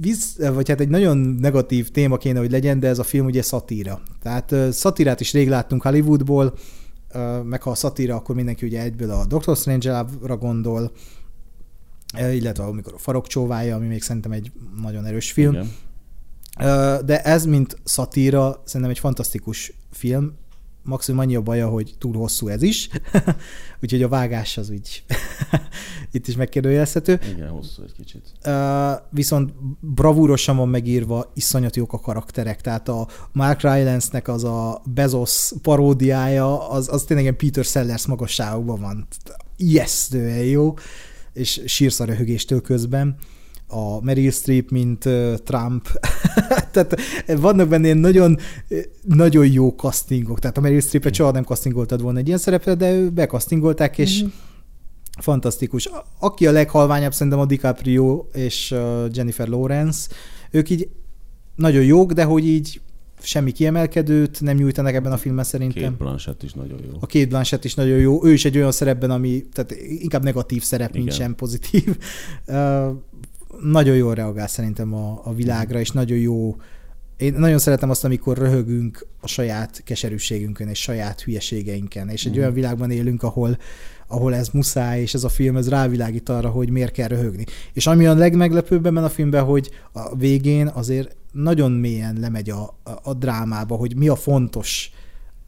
visz, vagy hát egy nagyon negatív téma kéne, hogy legyen, de ez a film ugye szatíra. Tehát szatírát is rég láttunk Hollywoodból, meg ha a szatíra, akkor mindenki ugye egyből a Doctor Strange-ra gondol, illetve amikor a farok csóvája, ami még szerintem egy nagyon erős film. Igen. De ez, mint szatíra, szerintem egy fantasztikus film, maximum annyi a baja, hogy túl hosszú ez is, <laughs> úgyhogy a vágás az úgy <laughs> itt is megkérdőjelezhető. Igen, hosszú egy kicsit. Uh, viszont bravúrosan van megírva, iszonyat jók a karakterek, tehát a Mark Rylance-nek az a Bezos paródiája, az, az tényleg ilyen Peter Sellers magasságokban van. Ijesztően jó, és sírsz a röhögéstől közben a Meryl Streep, mint Trump. <laughs> tehát vannak benne ilyen nagyon, nagyon jó castingok. Tehát a Meryl Streep-et soha nem castingoltad volna egy ilyen szerepre, de ő bekasztingolták, és mm-hmm. fantasztikus. Aki a leghalványabb szerintem a DiCaprio és Jennifer Lawrence. Ők így nagyon jók, de hogy így semmi kiemelkedőt nem nyújtanak ebben a filmben szerintem. Két Blanchett is nagyon jó. A két Blanchett is nagyon jó. Ő is egy olyan szerepben, ami tehát inkább negatív szerep, Igen. mint sem pozitív. Uh, nagyon jól reagál szerintem a, a világra, és nagyon jó én nagyon szeretem azt, amikor röhögünk a saját keserűségünkön és saját hülyeségeinken, és egy mm. olyan világban élünk, ahol, ahol ez muszáj, és ez a film ez rávilágít arra, hogy miért kell röhögni. És ami a legmeglepőbb ebben a filmben, hogy a végén azért nagyon mélyen lemegy a, a, a drámába, hogy mi a fontos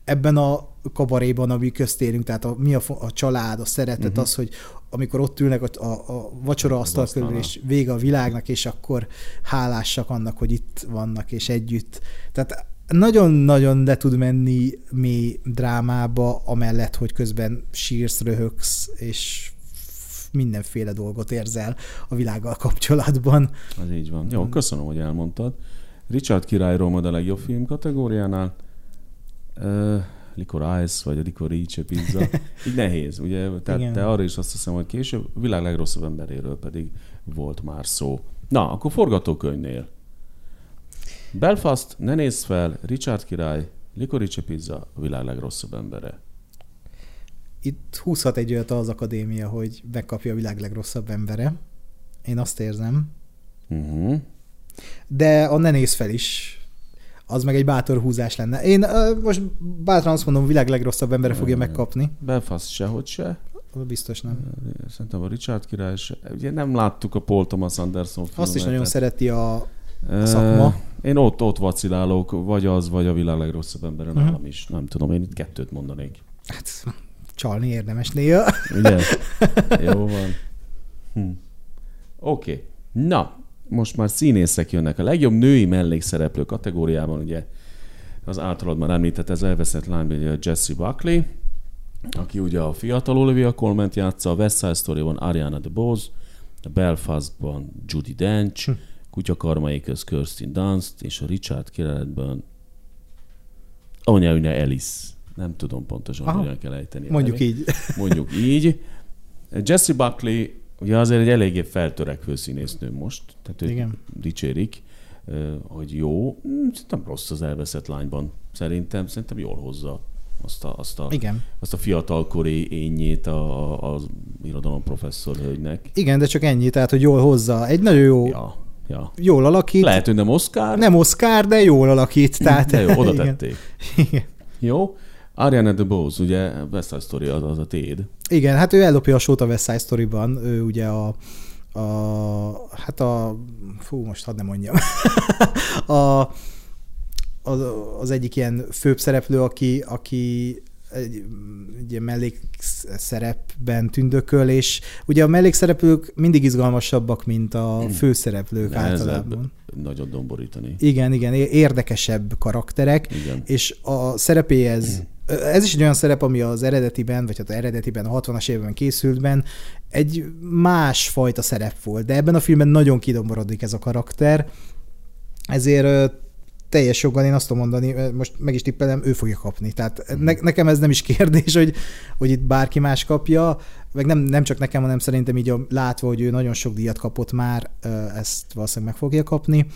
ebben a kabaréban, ami köztérünk, tehát a, mi a, a család, a szeretet, uh-huh. az, hogy amikor ott ülnek a, a, a vacsora asztal körül, és vége a világnak, és akkor hálásak annak, hogy itt vannak, és együtt. Tehát nagyon-nagyon le tud menni mély drámába, amellett, hogy közben sírsz, röhögsz, és mindenféle dolgot érzel a világgal kapcsolatban. Az így van. Jó, köszönöm, hogy elmondtad. Richard királyról a legjobb film kategóriánál. Uh, Licor Ice, vagy a Licor Ice pizza. <laughs> Így nehéz, ugye? Tehát Igen. te arra is azt hiszem, hogy később a világ legrosszabb emberéről pedig volt már szó. Na, akkor forgatókönyvnél. Belfast, ne nézz fel, Richard király, Licorice pizza, a világ legrosszabb embere. Itt húzhat egy olyat az akadémia, hogy megkapja a világ legrosszabb embere. Én azt érzem. Uh-huh. De a ne nézz fel is az meg egy bátor húzás lenne. Én uh, most bátran azt mondom, világ legrosszabb embere fogja megkapni. Belfast sehogy se. Biztos nem. Szerintem a Richard király se. Ugye nem láttuk a Paul Thomas Anderson filmet. Azt is nagyon szereti a, a szakma. Én ott, ott vacilálok, vagy az, vagy a világ legrosszabb embere uh-huh. nálam is. Nem tudom, én itt kettőt mondanék. Hát csalni érdemes néha. Ugye? <laughs> Jó van. Hm. Oké. Okay. Na, most már színészek jönnek. A legjobb női mellékszereplő kategóriában ugye az általad már említett, ez elveszett lányban ugye Jesse Buckley, aki ugye a fiatal Olivia colman játsza, a West Side Story-ban Ariana DeBose, a Belfastban Judy Dench, hm. Kutyakarmai köz Kirsten Dunst, és a Richard Kireletben Anya Ellis. Nem tudom pontosan, Aha. hogyan kell ejteni. Mondjuk így. Mondjuk így. Jesse Buckley Ugye azért egy eléggé feltörekvő színésznő most, tehát Igen. dicsérik, hogy jó. Hm, szerintem rossz az elveszett lányban. Szerintem, szerintem jól hozza azt a, azt a, Igen. Azt a fiatalkori ényét a, az irodalom professzor hölgynek. Igen, de csak ennyi, tehát hogy jól hozza. Egy nagyon jó ja. Ja. Jól alakít. Lehet, hogy nem Oscar. Nem Oscar, de jól alakít. <laughs> Tehát... De jó, oda <laughs> tették. Igen. Jó. Ariana DeBose, ugye West Side Story az, az a téd. Igen, hát ő ellopja a sót a West Side Story-ban, ő ugye a, a hát a, fú, most hadd nem mondjam, <laughs> a, az, az egyik ilyen főbb szereplő, aki, aki egy, egy ilyen mellékszerepben tündököl, és ugye a mellékszereplők mindig izgalmasabbak, mint a hmm. főszereplők általában. Nagyon domborítani. Igen, igen, érdekesebb karakterek, igen. és a szerepéhez hmm ez is egy olyan szerep, ami az eredetiben, vagy hát az eredetiben, a 60-as években készültben egy más fajta szerep volt, de ebben a filmben nagyon kidomborodik ez a karakter, ezért teljes joggal én azt tudom mondani, most meg is tippelem, ő fogja kapni. Tehát ne, nekem ez nem is kérdés, hogy, hogy itt bárki más kapja, meg nem, nem csak nekem, hanem szerintem így látva, hogy ő nagyon sok díjat kapott már, ezt valószínűleg meg fogja kapni.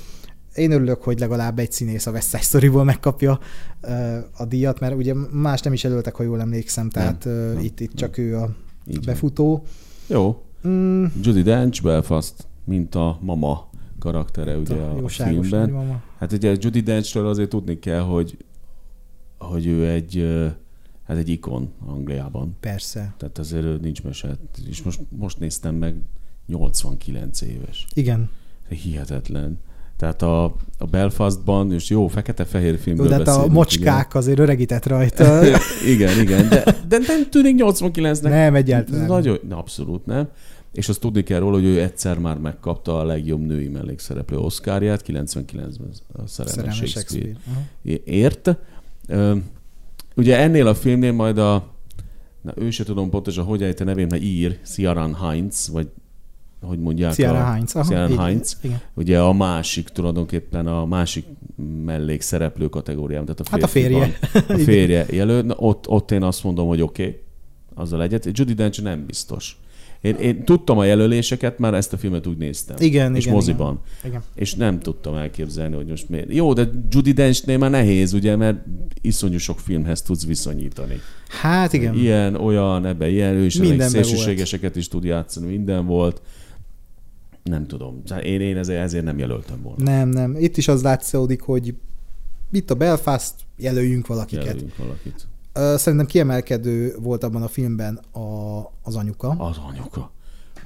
Én örülök, hogy legalább egy színész a West Side Story-ból megkapja a díjat, mert ugye más nem is jelöltek, ha jól emlékszem, tehát nem, nem, itt, itt csak ő a így befutó. Jó. Mm. Judy Dench, Belfast, mint a mama karaktere ugye a, a filmben. Hát ugye Judy Denchről azért tudni kell, hogy, hogy ő egy, hát egy ikon Angliában. Persze. Tehát azért nincs mese. És most, most néztem meg, 89 éves. Igen. Hihetetlen. Tehát a, a Belfastban, és jó, fekete-fehér filmről De hát a mocskák igen. azért öregített rajta. <laughs> igen, igen, de, de nem tűnik 89-nek. Nem, egyáltalán. Nagyon, abszolút nem. És azt tudni kell róla, hogy ő egyszer már megkapta a legjobb női mellékszereplő Oscarját, 99-ben a Szerelmes Shakespeare, Shakespeare. ért. Ugye ennél a filmnél majd a, na ő se tudom pontosan, hogy ejte nevén, mert ír, Ciaran Heinz, vagy hogy mondják? Ciaran Heinz. Ciaran Heinz. Igen. Ugye a másik, tulajdonképpen a másik mellékszereplő kategóriában, tehát a Hát a férje. A <laughs> férje jelölt. Ott, ott én azt mondom, hogy oké, okay, azzal egyet. Judy Dench nem biztos. Én, én tudtam a jelöléseket, már ezt a filmet úgy néztem. Igen, és igen, moziban. Igen. igen. És nem tudtam elképzelni, hogy most miért. Jó, de Judy Denchnél már nehéz, ugye, mert iszonyú sok filmhez tudsz viszonyítani. Hát igen. Ilyen, olyan, ebben ilyen, ő is szélsőségeseket is tud játszani, minden volt. Nem tudom. Én, én ezért, ezért nem jelöltem volna. Nem, nem. Itt is az látszódik, hogy itt a Belfast, jelöljünk valakiket. Jelöljünk valakit. Szerintem kiemelkedő volt abban a filmben a, az anyuka. Az anyuka.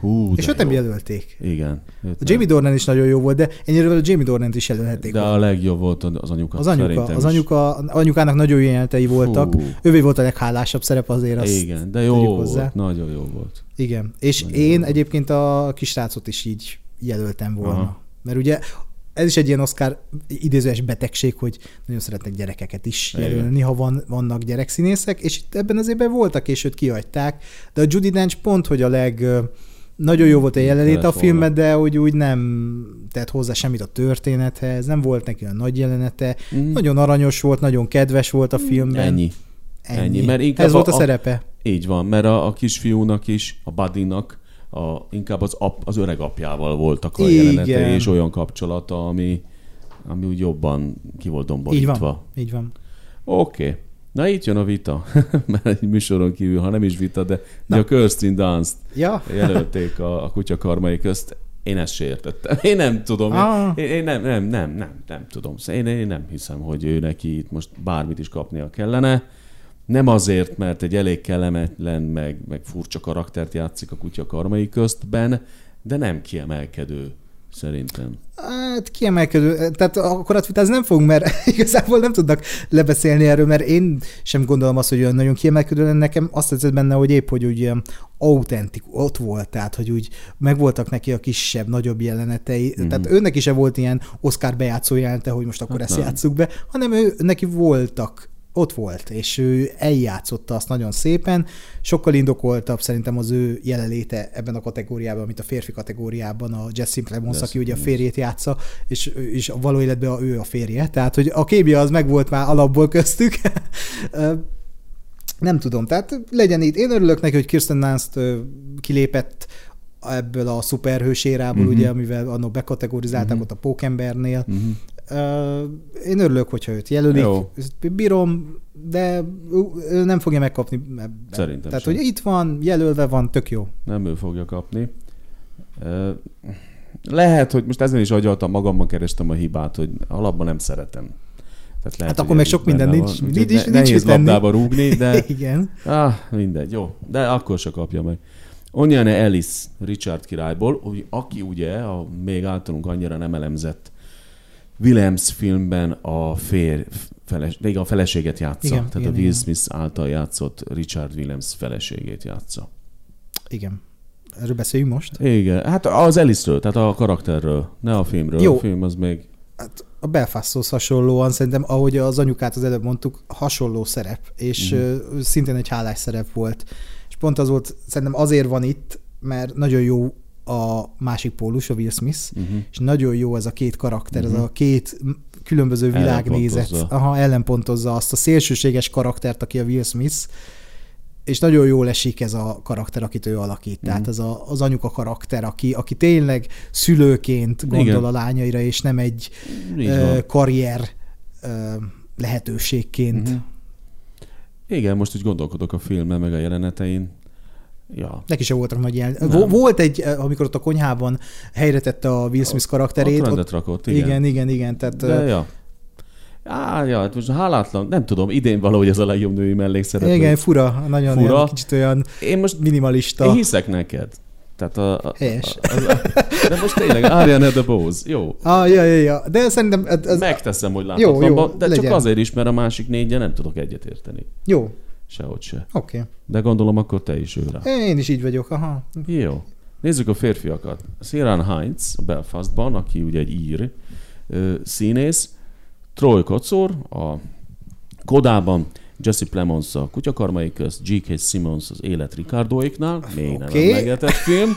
Hú, és őt nem jelölték. Igen. A Jamie Dornan is nagyon jó volt, de ennyire a Jamie Dornan is jelölhették. De volna. a legjobb volt az anyuka. Az anyuka, az anyuka, anyukának nagyon jó jelentei voltak. Hú. Ővé volt a leghálásabb szerep azért. Azt Igen, de jó hozzá. volt, nagyon jó volt. Igen, és nagyon én egyébként a kisrácot is így jelöltem volna. Aha. Mert ugye ez is egy ilyen Oscar idézőes betegség, hogy nagyon szeretnek gyerekeket is jelölni, ha van, vannak gyerekszínészek, és itt ebben az évben voltak, és őt kihagyták, de a Judy Dench pont, hogy a leg nagyon jó volt a jelenléte a filmben, de hogy úgy nem tett hozzá semmit a történethez, nem volt neki a nagy jelenete, mm. nagyon aranyos volt, nagyon kedves volt a filmben. Ennyi. Ennyi. Ennyi. Mert Ez volt a, a szerepe. Így van, mert a, a kisfiúnak is, a Buddynak a, inkább az, ap, az öreg apjával voltak a Igen. jelenetei, és olyan kapcsolata, ami, ami úgy jobban ki volt domborítva. Így van. Így van. Oké. Okay. Na itt jön a vita, <laughs> mert egy műsoron kívül, ha nem is vita, de, de a Kirsten Dunst ja. jelölték a, a kutya karmai közt. Én ezt se értettem. Én nem tudom. Ah. Én, én nem, nem, nem, nem, nem tudom. Én, én nem hiszem, hogy ő neki itt most bármit is kapnia kellene. Nem azért, mert egy elég kellemetlen, meg, meg furcsa karaktert játszik a kutya karmai köztben, de nem kiemelkedő szerintem. Hát kiemelkedő, tehát akkor a ez nem fogunk, mert <laughs> igazából nem tudnak lebeszélni erről, mert én sem gondolom azt, hogy olyan nagyon kiemelkedő lenne. Nekem azt tetszett benne, hogy épp, hogy úgy autentik, ott volt, tehát, hogy úgy megvoltak neki a kisebb, nagyobb jelenetei. Mm-hmm. Tehát őnek is volt ilyen Oscar bejátszó jelenete, hogy most akkor hát ezt nem. játsszuk be, hanem ő, neki voltak ott volt, és ő eljátszotta azt nagyon szépen. Sokkal indokoltabb szerintem az ő jelenléte ebben a kategóriában, mint a férfi kategóriában a Jesse Plemons, aki ugye a férjét játsza, és, és a való életben ő a férje. Tehát, hogy a kémia az megvolt már alapból köztük. <laughs> Nem tudom, tehát legyen itt. Én örülök neki, hogy Kirsten Dunst kilépett ebből a szuperhős érából, uh-huh. ugye, amivel annó bekategorizálták uh-huh. ott a Pókembernél. Uh-huh. Én örülök, hogyha őt jelölik. Jó. Bírom, de ő nem fogja megkapni. Ebben. Szerintem Tehát, sem. hogy itt van, jelölve van, tök jó. Nem ő fogja kapni. Lehet, hogy most ezen is agyaltam, magamban kerestem a hibát, hogy alapban nem szeretem. Tehát lehet, hát akkor még sok minden nincs, nincs, nincs, nincs Nehéz labdába rúgni, de... <laughs> Igen. Ah, mindegy, jó. De akkor se kapja meg. Onyane Ellis Richard királyból, aki ugye a még általunk annyira nem elemzett Williams filmben a fér, feles, de a feleséget játsza. Igen, Tehát igen, a Will igen. Smith által játszott Richard Williams feleségét játsza. Igen. Erről beszéljünk most? Igen. Hát az Ellisről, tehát a karakterről, ne a filmről. Jó. A film az még... Hát a Belfasthoz hasonlóan szerintem, ahogy az anyukát az előbb mondtuk, hasonló szerep, és mm. szintén egy hálás szerep volt. És pont az volt, szerintem azért van itt, mert nagyon jó a másik pólus, a Will Smith, uh-huh. és nagyon jó ez a két karakter, uh-huh. ez a két különböző világnézet. Aha, ellenpontozza azt a szélsőséges karaktert, aki a Will Smith, és nagyon jól esik ez a karakter, akit ő alakít. Mm. Tehát az, a, az anyuka karakter, aki, aki tényleg szülőként gondol Igen. a lányaira, és nem egy ö, karrier ö, lehetőségként. Mm-hmm. Igen, most úgy gondolkodok a filmen, meg a jelenetein. Ja. Neki se voltak nagy ilyen. Nem. Volt egy, amikor ott a konyhában helyre tette a Will Smith karakterét. Ott, ott rakott, igen. Igen, igen, igen. Tehát, De, ja. Á, ja, hát most hálátlan, nem tudom, idén valahogy ez a legjobb női mellékszereplő. Igen, fura, nagyon fura. Olyan, kicsit olyan én most minimalista. Én hiszek neked. Tehát a, a, Helyes. A, a, a, de most tényleg Ariana DeBose, jó. Ah, ja, ja, ja. De szerintem... Ez, Megteszem, hogy jó, jó, de legyen. csak azért is, mert a másik négyje nem tudok egyetérteni. Jó. Sehogy se. Oké. Okay. De gondolom, akkor te is őre. Én is így vagyok, aha. Jó. Nézzük a férfiakat. Sieran Heinz a Belfastban, aki ugye egy ír színész, Troy Kocor a Kodában, Jesse Plemons a Kutyakarmai közt, G.K. Simmons az Élet Ricardoiknál, még okay. nem megetett film,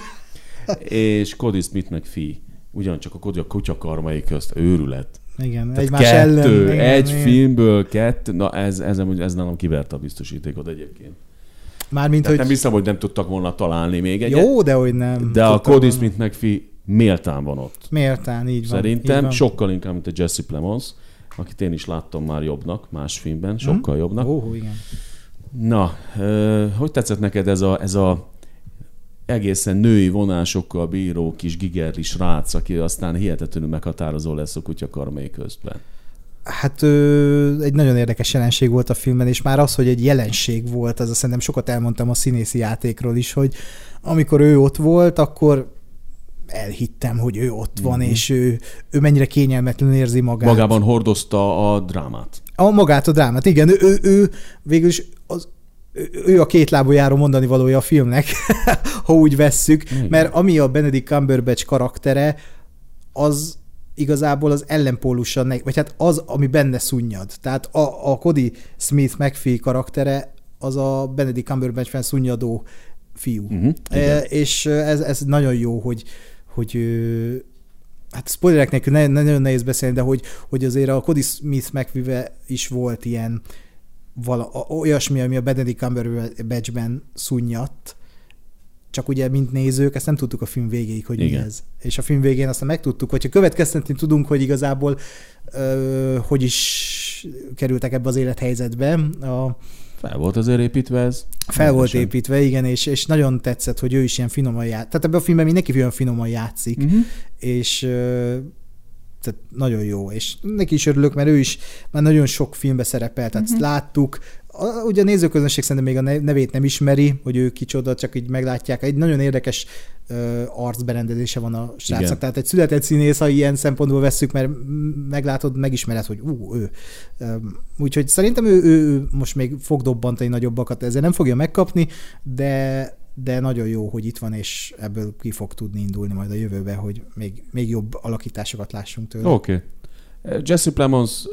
és Cody Smith meg fi, ugyancsak a Kutyakarmai közt, őrület. Igen, Tehát egymás kettő, ellen. Igen, egy igen. filmből kettő, na ez, ez, ez, ez nálam kiverte a biztosítékot egyébként. Mármint, hogy... Nem hiszem, hogy nem tudtak volna találni még egyet. Jó, de hogy nem. De a Cody Smith meg fi méltán van ott. Méltán, így van. Szerintem így van. sokkal inkább, mint a Jesse Plemons akit én is láttam már jobbnak, más filmben, sokkal mm. jobbnak. Ó, igen. Na, hogy tetszett neked ez a, ez a egészen női vonásokkal bíró kis gigerli srác, aki aztán hihetetlenül meghatározó lesz a kutya karmai közben? Hát ö, egy nagyon érdekes jelenség volt a filmben, és már az, hogy egy jelenség volt, az szerintem sokat elmondtam a színészi játékról is, hogy amikor ő ott volt, akkor elhittem, hogy ő ott van, mm-hmm. és ő, ő mennyire kényelmetlenül érzi magát. Magában hordozta a drámát. A magát a drámát, igen. Ő, ő, ő végül is az, ő a két lábú járó mondani valója a filmnek, <laughs> ha úgy vesszük, igen. mert ami a Benedict Cumberbatch karaktere, az igazából az ellenpólusa, vagy hát az, ami benne szunnyad. Tehát a, a Cody Smith McPhee karaktere az a Benedict Cumberbatch-ben szunnyadó fiú. Uh-huh, e, és ez, ez nagyon jó, hogy, hogy hát spoilerek nélkül ne, nagyon nehéz beszélni, de hogy, hogy azért a Cody Smith megvive is volt ilyen vala, olyasmi, ami a Benedict Cumberbatchben szunyadt, csak ugye, mint nézők, ezt nem tudtuk a film végéig, hogy Igen. mi ez. És a film végén aztán megtudtuk, hogyha következtetni tudunk, hogy igazából ö, hogy is kerültek ebbe az élethelyzetbe. A, fel volt azért építve ez. Fel volt volt építve, igen, és, és nagyon tetszett, hogy ő is ilyen finoman játszik. Tehát ebben a filmben mindenki olyan finoman játszik, uh-huh. és tehát nagyon jó, és neki is örülök, mert ő is már nagyon sok filmbe szerepel, tehát uh-huh. láttuk, a, ugye a nézőközönség szerintem még a nevét nem ismeri, hogy ő kicsoda, csak így meglátják. Egy nagyon érdekes ö, arcberendezése van a srácnak. Igen. Tehát egy született színész, ha ilyen szempontból vesszük, mert meglátod, megismered, hogy ú, ő. Úgyhogy szerintem ő, ő, ő most még fog dobbantani nagyobbakat, ezzel nem fogja megkapni, de de nagyon jó, hogy itt van, és ebből ki fog tudni indulni majd a jövőbe, hogy még, még jobb alakításokat lássunk tőle. Oké. Okay. Jesse Plemons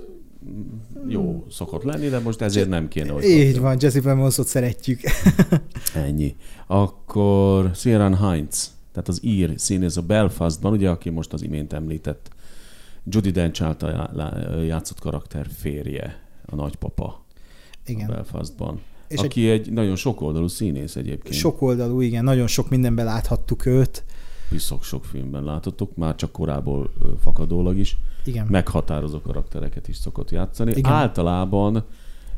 jó szokott lenni, de most ezért nem kéne, hogy Így van, Jesse Plemonsot szeretjük. <laughs> Ennyi. Akkor Sieran Heinz, tehát az ír színész a Belfastban, ugye, aki most az imént említett Judy Dench által játszott karakter férje, a nagypapa Igen. a Belfastban. És aki egy, egy nagyon sokoldalú színész egyébként. Sokoldalú, igen, nagyon sok mindenben láthattuk őt. Viszok sok filmben látottuk, már csak korából fakadólag is. Igen. Meghatározó karaktereket is szokott játszani. Igen. Általában,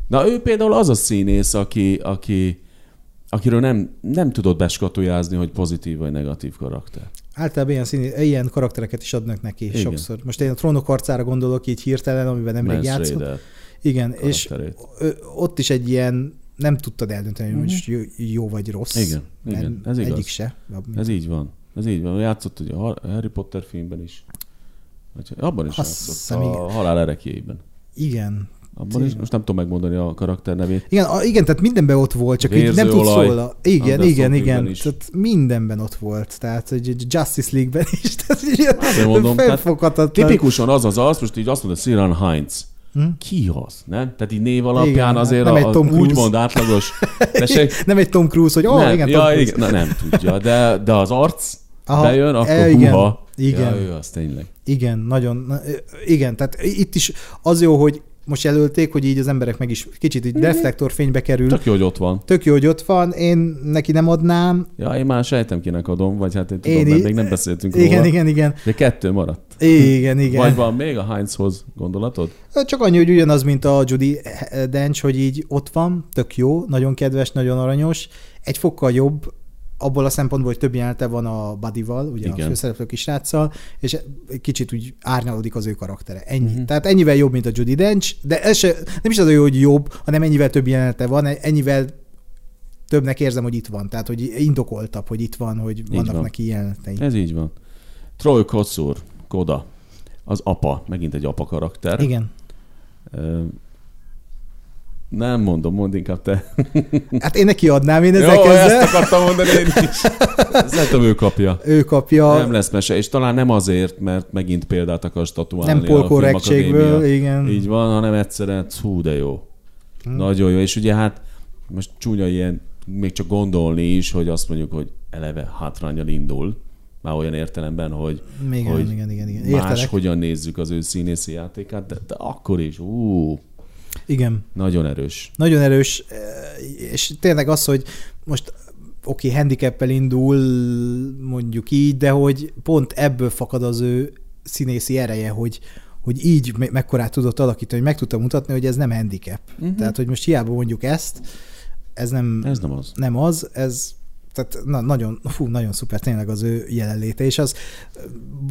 na ő például az a színész, aki, aki akiről nem, nem tudod beskatujázni, hogy pozitív vagy negatív karakter. Általában ilyen, színé, ilyen karaktereket is adnak neki Igen. sokszor. Most én a trónok arcára gondolok így hirtelen, amiben nemrég játszott. Igen, és ott is egy ilyen nem tudtad eldönteni, hogy most jó, jó vagy rossz. Igen, igen ez igaz. Egyik se. Ez így van. Ez így van. Játszott ugye a Harry Potter filmben is. Abban is Azt játszott, a igen. halál erekjében. Igen. Abban is, most nem tudom megmondani a karakter nevét. Igen, a, igen tehát mindenben ott volt, csak így nem tudsz róla. Igen, igen, igen. Is. Tehát mindenben ott volt. Tehát hogy Justice League-ben is. Tehát így mondom, tehát tipikusan az az az, most így azt mondod, Siran Heinz Hm? Ki az, nem? Tehát így név alapján igen, azért nem a, egy Tom úgymond átlagos... <laughs> nem egy Tom Cruise, hogy ó, oh, nem, igen, ja, Tom Cruise. igen, na, nem tudja, de, de az arc, Aha, bejön, akkor e, igen, huha. Igen. Ja, ő az tényleg. Igen, nagyon. Igen, tehát itt is az jó, hogy most jelölték, hogy így az emberek meg is kicsit így mhm. reflektorfénybe kerül. Tök jó, hogy ott van. Tök jó, hogy ott van. Én neki nem adnám. Ja, én már sejtem, kinek adom, vagy hát én tudom, én mert még nem beszéltünk igen, róla. Igen, igen, De kettő maradt. Igen, igen. Vagy van még a Heinzhoz gondolatod? Csak annyi, hogy ugyanaz, mint a Judy Dench, hogy így ott van, tök jó, nagyon kedves, nagyon aranyos, egy fokkal jobb, abból a szempontból, hogy több jelenete van a Buddy-val, ugye Igen. a főszereplő kisráccal, és kicsit úgy árnyalódik az ő karaktere. Ennyi. Uh-huh. Tehát ennyivel jobb, mint a Judy Dench, de ez se, nem is az, hogy jobb, hanem ennyivel több jelenete van, ennyivel többnek érzem, hogy itt van. Tehát, hogy indokoltabb, hogy itt van, hogy vannak van. neki jelenetei. Ez így van. Troy Kotsur, Koda, az apa, megint egy apa karakter. Igen. Nem mondom, mondd inkább te. Hát én neki adnám, én ezzel Jó, ezt akartam mondani én is. Szerintem ő kapja. Ő kapja. Nem lesz mese, és talán nem azért, mert megint példát akar statuálni Nem polkorrektségből, igen. Így van, hanem egyszerűen, hú, de jó. Hmm. Nagyon jó, és ugye hát most csúnya ilyen, még csak gondolni is, hogy azt mondjuk, hogy eleve hátrányal indul, már olyan értelemben, hogy, igen, hogy igen, igen, igen. más hogyan nézzük az ő színészi játékát, de, de akkor is, ú, igen. Nagyon erős. Nagyon erős, és tényleg az, hogy most oké, okay, handicappel indul, mondjuk így, de hogy pont ebből fakad az ő színészi ereje, hogy, hogy így me- mekkorát tudott alakítani, hogy meg tudta mutatni, hogy ez nem handicap. Uh-huh. Tehát, hogy most hiába mondjuk ezt, ez nem, ez nem az. Nem az, ez tehát na, nagyon, fú, nagyon szuper tényleg az ő jelenléte, és az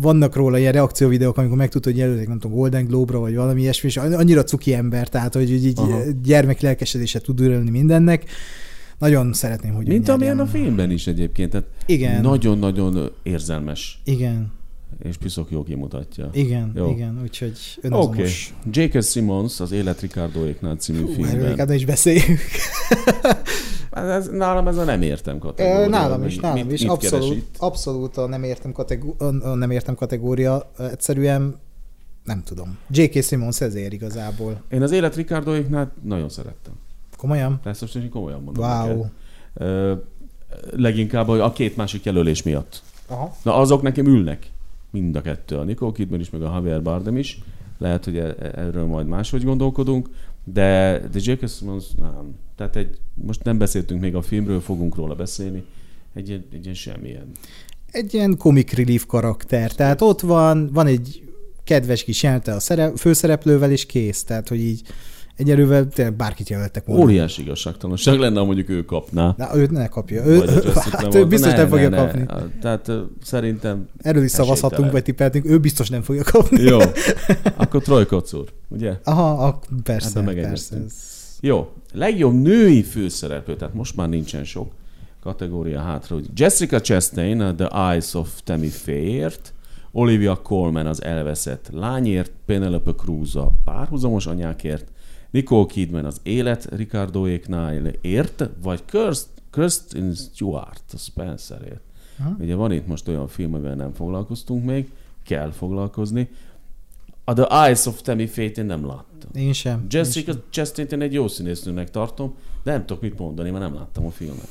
vannak róla ilyen reakcióvideók, amikor megtudod, hogy jelölték, nem tudom, Golden Globe-ra, vagy valami ilyesmi, és annyira cuki ember, tehát, hogy így Aha. gyermek lelkesedése tud ürülni mindennek. Nagyon szeretném, hogy Mint amilyen a filmben is egyébként. Tehát Igen. Nagyon-nagyon érzelmes. Igen és piszok jó kimutatja. Igen, jó. igen, úgyhogy önazonos. Oké. Okay. J.K. Simmons, az Élet Ricardoéknál című Hú, filmben. Erről is beszéljünk. <laughs> ez, nálam ez a nem értem kategória. Nálam is, nálam mit, is. Mit abszolút, abszolút a nem értem, kategória, a nem értem kategória. Egyszerűen nem tudom. J.K. Simmons ezért igazából. Én az Élet Ricardoéknál nagyon szerettem. Komolyan? Persze, most komolyan mondom. Wow. Neked. leginkább a két másik jelölés miatt. Aha. Na azok nekem ülnek. Mind a kettő, a Nicole Kidman is, meg a Javier Bardem is. Lehet, hogy e- erről majd máshogy gondolkodunk, de, de J.K. Simmons nem. Tehát egy, most nem beszéltünk még a filmről, fogunk róla beszélni. Egy, egy, egy ilyen semmilyen. Egy ilyen comic relief karakter. Tehát ott van, van egy kedves kis jelente a szerep, főszereplővel, és kész. Tehát, hogy így Egyelővel tényleg bárkit jelöltek volna. Óriási igazságtalanság lenne, ha mondjuk ő kapná. Na, őt ne kapja. Ő, hát ő biztos ne, nem fogja ne, kapni. Ne. Tehát uh, szerintem... Erről is szavazhatunk, vagy tippeltünk, ő biztos nem fogja kapni. Jó. <laughs> Akkor Troy Kocur, ugye? Aha, a, persze, Ebben persze. Ez... Jó. Legjobb női főszereplő, tehát most már nincsen sok kategória hátra, Jessica Chastain, The Eyes of Tammy Fayeért, Olivia Colman az elveszett lányért, Penelope Cruz a párhuzamos anyákért, Nicole Kidman az élet Ricardoéknál ért, vagy Kirsten Stewart a Spencerért. Ha? Ugye van itt most olyan film, amivel nem foglalkoztunk még, kell foglalkozni. A The Eyes of Tammy Faye-t én nem láttam. Én sem. Jessica Chastain én egy jó színésznőnek tartom, de nem tudok mit mondani, mert nem láttam a filmet.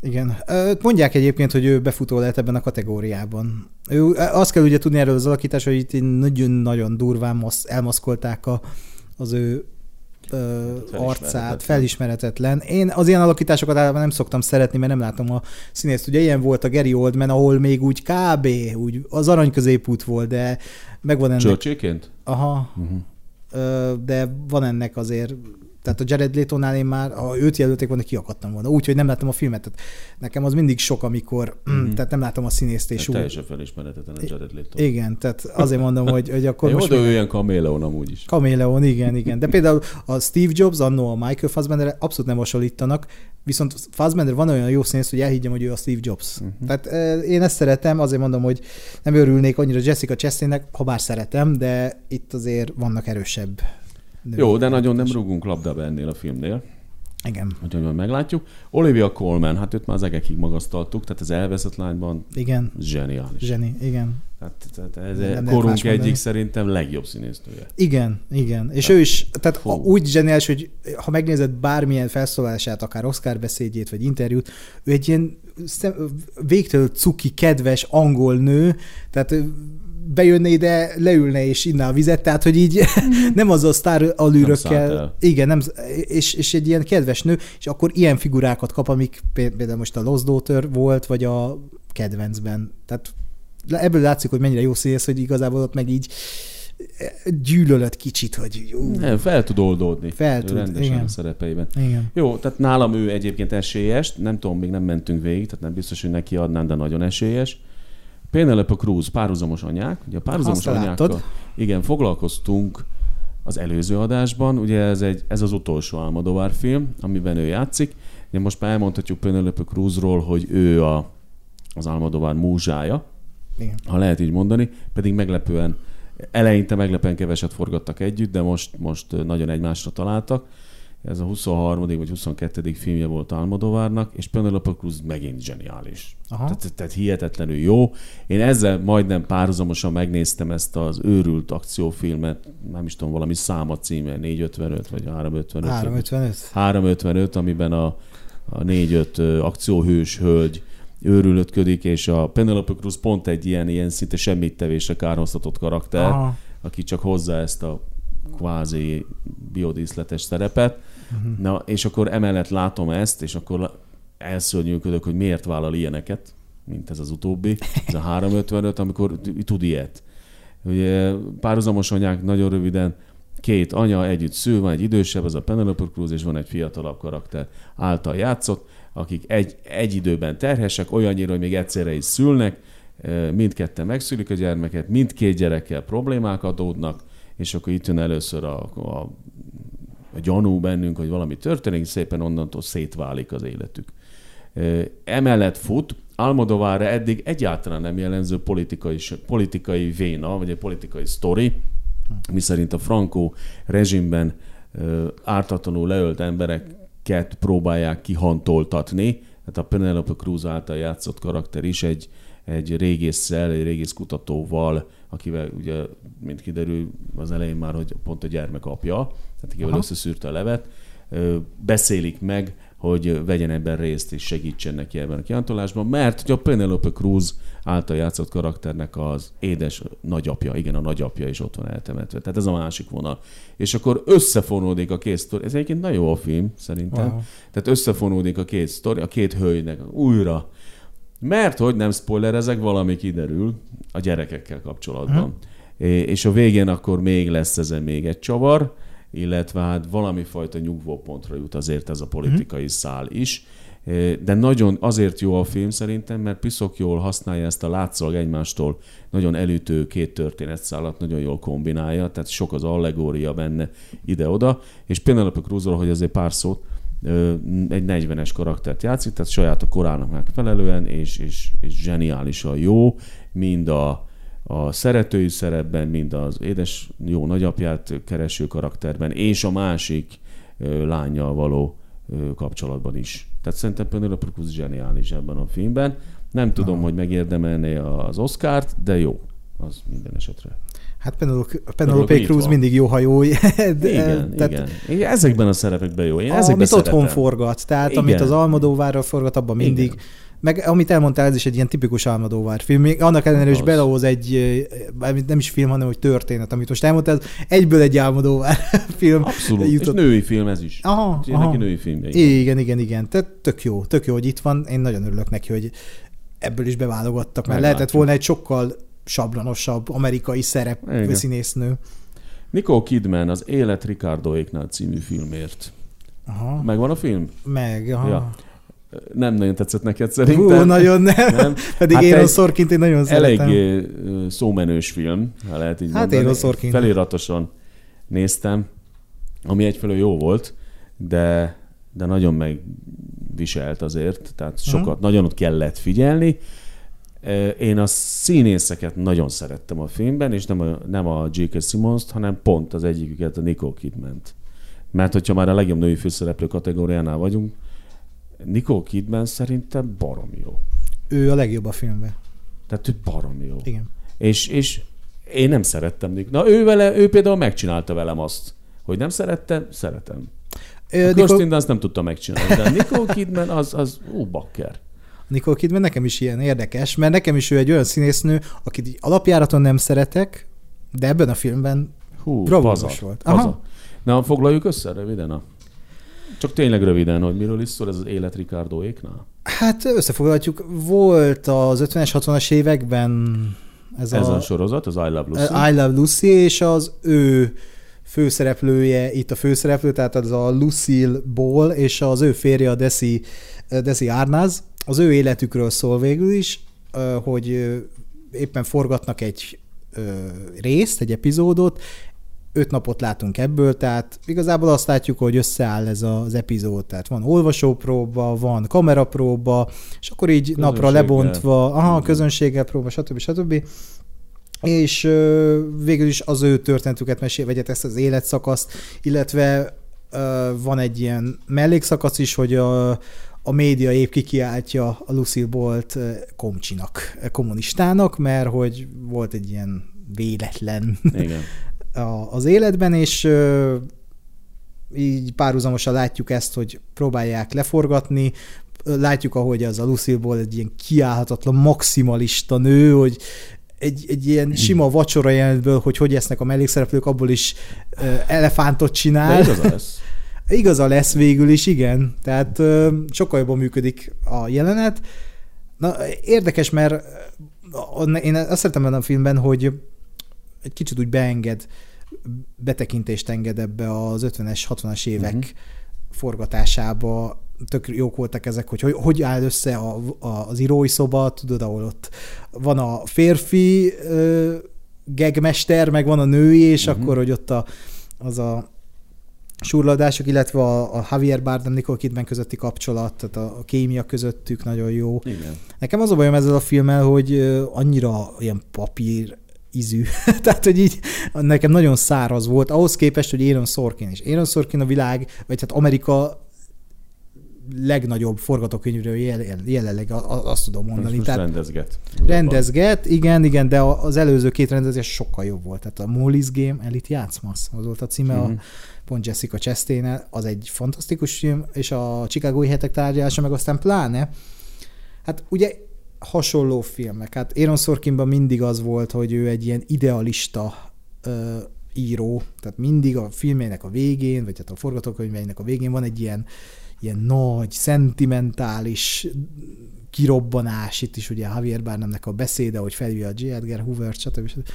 Igen. Mondják egyébként, hogy ő befutó lehet ebben a kategóriában. Ő, azt kell ugye tudni erről az alakítás, hogy itt nagyon-nagyon durván elmaszkolták a, az ő felismeretetlen. arcát, felismeretetlen. Én az ilyen alakításokat általában nem szoktam szeretni, mert nem látom a színészt. Ugye ilyen volt a Gary Oldman, ahol még úgy kb. úgy az arany középút volt, de megvan ennek... Csörcséként? Aha. Uh-huh. De van ennek azért tehát a Jared Leto-nál én már, ha őt jelölték volna, kiakadtam volna. Úgyhogy nem láttam a filmet. Tehát nekem az mindig sok, amikor, mm-hmm. <clears throat> tehát nem látom a színészt és úgy. Teljesen felismerhetetlen a Jared Leto. Igen, tehát azért mondom, hogy, hogy akkor Jó, most... de ő ilyen kaméleon amúgy is. Kaméleon, igen, igen. De például a Steve Jobs, annó a Michael Fassbender abszolút nem hasonlítanak, viszont Fassbender van olyan jó színész, hogy elhiggyem, hogy ő a Steve Jobs. Uh-huh. Tehát én ezt szeretem, azért mondom, hogy nem örülnék annyira Jessica Chastainnek, ha bár szeretem, de itt azért vannak erősebb Jó, de nagyon nem rúgunk labdába ennél a filmnél. Igen. Úgyhogy majd meglátjuk. Olivia Colman, hát őt már az egekig magasztaltuk, tehát az elveszett lányban Igen. zseniális. Zseni, igen. Tehát, tehát ez Nem korunk mondani. egyik szerintem legjobb színésznője. Igen, igen. És ő is, tehát a, úgy zseniális, hogy ha megnézed bármilyen felszólását, akár Oscar beszédjét, vagy interjút, ő egy ilyen végtelen cuki, kedves angol nő, tehát bejönne ide, leülne és inná a vizet, tehát hogy így <laughs> nem az a sztár alűrökkel. el. Igen, nem, és, és egy ilyen kedves nő, és akkor ilyen figurákat kap, amik pé- például most a Lost Daughter volt, vagy a kedvencben. Tehát ebből látszik, hogy mennyire jó színész, hogy igazából ott meg így gyűlölöd kicsit, hogy jó. Nem, fel tud oldódni. Fel tud, rendesen igen. a szerepeiben. Igen. Jó, tehát nálam ő egyébként esélyes, nem tudom, még nem mentünk végig, tehát nem biztos, hogy neki adnám, de nagyon esélyes. Penelope Cruz, párhuzamos anyák. Ugye a párhuzamos Azt láttad. anyákkal, igen, foglalkoztunk az előző adásban, ugye ez, egy, ez az utolsó Almodovar film, amiben ő játszik. Ugye most már elmondhatjuk Penelope Cruzról, hogy ő a, az Almodovar múzsája, Igen. ha lehet így mondani, pedig meglepően, eleinte meglepően keveset forgattak együtt, de most, most nagyon egymásra találtak. Ez a 23. vagy 22. filmje volt Almodovárnak, és Penelope Cruz megint zseniális. Aha. Tehát, tehát hihetetlenül jó. Én ezzel majdnem párhuzamosan megnéztem ezt az őrült akciófilmet, nem is tudom, valami száma címe, 455 vagy 355. 355. 355, amiben a, a 4-5 ö, akcióhős hölgy őrülötködik, és a Penelope Cruz pont egy ilyen, ilyen szinte semmit tevésre kárhoztatott karakter, Aha. aki csak hozza ezt a kvázi biodíszletes szerepet. Mhm. Na, és akkor emellett látom ezt, és akkor elszörnyűködök, hogy miért vállal ilyeneket, mint ez az utóbbi, ez a 355, amikor tud ilyet. Ugye párhuzamos anyák nagyon röviden, két anya együtt szül, van egy idősebb, ez a Penelope Cruz, és van egy fiatalabb karakter által játszott, akik egy, egy időben terhesek, olyannyira, hogy még egyszerre is szülnek, mindketten megszülik a gyermeket, mindkét gyerekkel problémák adódnak, és akkor itt jön először a, a, a gyanú bennünk, hogy valami történik, szépen onnantól szétválik az életük. Emellett fut, Almodovára eddig egyáltalán nem jellemző politikai, politikai véna, vagy egy politikai sztori, mi szerint a Franco rezsimben ártatlanul leölt embereket próbálják kihantoltatni. Hát a Penelope Cruz által játszott karakter is egy, egy régésszel, egy régészkutatóval, akivel ugye, mint kiderül az elején már, hogy pont a gyermek apja, tehát akivel Aha. összeszűrte a levet, beszélik meg, hogy vegyen ebben részt és segítsen neki ebben a kiantolásban, mert hogy a Penelope Cruz által játszott karakternek az édes nagyapja, igen, a nagyapja is ott van eltemetve. Tehát ez a másik vonal. És akkor összefonódik a két sztori. Ez egyébként nagyon jó a film, szerintem. Wow. Tehát összefonódik a két sztori, a két hölgynek újra. Mert hogy nem spoilerezek, valami kiderül a gyerekekkel kapcsolatban. É- És a végén akkor még lesz ezen még egy csavar, illetve hát valami fajta nyugvópontra jut azért ez a politikai szál is. É, De nagyon azért jó a film szerintem, mert piszok jól használja ezt a látszólag egymástól nagyon elütő két történetszálat, nagyon jól kombinálja, tehát sok az allegória benne ide-oda, és Penelope Cruzról, hogy azért pár szót, egy 40-es karaktert játszik, tehát saját a korának megfelelően, és, és, és zseniálisan jó, mind a, a szeretői szerepben, mind az édes jó nagyapját kereső karakterben, és a másik lányjal való kapcsolatban is. Tehát szerintem Penelope Cruz zseniális ebben a filmben. Nem tudom, Aha. hogy megérdemelné az Oscárt, de jó. Az minden esetre. Hát Penelope, Penelope Cruz mindig jó hajó. De, Igen, igen. igen. Ezekben a szerepekben jó. Én ezekben amit otthon szeretem. forgat, tehát Igen. amit az Almodóvárral forgat, abban mindig. Igen. Meg amit elmondtál, ez is egy ilyen tipikus Almodóvár film. Még annak ellenére Az. belehoz egy, eh, nem is film, hanem hogy történet, amit most elmondtál, ez egyből egy Almodóvár <laughs> film. Abszolút. És jutott. női film ez is. Aha, aha. Neki női filmje. Igen, igen, igen. Tehát tök jó, tök jó, hogy itt van. Én nagyon örülök neki, hogy ebből is beválogattak, mert Meglátjuk. lehetett volna egy sokkal sablonosabb amerikai szerep Igen. színésznő. Nicole Kidman az Élet Ricardoéknál című filmért. Aha, Megvan a film? meg, aha. Ja. Nem nagyon tetszett neked Hú, szerintem. nagyon nem. <laughs> Nem? Pedig Hát Aaron Sorkint én nagyon szeretem. Eléggé ö, szómenős film, ha lehet így Hát mondani. Aaron Sorkin. Feliratosan néztem, ami egyfelől jó volt, de, de nagyon megviselt azért, tehát sokat, nagyon ott kellett figyelni. Ö, Én a színészeket nagyon szerettem a filmben, és nem a, nem a J.K. Simmons-t, hanem pont az egyiküket, a Nicole Kidman-t. Mert hogyha már a legjobb női főszereplő kategóriánál vagyunk, Nicole Kidman szerintem barom jó. Ő a legjobb a filmben. Tehát ő barom jó. Igen. És, és én nem szerettem Nick. Na ő vele, ő például megcsinálta velem azt, hogy nem szerette, szeretem. A Nicole, Kirsten Dunst nem tudta megcsinálni, de Nicole Kidman az, az ú, bakker. Nicole Kidman nekem is ilyen érdekes, mert nekem is ő egy olyan színésznő, akit alapjáraton nem szeretek, de ebben a filmben Hú, haza, volt. Aha. Na, foglaljuk össze röviden a... Csak tényleg röviden, hogy miről is szól ez az élet Ricardo éknál? Hát összefoglalhatjuk, volt az 50-es, 60-as években ez, Ez a, a sorozat, az I Love Lucy. I Love Lucy, és az ő főszereplője, itt a főszereplő, tehát az a Lucille Ball, és az ő férje a Desi, Desi Arnaz, az ő életükről szól végül is, hogy éppen forgatnak egy részt, egy epizódot, öt napot látunk ebből, tehát igazából azt látjuk, hogy összeáll ez az epizód, tehát van olvasópróba, van kamerapróba, és akkor így napra lebontva, aha, közönséggel próba, stb. stb. És végül is az ő történetüket mesél, vagy hát ezt az életszakaszt, illetve van egy ilyen mellékszakasz is, hogy a, a média épp kikiáltja a Lucille Bolt ö, komcsinak, ö, kommunistának, mert hogy volt egy ilyen véletlen Igen. <laughs> az életben, és így párhuzamosan látjuk ezt, hogy próbálják leforgatni, látjuk, ahogy az a Lucille Ball egy ilyen kiállhatatlan maximalista nő, hogy egy, egy ilyen sima vacsora jelenetből, hogy hogy esznek a mellékszereplők, abból is elefántot De csinál. igaza lesz. <laughs> Igaza lesz végül is, igen. Tehát ö, sokkal jobban működik a jelenet. Na, érdekes, mert én azt szeretem benne a filmben, hogy egy kicsit úgy beenged, betekintést enged ebbe az 50-es, 60-as évek uh-huh. forgatásába. Tök jók voltak ezek, hogy hogy, hogy áll össze a, a, az írói szoba, tudod, ahol ott van a férfi ö, gegmester, meg van a női, és uh-huh. akkor, hogy ott a, az a surladások, illetve a, a Javier Bardem, Nicole Kidman közötti kapcsolat, tehát a, a kémia közöttük nagyon jó. Igen. Nekem az a bajom ezzel a filmmel, hogy annyira ilyen papír ízű. <laughs> Tehát, hogy így nekem nagyon száraz volt, ahhoz képest, hogy Aaron Sorkin is. Aaron Sorkin a világ, vagy hát Amerika legnagyobb forgatókönyvről jel, jel, jelenleg azt tudom mondani. most Tehát rendezget. rendezget, igen, igen, de az előző két rendezés sokkal jobb volt. Tehát a Molly's Game, Elit Játszmasz, az volt a címe, Mhm. a pont Jessica chastain az egy fantasztikus film, és a Chicagói hetek tárgyalása meg aztán pláne. Hát ugye hasonló filmek. Hát Aaron Sorkinban mindig az volt, hogy ő egy ilyen idealista ö, író, tehát mindig a filmének a végén, vagy hát a forgatókönyveinek a végén van egy ilyen, ilyen nagy, szentimentális kirobbanás, itt is ugye Javier Bardemnek a beszéde, hogy felhívja a J. Edgar Hoover, stb. stb.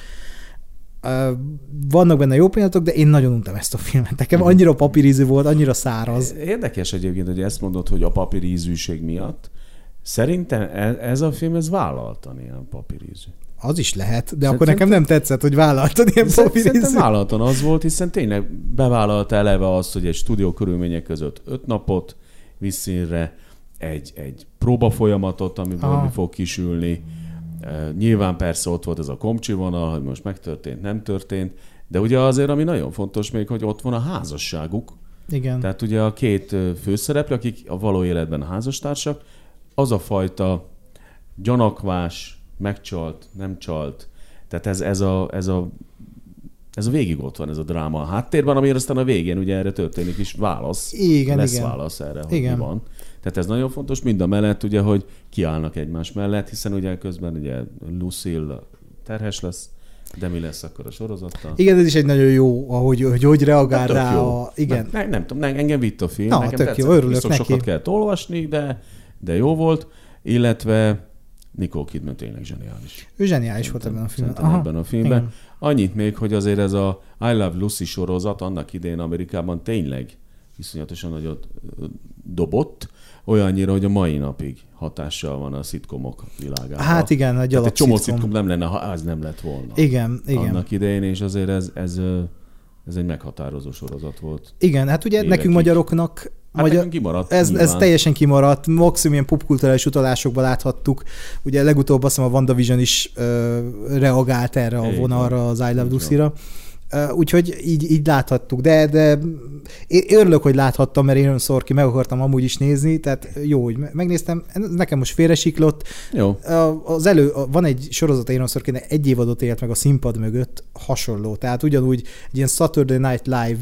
Vannak benne jó pillanatok, de én nagyon untam ezt a filmet. Nekem annyira papírizű volt, annyira száraz. Érdekes egyébként, hogy ezt mondod, hogy a papírízűség miatt. Szerintem e- ez a film, ez vállaltan ilyen papírízű. Az is lehet, de Szerintem- akkor nekem nem tetszett, hogy vállaltad ilyen Szerintem papírizű. vállaltan az volt, hiszen tényleg bevállalta eleve azt, hogy egy stúdió körülmények között öt napot visz színre, egy, egy próba folyamatot, amiből Aha. mi fog kisülni. Nyilván persze ott volt ez a komcsi vonal, hogy most megtörtént, nem történt, de ugye azért, ami nagyon fontos még, hogy ott van a házasságuk, Igen. Tehát ugye a két főszereplő, akik a való életben házastársak, az a fajta gyanakvás, megcsalt, nem csalt, tehát ez, ez, a, ez, a, ez a végig ott van, ez a dráma a háttérben, amiért aztán a végén ugye erre történik is válasz. Igen, lesz igen. válasz erre, hogy Igen. mi van. Tehát ez nagyon fontos, mind a mellett ugye, hogy kiállnak egymás mellett, hiszen ugye közben ugye Lucille terhes lesz, de mi lesz akkor a sorozattal? Igen, ez is egy nagyon jó, ahogy hogy, hogy reagál Hát rá jó. a... Igen. Nem, nem tudom, nem, engem vitt a film. Na, nekem tök tetszett. jó, örülök Biztos neki. sokat kellett olvasni, de, de jó volt. Illetve Nicole Kidman tényleg zseniális. Ő zseniális volt ebben a filmben. Szerintem ebben a filmben. Igen. Annyit még, hogy azért ez a I Love Lucy sorozat annak idején Amerikában tényleg iszonyatosan nagyot dobott, olyannyira, hogy a mai napig hatással van a szitkomok világában. Hát igen, egy Tehát egy csomó szitkom nem lenne, ha ez nem lett volna. Igen, igen. Annak idején, és azért ez, ez, ez egy meghatározó sorozat volt. Igen, hát ugye Évekig. nekünk magyaroknak Hát magyar, kimaradt. ez, ez teljesen kimaradt, maximum ilyen popkulturális utalásokban láthattuk. Ugye legutóbb azt hiszem a WandaVision is ö, reagált erre a vonalra, van. az I Love Lucy-ra. Úgyhogy így, így láthattuk, de, de én örülök, hogy láthattam, mert én Sorki meg akartam amúgy is nézni, tehát jó, hogy megnéztem, ez nekem most félresiklott. Jó. Az elő, van egy sorozat Aaron Sorkin, egy évadot élt meg a színpad mögött, hasonló, tehát ugyanúgy egy ilyen Saturday Night Live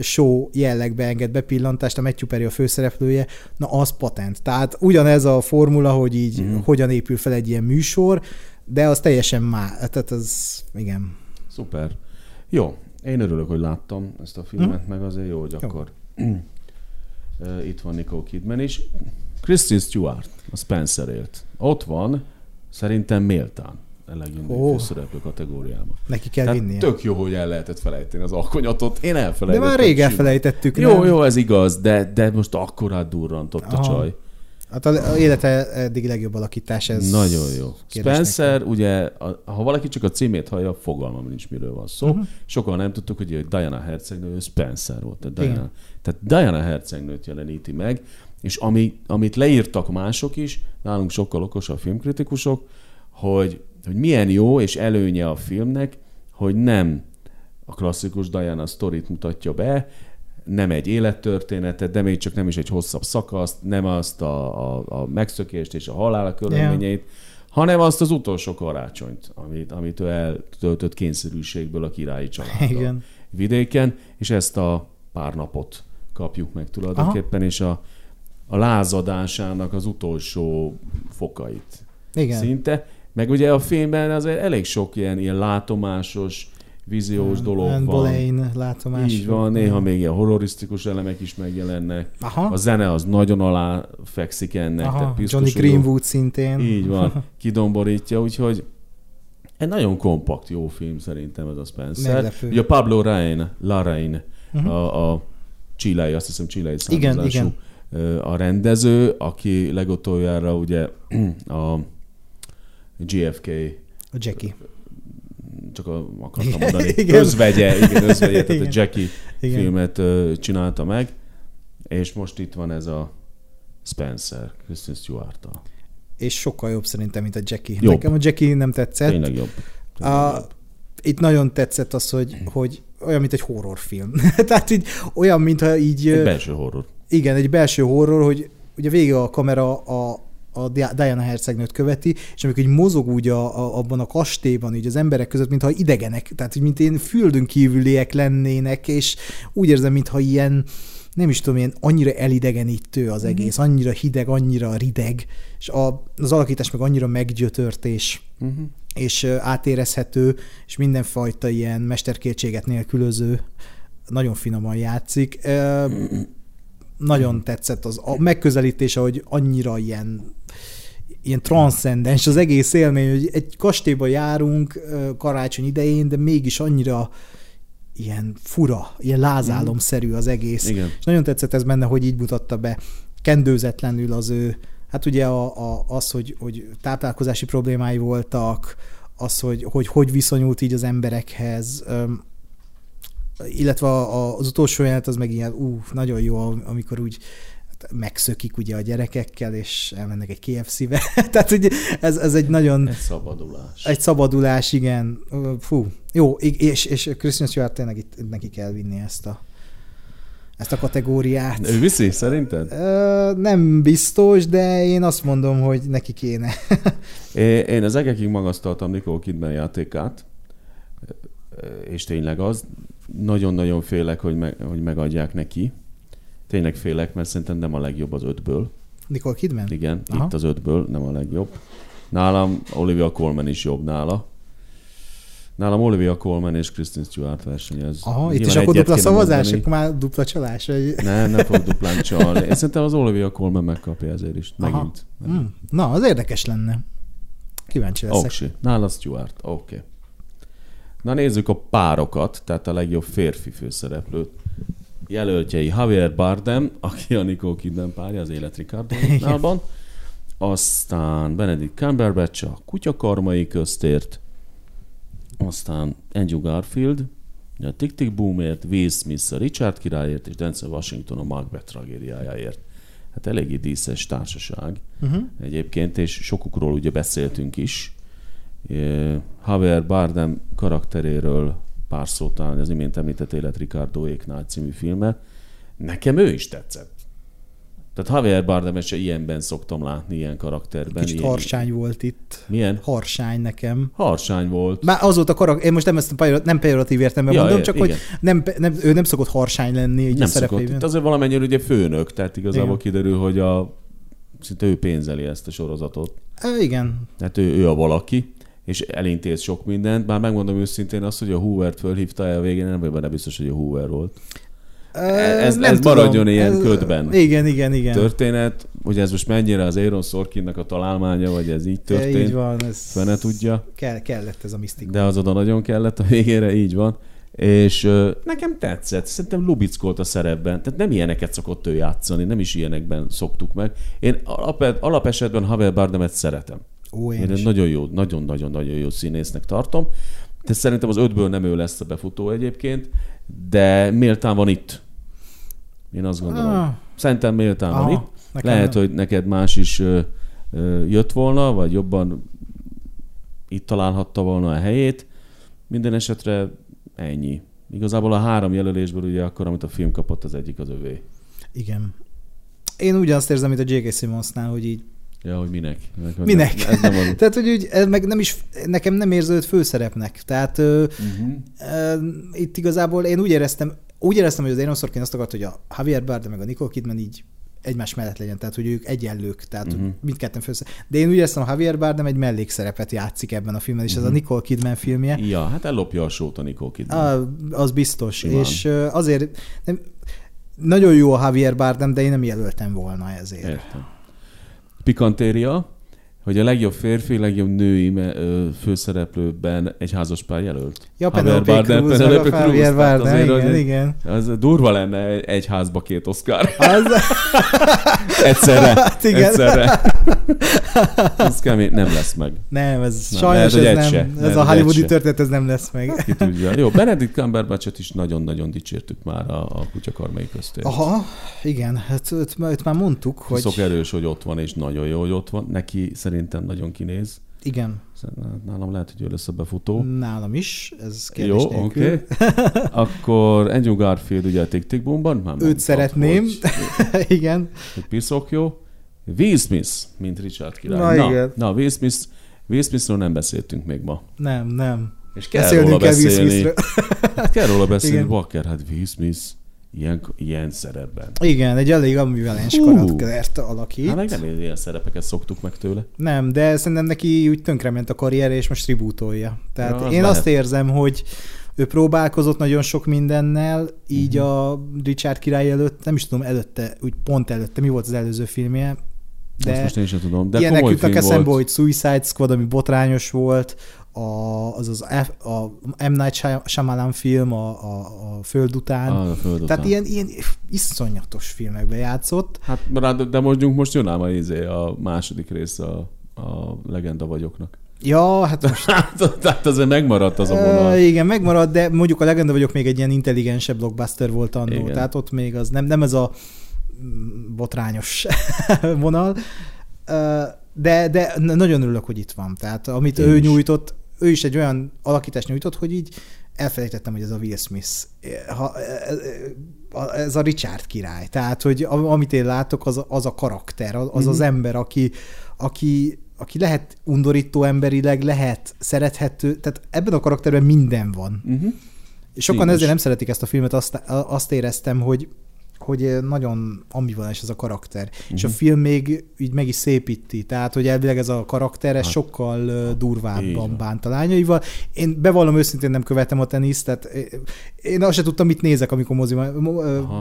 show jellegbe enged bepillantást, a Matthew Perry a főszereplője, na az patent. Tehát ugyanez a formula, hogy így mm. hogyan épül fel egy ilyen műsor, de az teljesen má, tehát az, igen. Szuper. Jó, én örülök, hogy láttam ezt a filmet, hm? meg azért jó, hogy jó. akkor <clears throat> itt van Nicole Kidman is. Kristen Stewart, a Spencer élt. Ott van, szerintem méltán a legjobb oh. főszereplő kategóriában. Neki kell Tehát vinnie. Tök jó, hogy el lehetett felejteni az alkonyatot. Én elfelejtettem. De már rég elfelejtettük. Jó, nem? jó, ez igaz, de, de most akkorát durrantott Aha. a csaj. Hát az élete eddig legjobb alakítás, ez... Nagyon jó. Spencer, nekem. ugye, ha valaki csak a címét hallja, fogalmam nincs, miről van szó. Uh-huh. Sokan nem tudtuk, hogy Diana hercegnő, Spencer volt. Tehát Diana, tehát Diana hercegnőt jeleníti meg, és ami, amit leírtak mások is, nálunk sokkal okosabb filmkritikusok, hogy, hogy milyen jó és előnye a filmnek, hogy nem a klasszikus Diana sztorit mutatja be, nem egy élettörténetet, de még csak nem is egy hosszabb szakaszt, nem azt a, a, a megszökést és a halál körülményeit, yeah. hanem azt az utolsó karácsonyt, amit, amit ő eltöltött kényszerűségből a királyi családdal Igen. vidéken, és ezt a pár napot kapjuk meg tulajdonképpen, Aha. és a, a lázadásának az utolsó fokait Igen. szinte. Meg ugye a filmben azért elég sok ilyen, ilyen látomásos, víziós yeah, dolog Anne van. Boleyn látomás. Így van, néha még ilyen horrorisztikus elemek is megjelennek. Aha. A zene az nagyon alá fekszik ennek. Aha, tehát Johnny Greenwood szintén. Így van, <laughs> kidomborítja, úgyhogy egy nagyon kompakt, jó film szerintem ez a Spencer. Meglepő. Ugye Pablo Rain, Larrain, uh-huh. a, a csilei, azt hiszem csilei igen, igen. a rendező, aki legutoljára ugye <clears throat> a GFK a Jackie csak a, akartam mondani, igen. özvegye, igen, özvegye, tehát a Jackie igen. filmet uh, csinálta meg, és most itt van ez a Spencer, Kristen stewart -tal. És sokkal jobb szerintem, mint a Jackie. Jobb. Nekem a Jackie nem tetszett. Tényleg jobb. Tényleg a, jobb. Itt nagyon tetszett az, hogy, hogy olyan, mint egy horrorfilm. <laughs> Tehát így olyan, mintha így... Egy belső horror. Igen, egy belső horror, hogy ugye végig a kamera a, a Diana hercegnőt követi, és amikor így mozog úgy a, a, abban a kastélyban, így az emberek között, mintha idegenek, tehát mint én földön kívüliek lennének, és úgy érzem, mintha ilyen, nem is tudom, ilyen annyira elidegenítő az mhm. egész, annyira hideg, annyira rideg, és a, az alakítás meg annyira meggyötört, és, uh-huh. és átérezhető, és mindenfajta ilyen mesterkétséget nélkülöző, nagyon finoman játszik. Uh-huh nagyon tetszett az a megközelítése, hogy annyira ilyen ilyen transzcendens az egész élmény, hogy egy kastélyba járunk karácsony idején, de mégis annyira ilyen fura, ilyen lázálomszerű az egész. Igen. És nagyon tetszett ez benne, hogy így mutatta be kendőzetlenül az ő, hát ugye a, a, az, hogy, hogy táplálkozási problémái voltak, az, hogy, hogy hogy viszonyult így az emberekhez, illetve az utolsó jelenet az meg ilyen, ú, nagyon jó, amikor úgy megszökik ugye a gyerekekkel, és elmennek egy KFC-be. <laughs> Tehát hogy ez, ez egy nagyon... Egy szabadulás. Egy szabadulás, igen. Fú, jó, és, és Christian Stewart tényleg itt neki kell vinni ezt a ezt a kategóriát. Ő viszi, szerinted? Ö, nem biztos, de én azt mondom, hogy neki kéne. <laughs> én az egekig magasztaltam Nicole Kidman játékát, és tényleg az, nagyon-nagyon félek, hogy, meg, hogy megadják neki. Tényleg félek, mert szerintem nem a legjobb az ötből. Nicole Kidman? Igen, Aha. itt az ötből nem a legjobb. Nálam Olivia Colman is jobb nála. Nálam Olivia Colman és Kristen Stewart versenyez. Aha, itt is akkor dupla szavazás, mondani. akkor már dupla csalás? Vagy... Nem, nem fog duplán csalni. Én szerintem az Olivia Colman megkapja ezért is. Megint. Aha. Hmm. Na, az érdekes lenne. Kíváncsi leszek. Oké, nála Stewart. Oké. Okay. Na nézzük a párokat, tehát a legjobb férfi főszereplőt. Jelöltjei Javier Bardem, aki a Nicole Kidman párja az Élet Ricardo aztán Benedict Cumberbatch a Kutyakarmai köztért, aztán Andrew Garfield, a Tick Tick Boomért, Will Smith a Richard királyért, és Denzel Washington a Macbeth tragédiájáért. Hát eléggé díszes társaság uh-huh. egyébként, és sokukról ugye beszéltünk is. Javier Bardem karakteréről pár szót talán az imént említett Élet Ricardo Éknál című filme. Nekem ő is tetszett. Tehát Javier Bardemet se ilyenben szoktam látni, ilyen karakterben. Kicsit ilyen... harsány volt itt. Milyen? Harsány nekem. Harsány volt. Már az volt a karakter, én most nem ezt a nem pejoratív értelemben ja, mondom, csak igen. hogy nem, nem, ő nem szokott harsány lenni így nem a szokott. Itt azért valamennyire ugye főnök, tehát igazából igen. kiderül, hogy a, szinte ő pénzeli ezt a sorozatot. E, igen. Tehát ő, ő a valaki és elintéz sok mindent. Bár megmondom őszintén azt, hogy a Hoover-t fölhívta el a végén, nem vagy benne biztos, hogy a Hoover volt. Ez, nem ez tudom. maradjon ilyen ez, ködben. Igen, igen, igen. Történet, hogy ez most mennyire az Aaron Sorkinnak a találmánya, vagy ez így történt. Így van, ez fene tudja. Kell, kellett ez a misztikum. De az oda nagyon kellett a végére, így van. És uh, nekem tetszett, szerintem lubickolt a szerepben, tehát nem ilyeneket szokott ő játszani, nem is ilyenekben szoktuk meg. Én alap, alapesetben Havel Bardemet szeretem. Ó, én, én nagyon jó, nagyon-nagyon-nagyon jó színésznek tartom. De szerintem az ötből nem ő lesz a befutó egyébként, de méltán van itt. Én azt gondolom. Ah. Szerintem méltán Aha, van itt. Lehet, nem. hogy neked más is ö, ö, jött volna, vagy jobban itt találhatta volna a helyét. Minden esetre ennyi. Igazából a három jelölésből ugye akkor, amit a film kapott, az egyik az övé. Igen. Én ugyanazt érzem, mint a J.K. Simmonsnál, hogy így Ja, hogy minek? Minek? Ez nem az... <laughs> Tehát, hogy úgy, ez meg nem is, nekem nem érződött főszerepnek. Tehát uh-huh. uh, itt igazából én úgy éreztem, úgy éreztem, hogy az Aaron Sorkin azt akart, hogy a Javier Bardem meg a Nicole Kidman így egymás mellett legyen, tehát hogy ők egyenlők, tehát uh-huh. mindketten főszerep. De én úgy éreztem, Javier Bardem egy mellékszerepet játszik ebben a filmben, és uh-huh. ez a Nicole Kidman filmje. Ja, hát ellopja a sót a Nicole Kidman. Ah, az biztos, Simán. és azért nem, nagyon jó a Javier Bardem, de én nem jelöltem volna ezért. Értem pikantéria, hogy a legjobb férfi, legjobb női főszereplőben egy házaspár jelölt. Ja, Penelope Cruz, Penelope Cruz, igen, azért, igen. Az durva lenne egy házba két Oscar. Az... <laughs> egyszerre. Hát igen. Egyszerre. Ez kemény, nem lesz meg. Nem, ez nem, sajnos lehet, ez nem. Se. Ez a hollywoodi történet, ez nem lesz meg. Ki tudja. Jó, Benedict Cumberbatch-ot is nagyon-nagyon dicsértük már a, a kutyakarmai köztért. Aha, igen, hát őt, őt már mondtuk, hogy... Szok erős, hogy ott van, és nagyon jó, hogy ott van. Neki szerintem nagyon kinéz. Igen. Nálam lehet, hogy ő lesz a befutó. Nálam is, ez kérdés Jó, oké. Okay. <laughs> Akkor Andrew Garfield ugye a Tick Tick Boomban. Már Őt szeretném. Hogy, <laughs> igen. Hogy piszok jó. Will Smith, mint Richard király. Na, na, igen. na Will Smith, Will Smithről nem beszéltünk még ma. Nem, nem. És kell Beszélnünk róla kell beszélni. kell róla beszélni, Walker, hát Will Smith ilyen, ilyen szerepben. Igen, egy elég ambivalens karaktert alakít. Hát meg nem ilyen szerepeket szoktuk meg tőle. Nem, de szerintem neki úgy tönkrement a karrier, és most tribútolja. Tehát ja, az én lehet. azt érzem, hogy ő próbálkozott nagyon sok mindennel, így uh-huh. a Richard király előtt, nem is tudom, előtte, úgy pont előtte, mi volt az előző filmje, de Azt most én sem tudom. De ilyenek jutnak eszembe, hogy Suicide Squad, ami botrányos volt, a, az az F, a M. Night Shyamalan film, a, a, a Föld után. Ah, a Föld után. Tehát ilyen, ilyen iszonyatos filmekbe játszott. Hát, de most, most jön ám a, izé, a második rész a, a Legenda vagyoknak. Ja, hát most... <laughs> Tehát azért megmaradt az a vonal. Uh, igen, megmaradt, de mondjuk a Legenda vagyok még egy ilyen intelligensebb blockbuster volt annó. Igen. Tehát ott még az nem, nem ez a botrányos <laughs> vonal. Uh, de, de nagyon örülök, hogy itt van. Tehát amit Én ő is. nyújtott, ő is egy olyan alakítást nyújtott, hogy így elfelejtettem, hogy ez a Will Smith. Ha, ez a Richard király. Tehát, hogy amit én látok, az, az a karakter, az mm-hmm. az ember, aki, aki, aki lehet undorító emberileg, lehet szerethető, tehát ebben a karakterben minden van. Mm-hmm. Sokan ezért nem szeretik ezt a filmet, azt, azt éreztem, hogy hogy nagyon ambivalens ez a karakter. Uh-huh. És a mhm. film még így meg is szépíti, tehát hogy elvileg ez a karakter ez hát, sokkal durvábban bánt a lányaival. Én bevallom őszintén nem követem a teniszt, tehát én azt sem tudtam, mit nézek, amikor mozi.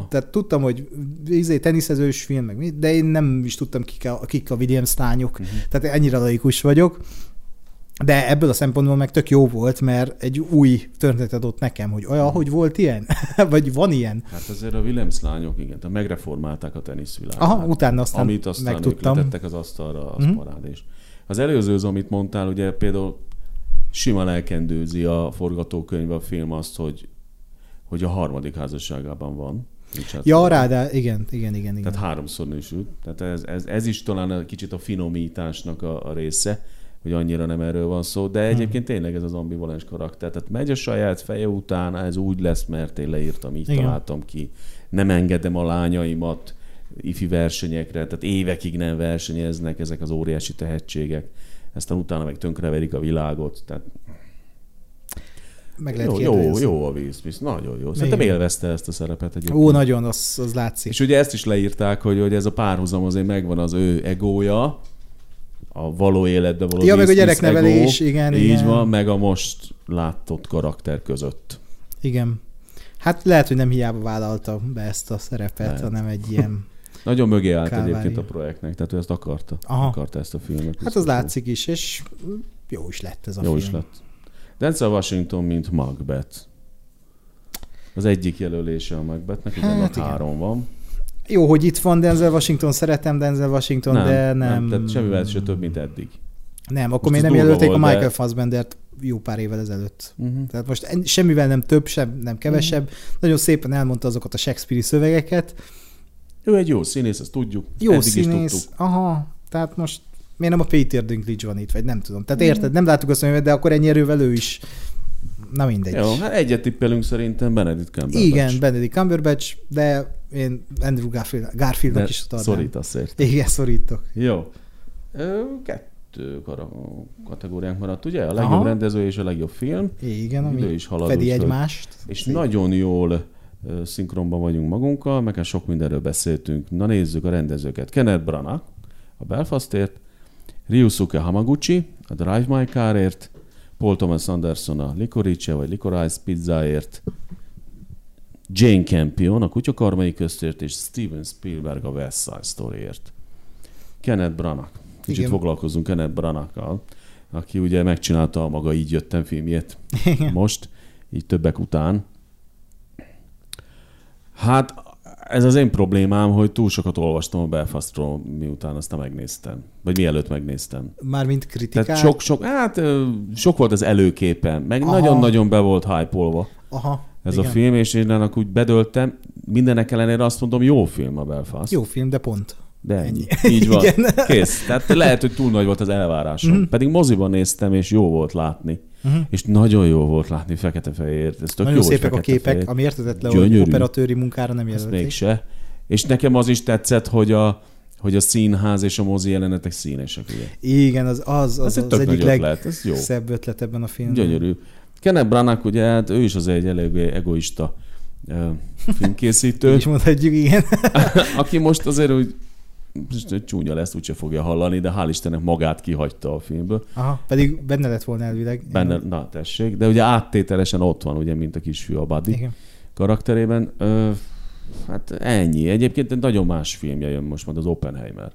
Tehát tudtam, hogy izé, teniszezős film, meg de én nem is tudtam, kik a, kik a Williams lányok, uh-huh. tehát ennyire laikus vagyok. De ebből a szempontból meg tök jó volt, mert egy új történetet adott nekem, hogy olyan, hogy volt ilyen? <laughs> Vagy van ilyen? Hát azért a Williams lányok, igen, tehát megreformálták a teniszvilágot. Aha, utána aztán Amit aztán megtudtam. ők az asztalra, az mm. parádés. Az előző, amit mondtál, ugye például simán elkendőzi a forgatókönyv, a film azt, hogy, hogy a harmadik házasságában van. Richard ja, rá, de igen, igen, igen, igen. Tehát háromszor nősült. Tehát ez, ez, ez is talán egy kicsit a finomításnak a, a része hogy annyira nem erről van szó, de egyébként tényleg ez az ambivalens karakter. Tehát megy a saját feje után, ez úgy lesz, mert én leírtam, így Igen. találtam ki. Nem engedem a lányaimat ifi versenyekre, tehát évekig nem versenyeznek ezek az óriási tehetségek. Aztán utána meg tönkreverik a világot. Tehát meg lehet jó, jó, jó a víz, nagyon jó. Szerintem Igen. élvezte ezt a szerepet egyébként. Ó, nagyon, az, az látszik. És ugye ezt is leírták, hogy, hogy ez a párhuzam azért megvan az ő egója, a való életben való Ja, meg a gyereknevelés, ego, igen. Így igen. van, meg a most látott karakter között. Igen. Hát lehet, hogy nem hiába vállalta be ezt a szerepet, lehet. hanem egy ilyen <laughs> Nagyon mögé állt kávári. egyébként a projektnek, tehát ő ezt akarta. Aha. Akarta ezt a filmet. Hát az látszik is, és jó is lett ez a jó film. Jó is lett. Denzel Washington, mint Macbeth. Az egyik jelölése a Macbethnek, hát, három van. Jó, hogy itt van Denzel Washington, szeretem Denzel Washington, nem, de nem. nem tehát semmivel se több, mint eddig. Nem, akkor még nem jelölték volt, a Michael de... Fassbendert jó pár évvel ezelőtt. Uh-huh. Tehát most semmivel nem több, sem nem kevesebb. Uh-huh. Nagyon szépen elmondta azokat a Shakespeare-i szövegeket. Ő egy jó színész, ezt tudjuk. Jó Eddig színész, is aha. Tehát most miért nem a Peter Dinklage van itt, vagy nem tudom. Tehát érted, nem láttuk azt, hogy de akkor ennyi erővel ő is. Na mindegy. Jó, hát egyet tippelünk szerintem Benedict Cumberbatch. Igen, Benedict Cumberbatch, de én Andrew Garfield, Garfieldnak is tartom. Szorítasz ért. Igen, szorítok. Jó. Kettő kategóriánk maradt, ugye? A legjobb Aha. rendező és a legjobb film. Igen, ami is halad, fedi egymást. És Szép. nagyon jól szinkronban vagyunk magunkkal, meg sok mindenről beszéltünk. Na nézzük a rendezőket. Kenneth Branagh a Belfastért, Ryusuke Hamaguchi a Drive My Carért, Paul Thomas Anderson a Licorice vagy Licorice pizzáért, Jane Campion a Kutyakarmai köztért, és Steven Spielberg a West Side Storyért. Kenneth Branagh. Kicsit Igen. foglalkozunk Kenneth Branagh-kal, aki ugye megcsinálta a maga Így jöttem filmjét Igen. most, így többek után. Hát ez az én problémám, hogy túl sokat olvastam a Belfastról, miután azt megnéztem. Vagy mielőtt megnéztem. Mármint kritikát? Tehát sok-sok, hát sok volt az előképen, meg Aha. nagyon-nagyon be volt hype Aha. Ez igen. a film, és én ennek úgy bedöltem, mindenek ellenére azt mondom, jó film a Belfast. Jó film, de pont. De ennyi. ennyi. Így <laughs> van. Igen. Kész. Tehát lehet, hogy túl nagy volt az elvárásom. Mm. Pedig moziban néztem, és jó volt látni. Uh-huh. És nagyon jó volt látni fekete-fehér. Ez tök nagyon jó, szépek a képek, ami értetetlen, hogy operatőri munkára nem jelölték. Mégse. És nekem az is tetszett, hogy a, hogy a színház és a mozi jelenetek színesek, ugye? Igen, az az, az, az, az egyik legszebb ötlet ebben a filmben. Gyönyörű. Kenneth Branagh, ugye, hát ő is az egy elég egoista filmkészítő. is mondhatjuk, igen. <laughs> aki most azért úgy csúnya lesz, úgyse fogja hallani, de hál' Istennek magát kihagyta a filmből. Aha, pedig benne lett volna elvileg. Benne, na tessék, de ugye áttételesen ott van, ugye, mint a kisfiú a Buddy Igen. karakterében. Ö, hát ennyi. Egyébként nagyon más filmje jön most, majd az Oppenheimer.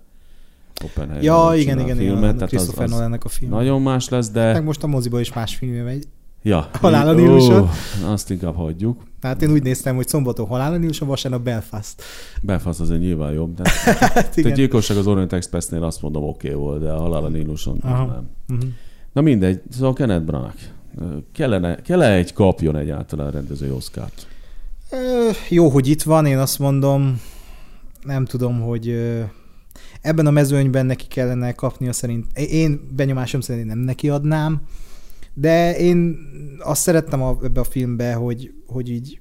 Oppenheimer ja, igen, igen, filmet, igen, tehát Christopher Nolannek a film. Nagyon más lesz, de... Meg most a moziba is más filmje megy. Ja. Halál a Níluson. Azt inkább hagyjuk. Hát én úgy néztem, hogy szombaton Halál a Níluson, vasárnap Belfast. Belfast azért nyilván jobb. De <laughs> hát, gyilkosság az Orient Expressnél azt mondom oké okay volt, de a Halál a Níluson nem. Uh-huh. Na mindegy, szóval Kenneth Branagh. Kellene, kellene egy kapjon egyáltalán rendezői oszkárt? Jó, hogy itt van, én azt mondom, nem tudom, hogy ebben a mezőnyben neki kellene kapnia szerint. Én benyomásom szerint nem neki adnám, de én azt szerettem a, ebbe a filmbe, hogy, hogy így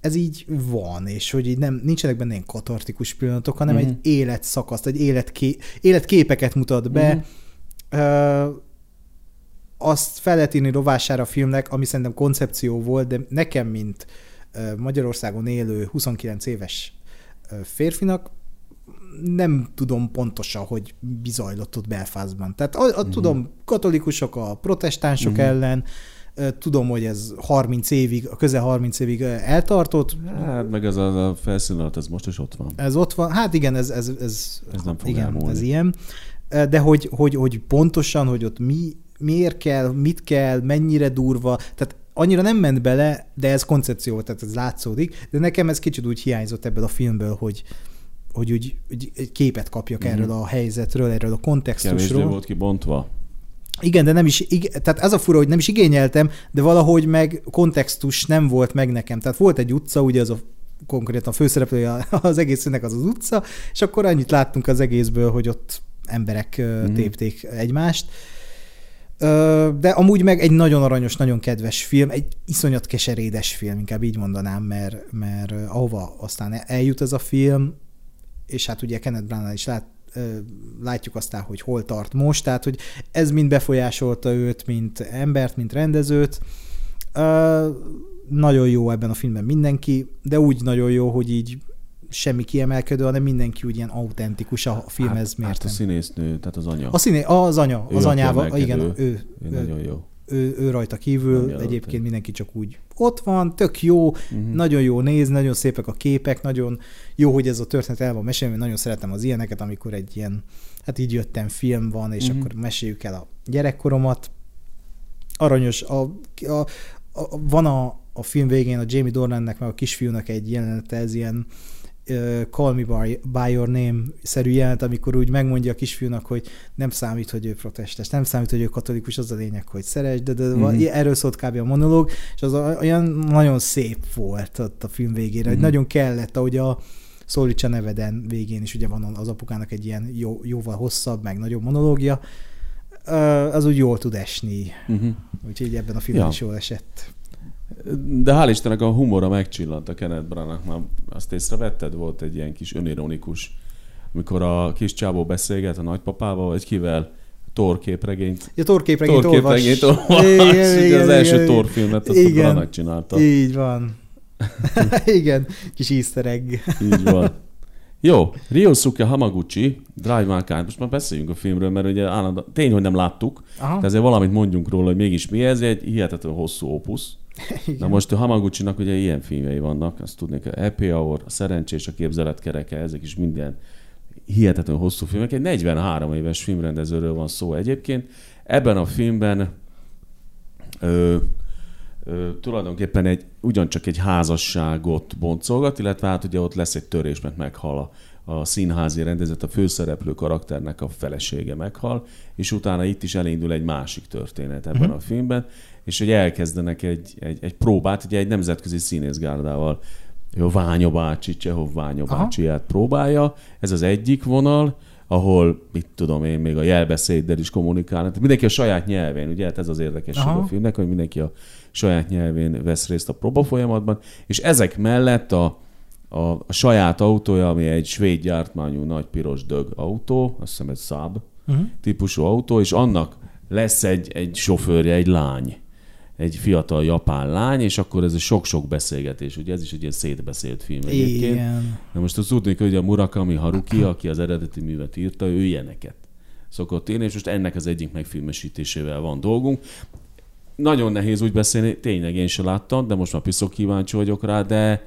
ez így van, és hogy így nem, nincsenek benne ilyen katartikus pillanatok, hanem uh-huh. egy mhm. életszakaszt, egy életké, életképeket mutat be. Uh-huh. Uh, azt fel lehet írni rovására a filmnek, ami szerintem koncepció volt, de nekem, mint Magyarországon élő 29 éves férfinak, nem tudom pontosan, hogy bizajlott ott Belfastban. Tehát a, a, uh-huh. tudom, katolikusok a protestánsok uh-huh. ellen, tudom, hogy ez 30 évig, közel 30 évig eltartott. Hát meg ez a, a felszínalat, ez most is ott van. Ez ott van, hát igen, ez, ez, ez, ez nem fog igen, elmúlni. ez ilyen. De hogy, hogy, hogy pontosan, hogy ott mi, miért kell, mit kell, mennyire durva, tehát annyira nem ment bele, de ez koncepció, tehát ez látszódik, de nekem ez kicsit úgy hiányzott ebből a filmből, hogy, hogy úgy, úgy egy képet kapjak mm-hmm. erről a helyzetről, erről a kontextusról. Kevésbé volt kibontva. Igen, de nem is, igen, tehát ez a fura, hogy nem is igényeltem, de valahogy meg kontextus nem volt meg nekem. Tehát volt egy utca, ugye az a konkrétan főszereplője az egésznek az az utca, és akkor annyit láttunk az egészből, hogy ott emberek mm. tépték egymást. De amúgy meg egy nagyon aranyos, nagyon kedves film, egy iszonyat keserédes film, inkább így mondanám, mert, mert ahova aztán eljut ez a film, és hát ugye Kenneth branagh is lát, látjuk aztán, hogy hol tart most, tehát hogy ez mind befolyásolta őt, mint embert, mint rendezőt. Nagyon jó ebben a filmben mindenki, de úgy nagyon jó, hogy így semmi kiemelkedő, hanem mindenki úgy ilyen autentikus a filmhez. Hát, hát a színésznő, tehát az anya. A színé, az anya, ő az anyával, igen, ő, ő, ő, nagyon jó. Ő, ő rajta kívül, egyébként mindenki csak úgy ott van, tök jó, uh-huh. nagyon jó néz, nagyon szépek a képek, nagyon jó, hogy ez a történet el van mesélve, nagyon szeretem az ilyeneket, amikor egy ilyen, hát így jöttem, film van, és uh-huh. akkor meséljük el a gyerekkoromat. Aranyos, a, a, a, van a, a film végén a Jamie Dornannek, meg a kisfiúnak egy jelenete, ez ilyen Call Me By, by Your Name-szerű jelent, amikor úgy megmondja a kisfiúnak, hogy nem számít, hogy ő protestes, nem számít, hogy ő katolikus, az a lényeg, hogy szeres, de, de mm-hmm. erről szólt kb. a monológ, és az olyan nagyon szép volt ott a film végére, mm-hmm. hogy mhm. nagyon kellett, ahogy a Szólítsa neveden végén is ugye van az apukának egy ilyen jó, jóval hosszabb, meg nagyobb monológia, az úgy jól tud esni. Uh-huh. Úgyhogy ebben a filmben ja. is jól esett. De hál' Istennek a humora megcsillant a Kenneth Branagh. Már azt észrevetted? Volt egy ilyen kis önironikus, amikor a kis csábó beszélget a nagypapával, vagy kivel, Thor képregényt. Ja, Thor képregényt, Thor képregényt olvas. olvas. Igen, igen, az első igen, Thor filmet azt igen, a Branagh csinálta. Így van. <laughs> igen, kis easter egg. így van. Jó, Ryosuke Hamaguchi, Drive My Car. Most már beszéljünk a filmről, mert ugye állandó, tény, hogy nem láttuk, Aha. de ezért valamit mondjunk róla, hogy mégis mi ez. Egy hihetetlen hosszú opusz. <laughs> Igen. Na most a Hamaguchi-nak ugye ilyen filmjei vannak, azt tudni hogy Happy Hour, a Szerencsés, a Képzeletkereke, ezek is minden hihetetlen hosszú filmek. Egy 43 éves filmrendezőről van szó egyébként. Ebben a filmben ö, ö, tulajdonképpen egy, ugyancsak egy házasságot boncolgat, illetve hát ugye ott lesz egy törés, mert meghal a, a színházi rendezet, a főszereplő karakternek a felesége meghal, és utána itt is elindul egy másik történet ebben uh-huh. a filmben, és hogy elkezdenek egy, egy, egy próbát, ugye egy nemzetközi színészgárdával, a Ványa bácsi, Csehov Ványa bácsiját próbálja, ez az egyik vonal, ahol, mit tudom én, még a jelbeszéddel is kommunikálnak. Mindenki a saját nyelvén, ugye? Hát ez az érdekesség Aha. a filmnek, hogy mindenki a saját nyelvén vesz részt a próba folyamatban, és ezek mellett a, a, a saját autója, ami egy svéd gyártmányú nagy piros dög autó, azt hiszem egy Saab uh-huh. típusú autó, és annak lesz egy, egy sofőrje, egy lány egy fiatal japán lány, és akkor ez a sok-sok beszélgetés, ugye ez is egy ilyen szétbeszélt film egyébként. Igen. Na most azt tudni, hogy a Murakami Haruki, aki az eredeti művet írta, ő ilyeneket szokott írni, és most ennek az egyik megfilmesítésével van dolgunk. Nagyon nehéz úgy beszélni, tényleg én sem láttam, de most már piszok kíváncsi vagyok rá, de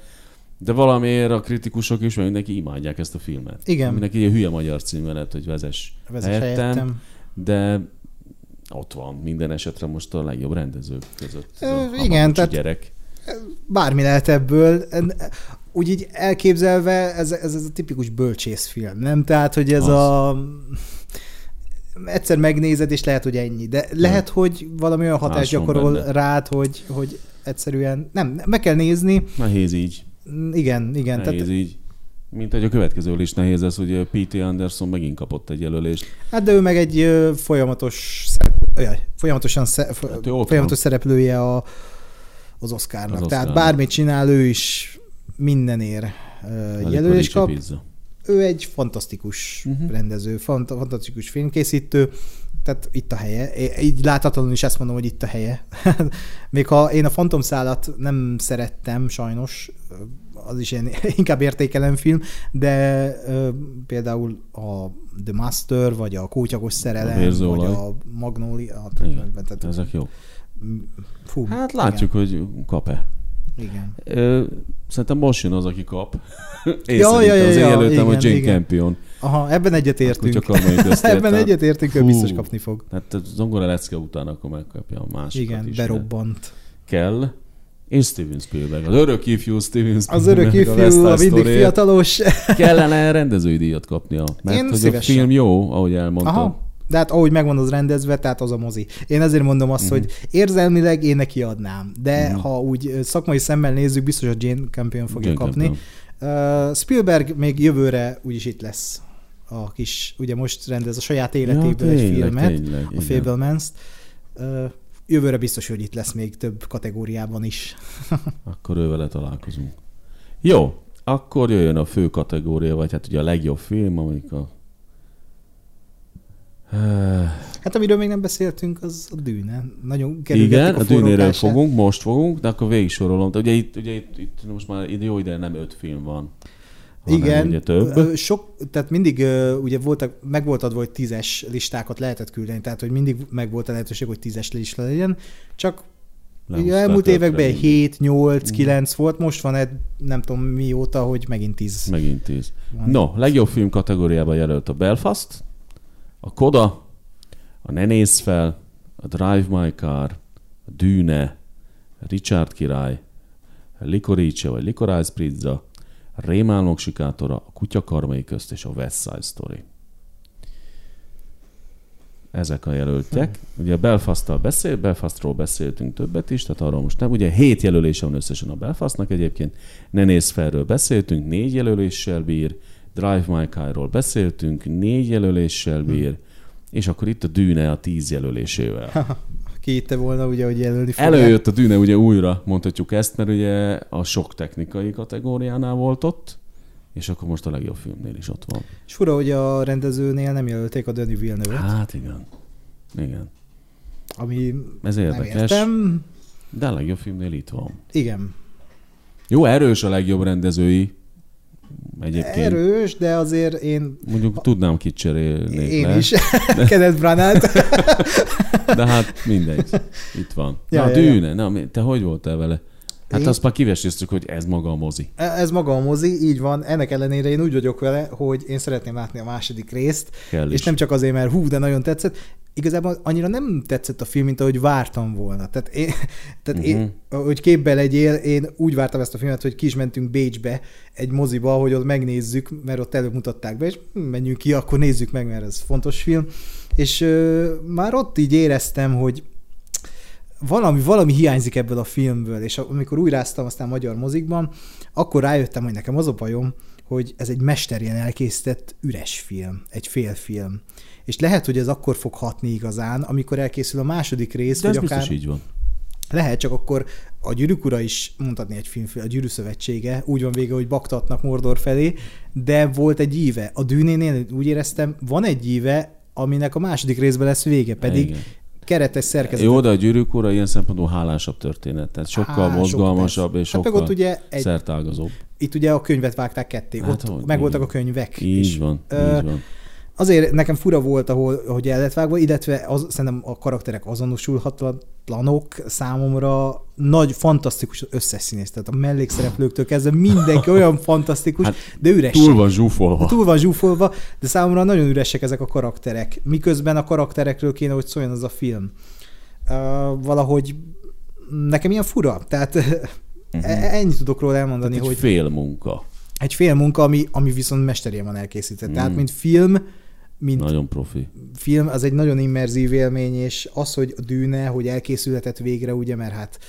de valamiért a kritikusok is, meg mindenki imádják ezt a filmet. Igen. Mindenki egy hülye magyar címe lett, hogy vezes, vezes helyettem, helyettem. De ott van minden esetre most a legjobb rendezők között. Ö, igen, tehát gyerek. bármi lehet ebből. Úgy így elképzelve, ez, ez, ez a tipikus bölcsészfilm, nem? Tehát, hogy ez Az. a egyszer megnézed, és lehet, hogy ennyi. De lehet, nem. hogy valami olyan hatást gyakorol benne. rád, hogy, hogy egyszerűen nem, meg kell nézni. Nehéz így. Igen, igen. Nehéz tehát, így. Mint hogy a következő is nehéz ez, hogy P.T. Anderson megint kapott egy jelölést. Hát de ő meg egy folyamatos, szerep, jaj, folyamatosan sze, hát folyamatos szereplője a, az Oscarnak. Az Tehát bármit csinál, ő is mindenért jelölést kap. Pizza. Ő egy fantasztikus uh-huh. rendező, fant- fantasztikus filmkészítő, tehát itt a helye. Így láthatóan is ezt mondom, hogy itt a helye. <laughs> Még ha én a Phantom szállat nem szerettem, sajnos, az is ilyen <laughs> inkább értékelem film, de ö, például a The Master, vagy a Kótyagos szerelem, a vagy a Magnolia. Tehát, ezek jó. Fú, hát látjuk, igen. hogy kap-e. Igen. Ö, szerintem most jön az, aki kap. Én ja, ja, ja, az ja, előttem, hogy Jane igen. Campion. Aha, ebben egyetértünk. <laughs> ebben egyetértünk, hogy biztos kapni fog. Hát zongora lecke után akkor megkapja a másikat Igen, is. berobbant. Kell. És Steven Spielberg, az örök ifjú Steven Spielberg. Az örök ifjú, a, a mindig fiatalos. <laughs> Kellene rendezői díjat kapnia, mert Én hogy szívesen. a film jó, ahogy elmondtam. Aha. De hát ahogy megvan az rendezve, tehát az a mozi. Én ezért mondom azt, mm. hogy érzelmileg én neki adnám, de mm. ha úgy szakmai szemmel nézzük, biztos a Jane Campion fogja Jane kapni. Campion. Uh, Spielberg még jövőre úgyis itt lesz a kis, ugye most rendez a saját életéből ja, egy filmet, tényleg, a Fablemans-t. Jövőre biztos, hogy itt lesz még több kategóriában is. <laughs> akkor ővele találkozunk. Jó, akkor jöjjön a fő kategória, vagy hát ugye a legjobb film, amik a <sighs> Hát amiről még nem beszéltünk, az a dűne. Nagyon Igen, a, a dűnéről fogunk, most fogunk, de akkor végig sorolom. Ugye itt, ugye itt, itt most már jó ide nem öt film van. Igen, ugye több. sok, tehát mindig ugye voltak, meg volt adva, hogy tízes listákat lehetett küldeni, tehát hogy mindig meg volt a lehetőség, hogy tízes lista legyen, csak Ugye elmúlt években 7, 8, 9 volt, most van egy, nem tudom mióta, hogy megint 10. Megint 10. Van. No, legjobb film kategóriában jelölt a Belfast, a Koda, a Ne nézz fel, a Drive My Car, a Dűne, a Richard király, a Licorice vagy Licorice Pizza, Rémálmok sikátora, a Kutya karmai közt és a West Side Story. Ezek a jelöltek. Ugye a Belfast-tal beszél, Belfastról beszéltünk többet is, tehát arról most nem. Ugye hét jelölése van összesen a Belfastnak egyébként. Ne nézz felről beszéltünk, négy jelöléssel bír. Drive My Car-ról beszéltünk, négy jelöléssel bír, és akkor itt a Dűne a tíz jelölésével. <laughs> Ki itte volna ugye, hogy jelölni fogják. Előjött a Dűne ugye újra, mondhatjuk ezt, mert ugye a sok technikai kategóriánál volt ott, és akkor most a legjobb filmnél is ott van. És fura, hogy a rendezőnél nem jelölték a Denis Villeneuve-t. Hát igen. Igen. Ami Ez érdekes. Nem értem. De a legjobb filmnél itt van. Igen. Jó, erős a legjobb rendezői egyébként. Erős, de azért én... Mondjuk tudnám kit cserélni. Én le. is. <laughs> Kenneth Branagh. <laughs> de hát mindegy. Itt van. Ja, Na, ja, dűne. Ja. Na, te hogy voltál vele? Hát én... azt már kiveséztük, hogy ez maga a mozi. E, ez maga a mozi, így van. Ennek ellenére én úgy vagyok vele, hogy én szeretném látni a második részt. Kell és is. nem csak azért, mert hú, de nagyon tetszett. Igazából annyira nem tetszett a film, mint ahogy vártam volna. Tehát, én, tehát uh-huh. én, mhm. hogy képbe legyél, én úgy vártam ezt a filmet, hogy ki is mentünk Bécsbe egy moziba, hogy ott megnézzük, mert ott előbb mutatták be, és menjünk ki, akkor nézzük meg, mert ez fontos film. És ö, már ott így éreztem, hogy valami, valami hiányzik ebből a filmből, és amikor újráztam aztán magyar mozikban, akkor rájöttem, hogy nekem az a bajom, hogy ez egy mesterien elkészített üres film, egy félfilm. És lehet, hogy ez akkor fog hatni igazán, amikor elkészül a második rész, De vagy ez akár... így van. Lehet, csak akkor a Gyűrűk ura is mondhatni egy film, a Gyűrű Szövetsége, úgy van vége, hogy baktatnak Mordor felé, de volt egy íve. A Dűnénél úgy éreztem, van egy íve, aminek a második részben lesz vége, pedig Igen keretes szerkezet. Jó, de a gyűrűk ura ilyen szempontból hálásabb történet, tehát sokkal Há, mozgalmasabb és hát sokkal hát ugye egy, szertágazóbb. Itt ugye a könyvet vágták ketté, hát, ott megvoltak a könyvek. Így és, van, ö, így van azért nekem fura volt, ahol, hogy el lett vágva, illetve az, szerintem a karakterek azonosulhatatlanok számomra nagy, fantasztikus összes színész. Tehát a mellékszereplőktől kezdve mindenki olyan <laughs> fantasztikus, hát, de üres. Túl van zsúfolva. Túl van zsúfolva, de számomra nagyon üresek ezek a karakterek. Miközben a karakterekről kéne, hogy szóljon az a film. Uh, valahogy nekem ilyen fura. Tehát uh-huh. ennyit tudok róla elmondani, Tehát egy hogy... fél munka. Egy fél munka, ami, ami viszont mesterien van elkészítve. Mm. Tehát, mint film, mint nagyon profi. film, az egy nagyon immerzív élmény, és az, hogy a dűne, hogy elkészülhetett végre, ugye, mert hát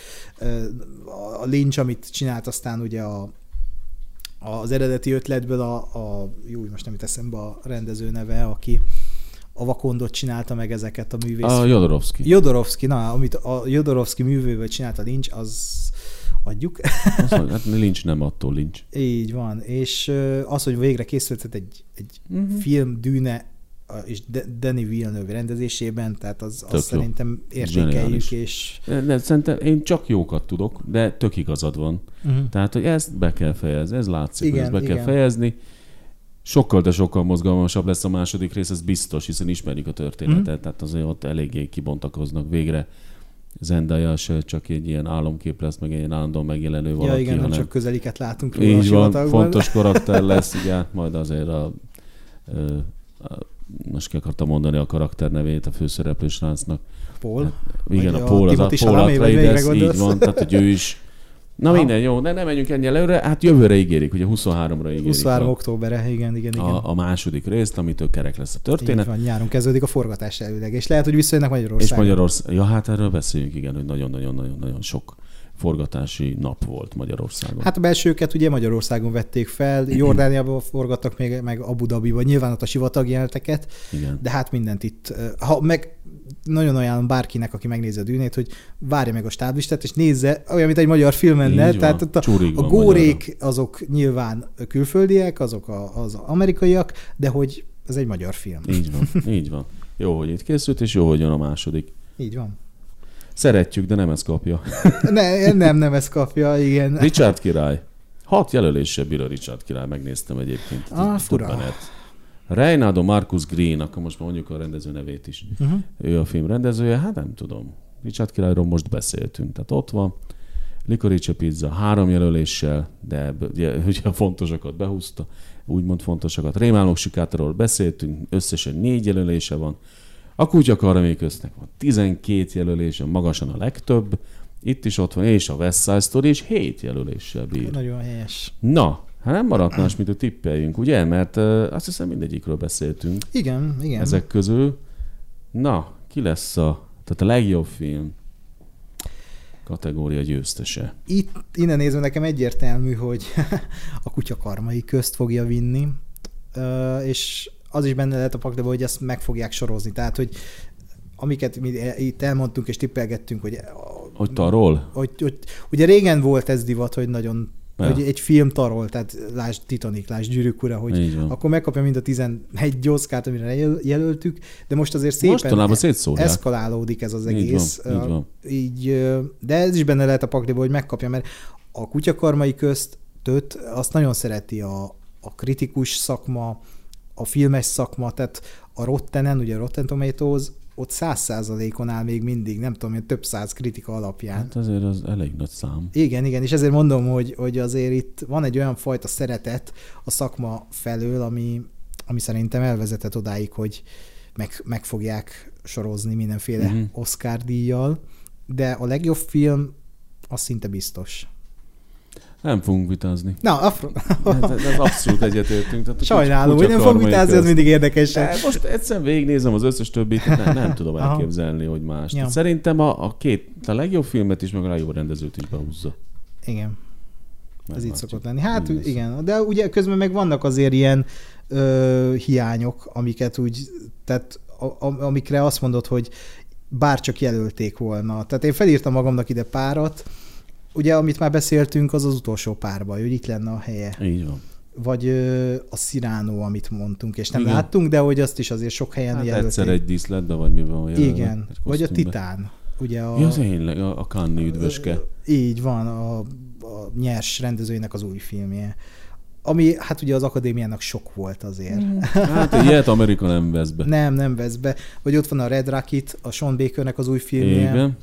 a Lynch, amit csinált aztán ugye a, az eredeti ötletből a, a jó, most nem teszem be a rendező neve, aki a Vakondot csinálta meg ezeket a művész. A Jodorowsky. Jodorowsky, na, amit a Jodorowsky művővel csinálta Lynch, az adjuk. Az, <laughs> hát Lynch nem attól Lynch. Így van, és az, hogy végre készültet egy, egy uh-huh. film dűne és Danny Villeneuve rendezésében, tehát az, az szerintem értékeljük, és... De szerintem én csak jókat tudok, de tök igazad van. Uh-huh. Tehát, hogy ezt be kell fejezni, ez látszik, igen, hogy ezt be igen. kell fejezni. Sokkal, de sokkal mozgalmasabb lesz a második rész, ez biztos, hiszen ismerjük a történetet, uh-huh. tehát azért ott eléggé kibontakoznak végre. Zendaya se csak egy ilyen álomkép lesz, meg egy ilyen állandóan megjelenő valaki. Ja, igen, hanem csak közeliket látunk róla Így van, fontos karakter lesz, igen, majd azért a, a most ki akartam mondani a karakter nevét a főszereplő srácnak. Paul? Hát, igen, a, a Paul, az a Paul Atreides, így van, tehát hogy ő is Na minden, jó, de nem menjünk ennyi előre. Hát jövőre ígérik, ugye 23-ra ígérik. 23 a, októberre, igen, igen, igen. A, a második részt, amitől kerek lesz a történet. Így van, nyáron kezdődik a forgatás előleg, és lehet, hogy visszajönnek Magyarországra. És Magyarország, ja hát erről beszéljünk, igen, hogy nagyon-nagyon-nagyon-nagyon sok forgatási nap volt Magyarországon. Hát a belsőket ugye Magyarországon vették fel, <clears throat> Jordániában forgattak még, meg Abu Dhabiban, nyilván ott a sivatag jeleneteket, Igen. de hát mindent itt. Ha meg nagyon ajánlom bárkinek, aki megnézi a dűnét, hogy várja meg a stáblistát, és nézze, olyan, mint egy magyar film lenne. Tehát a, a górék azok nyilván külföldiek, azok a, az amerikaiak, de hogy ez egy magyar film. Így van, így van. <laughs> Jó, hogy itt készült, és jó, hogy jön a második. Így van. Szeretjük, de nem ez kapja. <laughs> ne, nem, nem ez kapja, igen. Richard király. Hat jelöléssel bír a Richard király, megnéztem egyébként. Ah, fura. Reynaldo Marcus Green, akkor most mondjuk a rendező nevét is. Uh-huh. Ő a film rendezője, hát nem tudom. Richard királyról most beszéltünk, tehát ott van. Licorice Pizza három jelöléssel, de ugye, ugye a fontosakat behúzta, úgymond fontosakat. Rémálmok sikátorról beszéltünk, összesen négy jelölése van. A kutya még köznek van 12 jelölése, magasan a legtöbb. Itt is ott van, és a West Side Story is 7 jelöléssel bír. Nagyon helyes. Na, hát nem maradt más, mint a tippeljünk, ugye? Mert uh, azt hiszem mindegyikről beszéltünk. Igen, igen. Ezek közül. Na, ki lesz a, tehát a legjobb film kategória győztese? Itt innen nézve nekem egyértelmű, hogy <laughs> a kutya karmai közt fogja vinni, és az is benne lehet a pakliba, hogy ezt meg fogják sorozni. Tehát, hogy amiket mi itt elmondtunk és tippelgettünk, hogy... Hogy tarol? Hogy, hogy, ugye régen volt ez divat, hogy nagyon ja. hogy egy film tarol, tehát lásd Titanic, lásd Gyűrűk ura, hogy akkor megkapja mind a 11 oszkát, amire jelöltük, de most azért szépen eszkalálódik ez az egész. Így van, így, van. így de ez is benne lehet a pakliba, hogy megkapja, mert a kutyakarmai közt tőt, azt nagyon szereti a, a kritikus szakma, a filmes szakma, tehát a Rottenen, ugye a Rotten Tomatoes, ott száz százalékon áll még mindig, nem tudom, hogy több száz kritika alapján. Hát azért az elég nagy szám. Igen, igen, és ezért mondom, hogy, hogy azért itt van egy olyan fajta szeretet a szakma felől, ami, ami szerintem elvezetett odáig, hogy meg, meg fogják sorozni mindenféle uh-huh. Oscar díjjal, de a legjobb film az szinte biztos. Nem fogunk vitázni. Na, afro... ez, ez abszolút egyetértünk. Tehát Sajnálom, hogy nem fogunk vitázni, ez mindig érdekes. Most egyszerűen végignézem az összes többit, nem, nem <laughs> tudom elképzelni, hogy más. Ja. Szerintem a, a két, a legjobb filmet is, meg a legjobb rendezőt is behúzza. Igen. Nem ez így szokott lenni. Hát így igen, lesz. de ugye közben meg vannak azért ilyen ö, hiányok, amiket úgy, tehát a, a, amikre azt mondod, hogy bárcsak jelölték volna. Tehát én felírtam magamnak ide párat, ugye, amit már beszéltünk, az az utolsó párba, hogy itt lenne a helye. Így van. Vagy ö, a Sziránó, amit mondtunk, és nem Igen. láttunk, de hogy azt is azért sok helyen hát jelölték. egyszer egy díszletbe, vagy mi van Igen, vagy a Titán. Ugye a, ja, tényleg, a, a Kanni üdvöske. Így van, a, a nyers rendezőinek az új filmje. Ami hát ugye az akadémiának sok volt azért. Mm. <laughs> Hát ilyet Amerika nem vesz be. Nem, nem vesz be. Vagy ott van a Red Rocket, a Sean Bakernek az új filmje. Igen.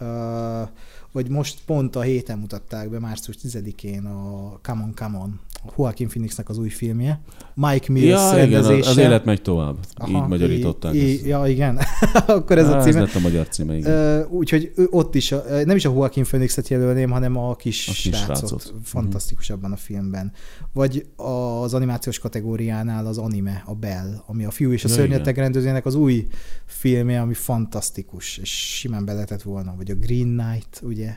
Uh, vagy most pont a héten mutatták be, március 10-én a Come on, Come on, Joaquin Phoenixnek az új filmje. Mike Mills ja, rendezése. Igen, az élet megy tovább. Aha, így magyarították. Í, í, ja, igen. <laughs> Akkor ez Há, a címe. Ez lett a magyar címe, igen. Úgyhogy ott is, nem is a Joaquin Phoenixet jelölném, hanem a kis, a kis srácot. srácot. Mhm. Fantasztikus abban a filmben. Vagy az animációs kategóriánál az anime, a Bell, ami a fiú és a ja, szörnyeteg rendezőjének az új filmje, ami fantasztikus, és simán be lehetett volna. Vagy a Green Knight, ugye?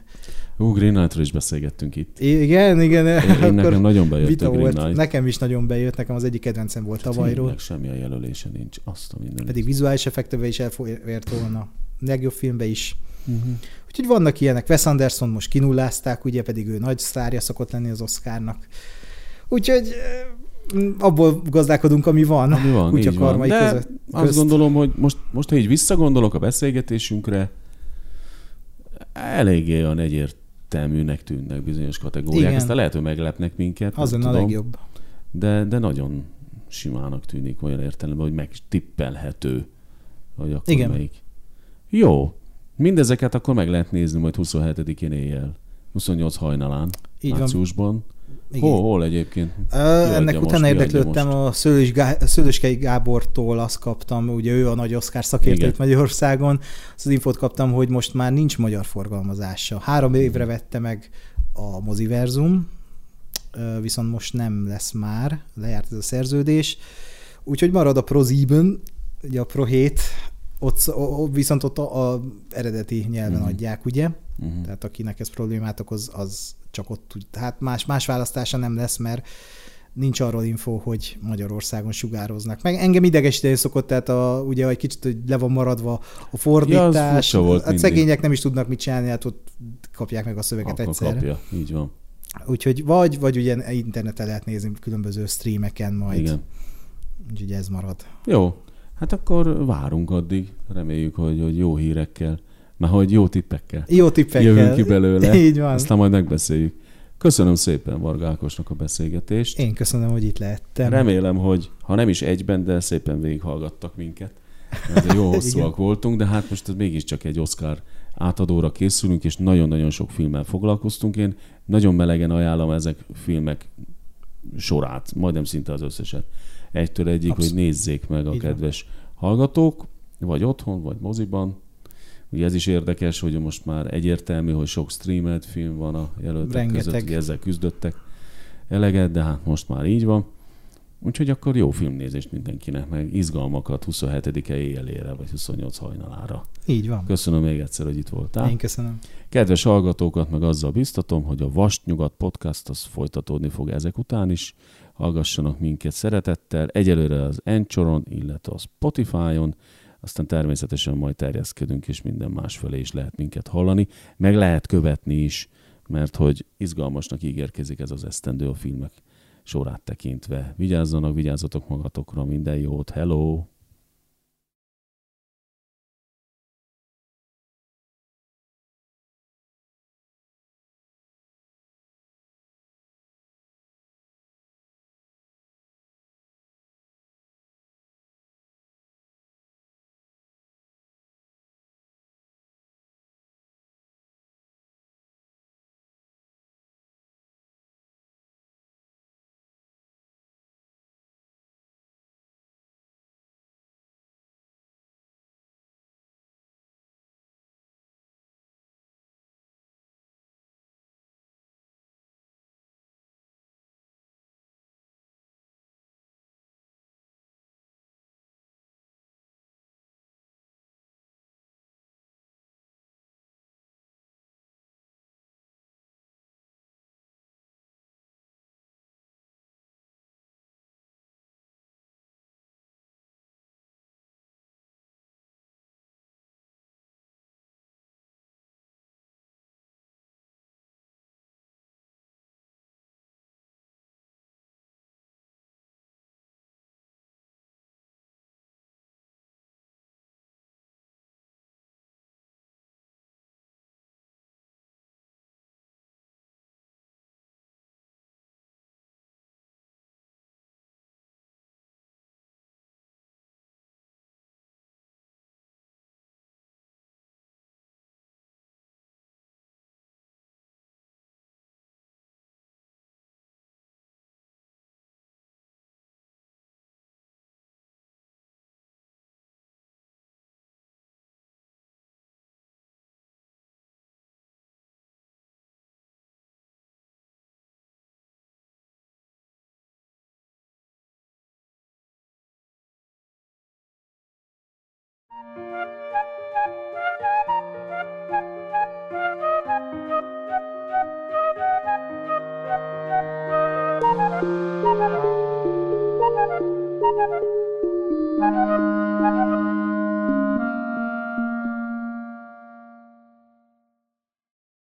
Ú, Green Knight-ról is beszélgettünk itt. Igen, igen. Én, én nekem nagyon bejött a Green volt. Knight. Nekem is nagyon bejött, nekem az egyik kedvencem volt tavalyról. semmi a jelölése nincs, azt a minden. Pedig vizuális effektevel is elfért volna. Legjobb filmbe is. Uh-huh. Úgyhogy vannak ilyenek. Wes Anderson most kinullázták, ugye pedig ő nagy sztárja szokott lenni az Oscarnak. Úgyhogy abból gazdálkodunk, ami van. Ami van, Kutya így van. De között, azt gondolom, hogy most, most, ha így visszagondolok a beszélgetésünkre, eléggé olyan egyértelműnek tűnnek bizonyos kategóriák. Igen. Aztán lehet, hogy meglepnek minket. Az a legjobb. De, de nagyon simának tűnik olyan értelemben, hogy megtippelhető, hogy akkor Igen. melyik. Jó. Mindezeket akkor meg lehet nézni majd 27-én éjjel. 28 hajnalán, Így márciusban. Van. Igen. Hol, hol egyébként? Ö, ennek utána érdeklődtem a Szőlős Gá- Szőlőskei Gábortól, azt kaptam, ugye ő a nagy Oscar szakértő Magyarországon, azt az infót kaptam, hogy most már nincs magyar forgalmazása. Három évre vette meg a Moziverzum, viszont most nem lesz már, lejárt ez a szerződés, úgyhogy marad a ProSieben, ugye a Pro 7, ott, viszont ott a, a eredeti nyelven uh-huh. adják, ugye? Uh-huh. Tehát akinek ez problémát okoz, az csak ott. Hát más, más választása nem lesz, mert nincs arról info, hogy Magyarországon sugároznak. Meg engem idegesíteni szokott, tehát a, ugye egy kicsit hogy le van maradva a fordítás. Ja, volt a szegények nem is tudnak mit csinálni, hát ott kapják meg a szöveget Akkor egyszerre. Kapja, így van. Úgyhogy vagy, vagy ugye interneten lehet nézni különböző streameken majd. Igen. Úgyhogy ez marad. Jó, hát akkor várunk addig. Reméljük, hogy, hogy jó hírekkel, mert hogy jó tippekkel. Jó tippekkel. Jövünk ki belőle. <laughs> Így van. Aztán majd megbeszéljük. Köszönöm szépen Vargákosnak a beszélgetést. Én köszönöm, hogy itt lehettem. Remélem, hogy ha nem is egyben, de szépen végighallgattak minket. Mert jó <laughs> hosszúak voltunk, de hát most ez mégiscsak egy Oscar átadóra készülünk, és nagyon-nagyon sok filmmel foglalkoztunk. Én nagyon melegen ajánlom ezek filmek sorát, majdnem szinte az összeset. Egytől egyik, Abszolút. hogy nézzék meg a Így kedves van. hallgatók, vagy otthon, vagy moziban, Ugye ez is érdekes, hogy most már egyértelmű, hogy sok streamelt film van a jelöltek Rengeteg. között, hogy ezzel küzdöttek eleget, de hát most már így van. Úgyhogy akkor jó filmnézést mindenkinek, meg izgalmakat 27-e éjjelére, vagy 28 hajnalára. Így van. Köszönöm még egyszer, hogy itt voltál. Én köszönöm. Kedves hallgatókat meg azzal biztatom, hogy a Vastnyugat podcast az folytatódni fog ezek után is. Hallgassanak minket szeretettel. Egyelőre az Enchoron, illetve a Spotify-on aztán természetesen majd terjeszkedünk, és minden másfelé is lehet minket hallani, meg lehet követni is, mert hogy izgalmasnak ígérkezik ez az esztendő a filmek sorát tekintve. Vigyázzanak, vigyázzatok magatokra, minden jót, hello!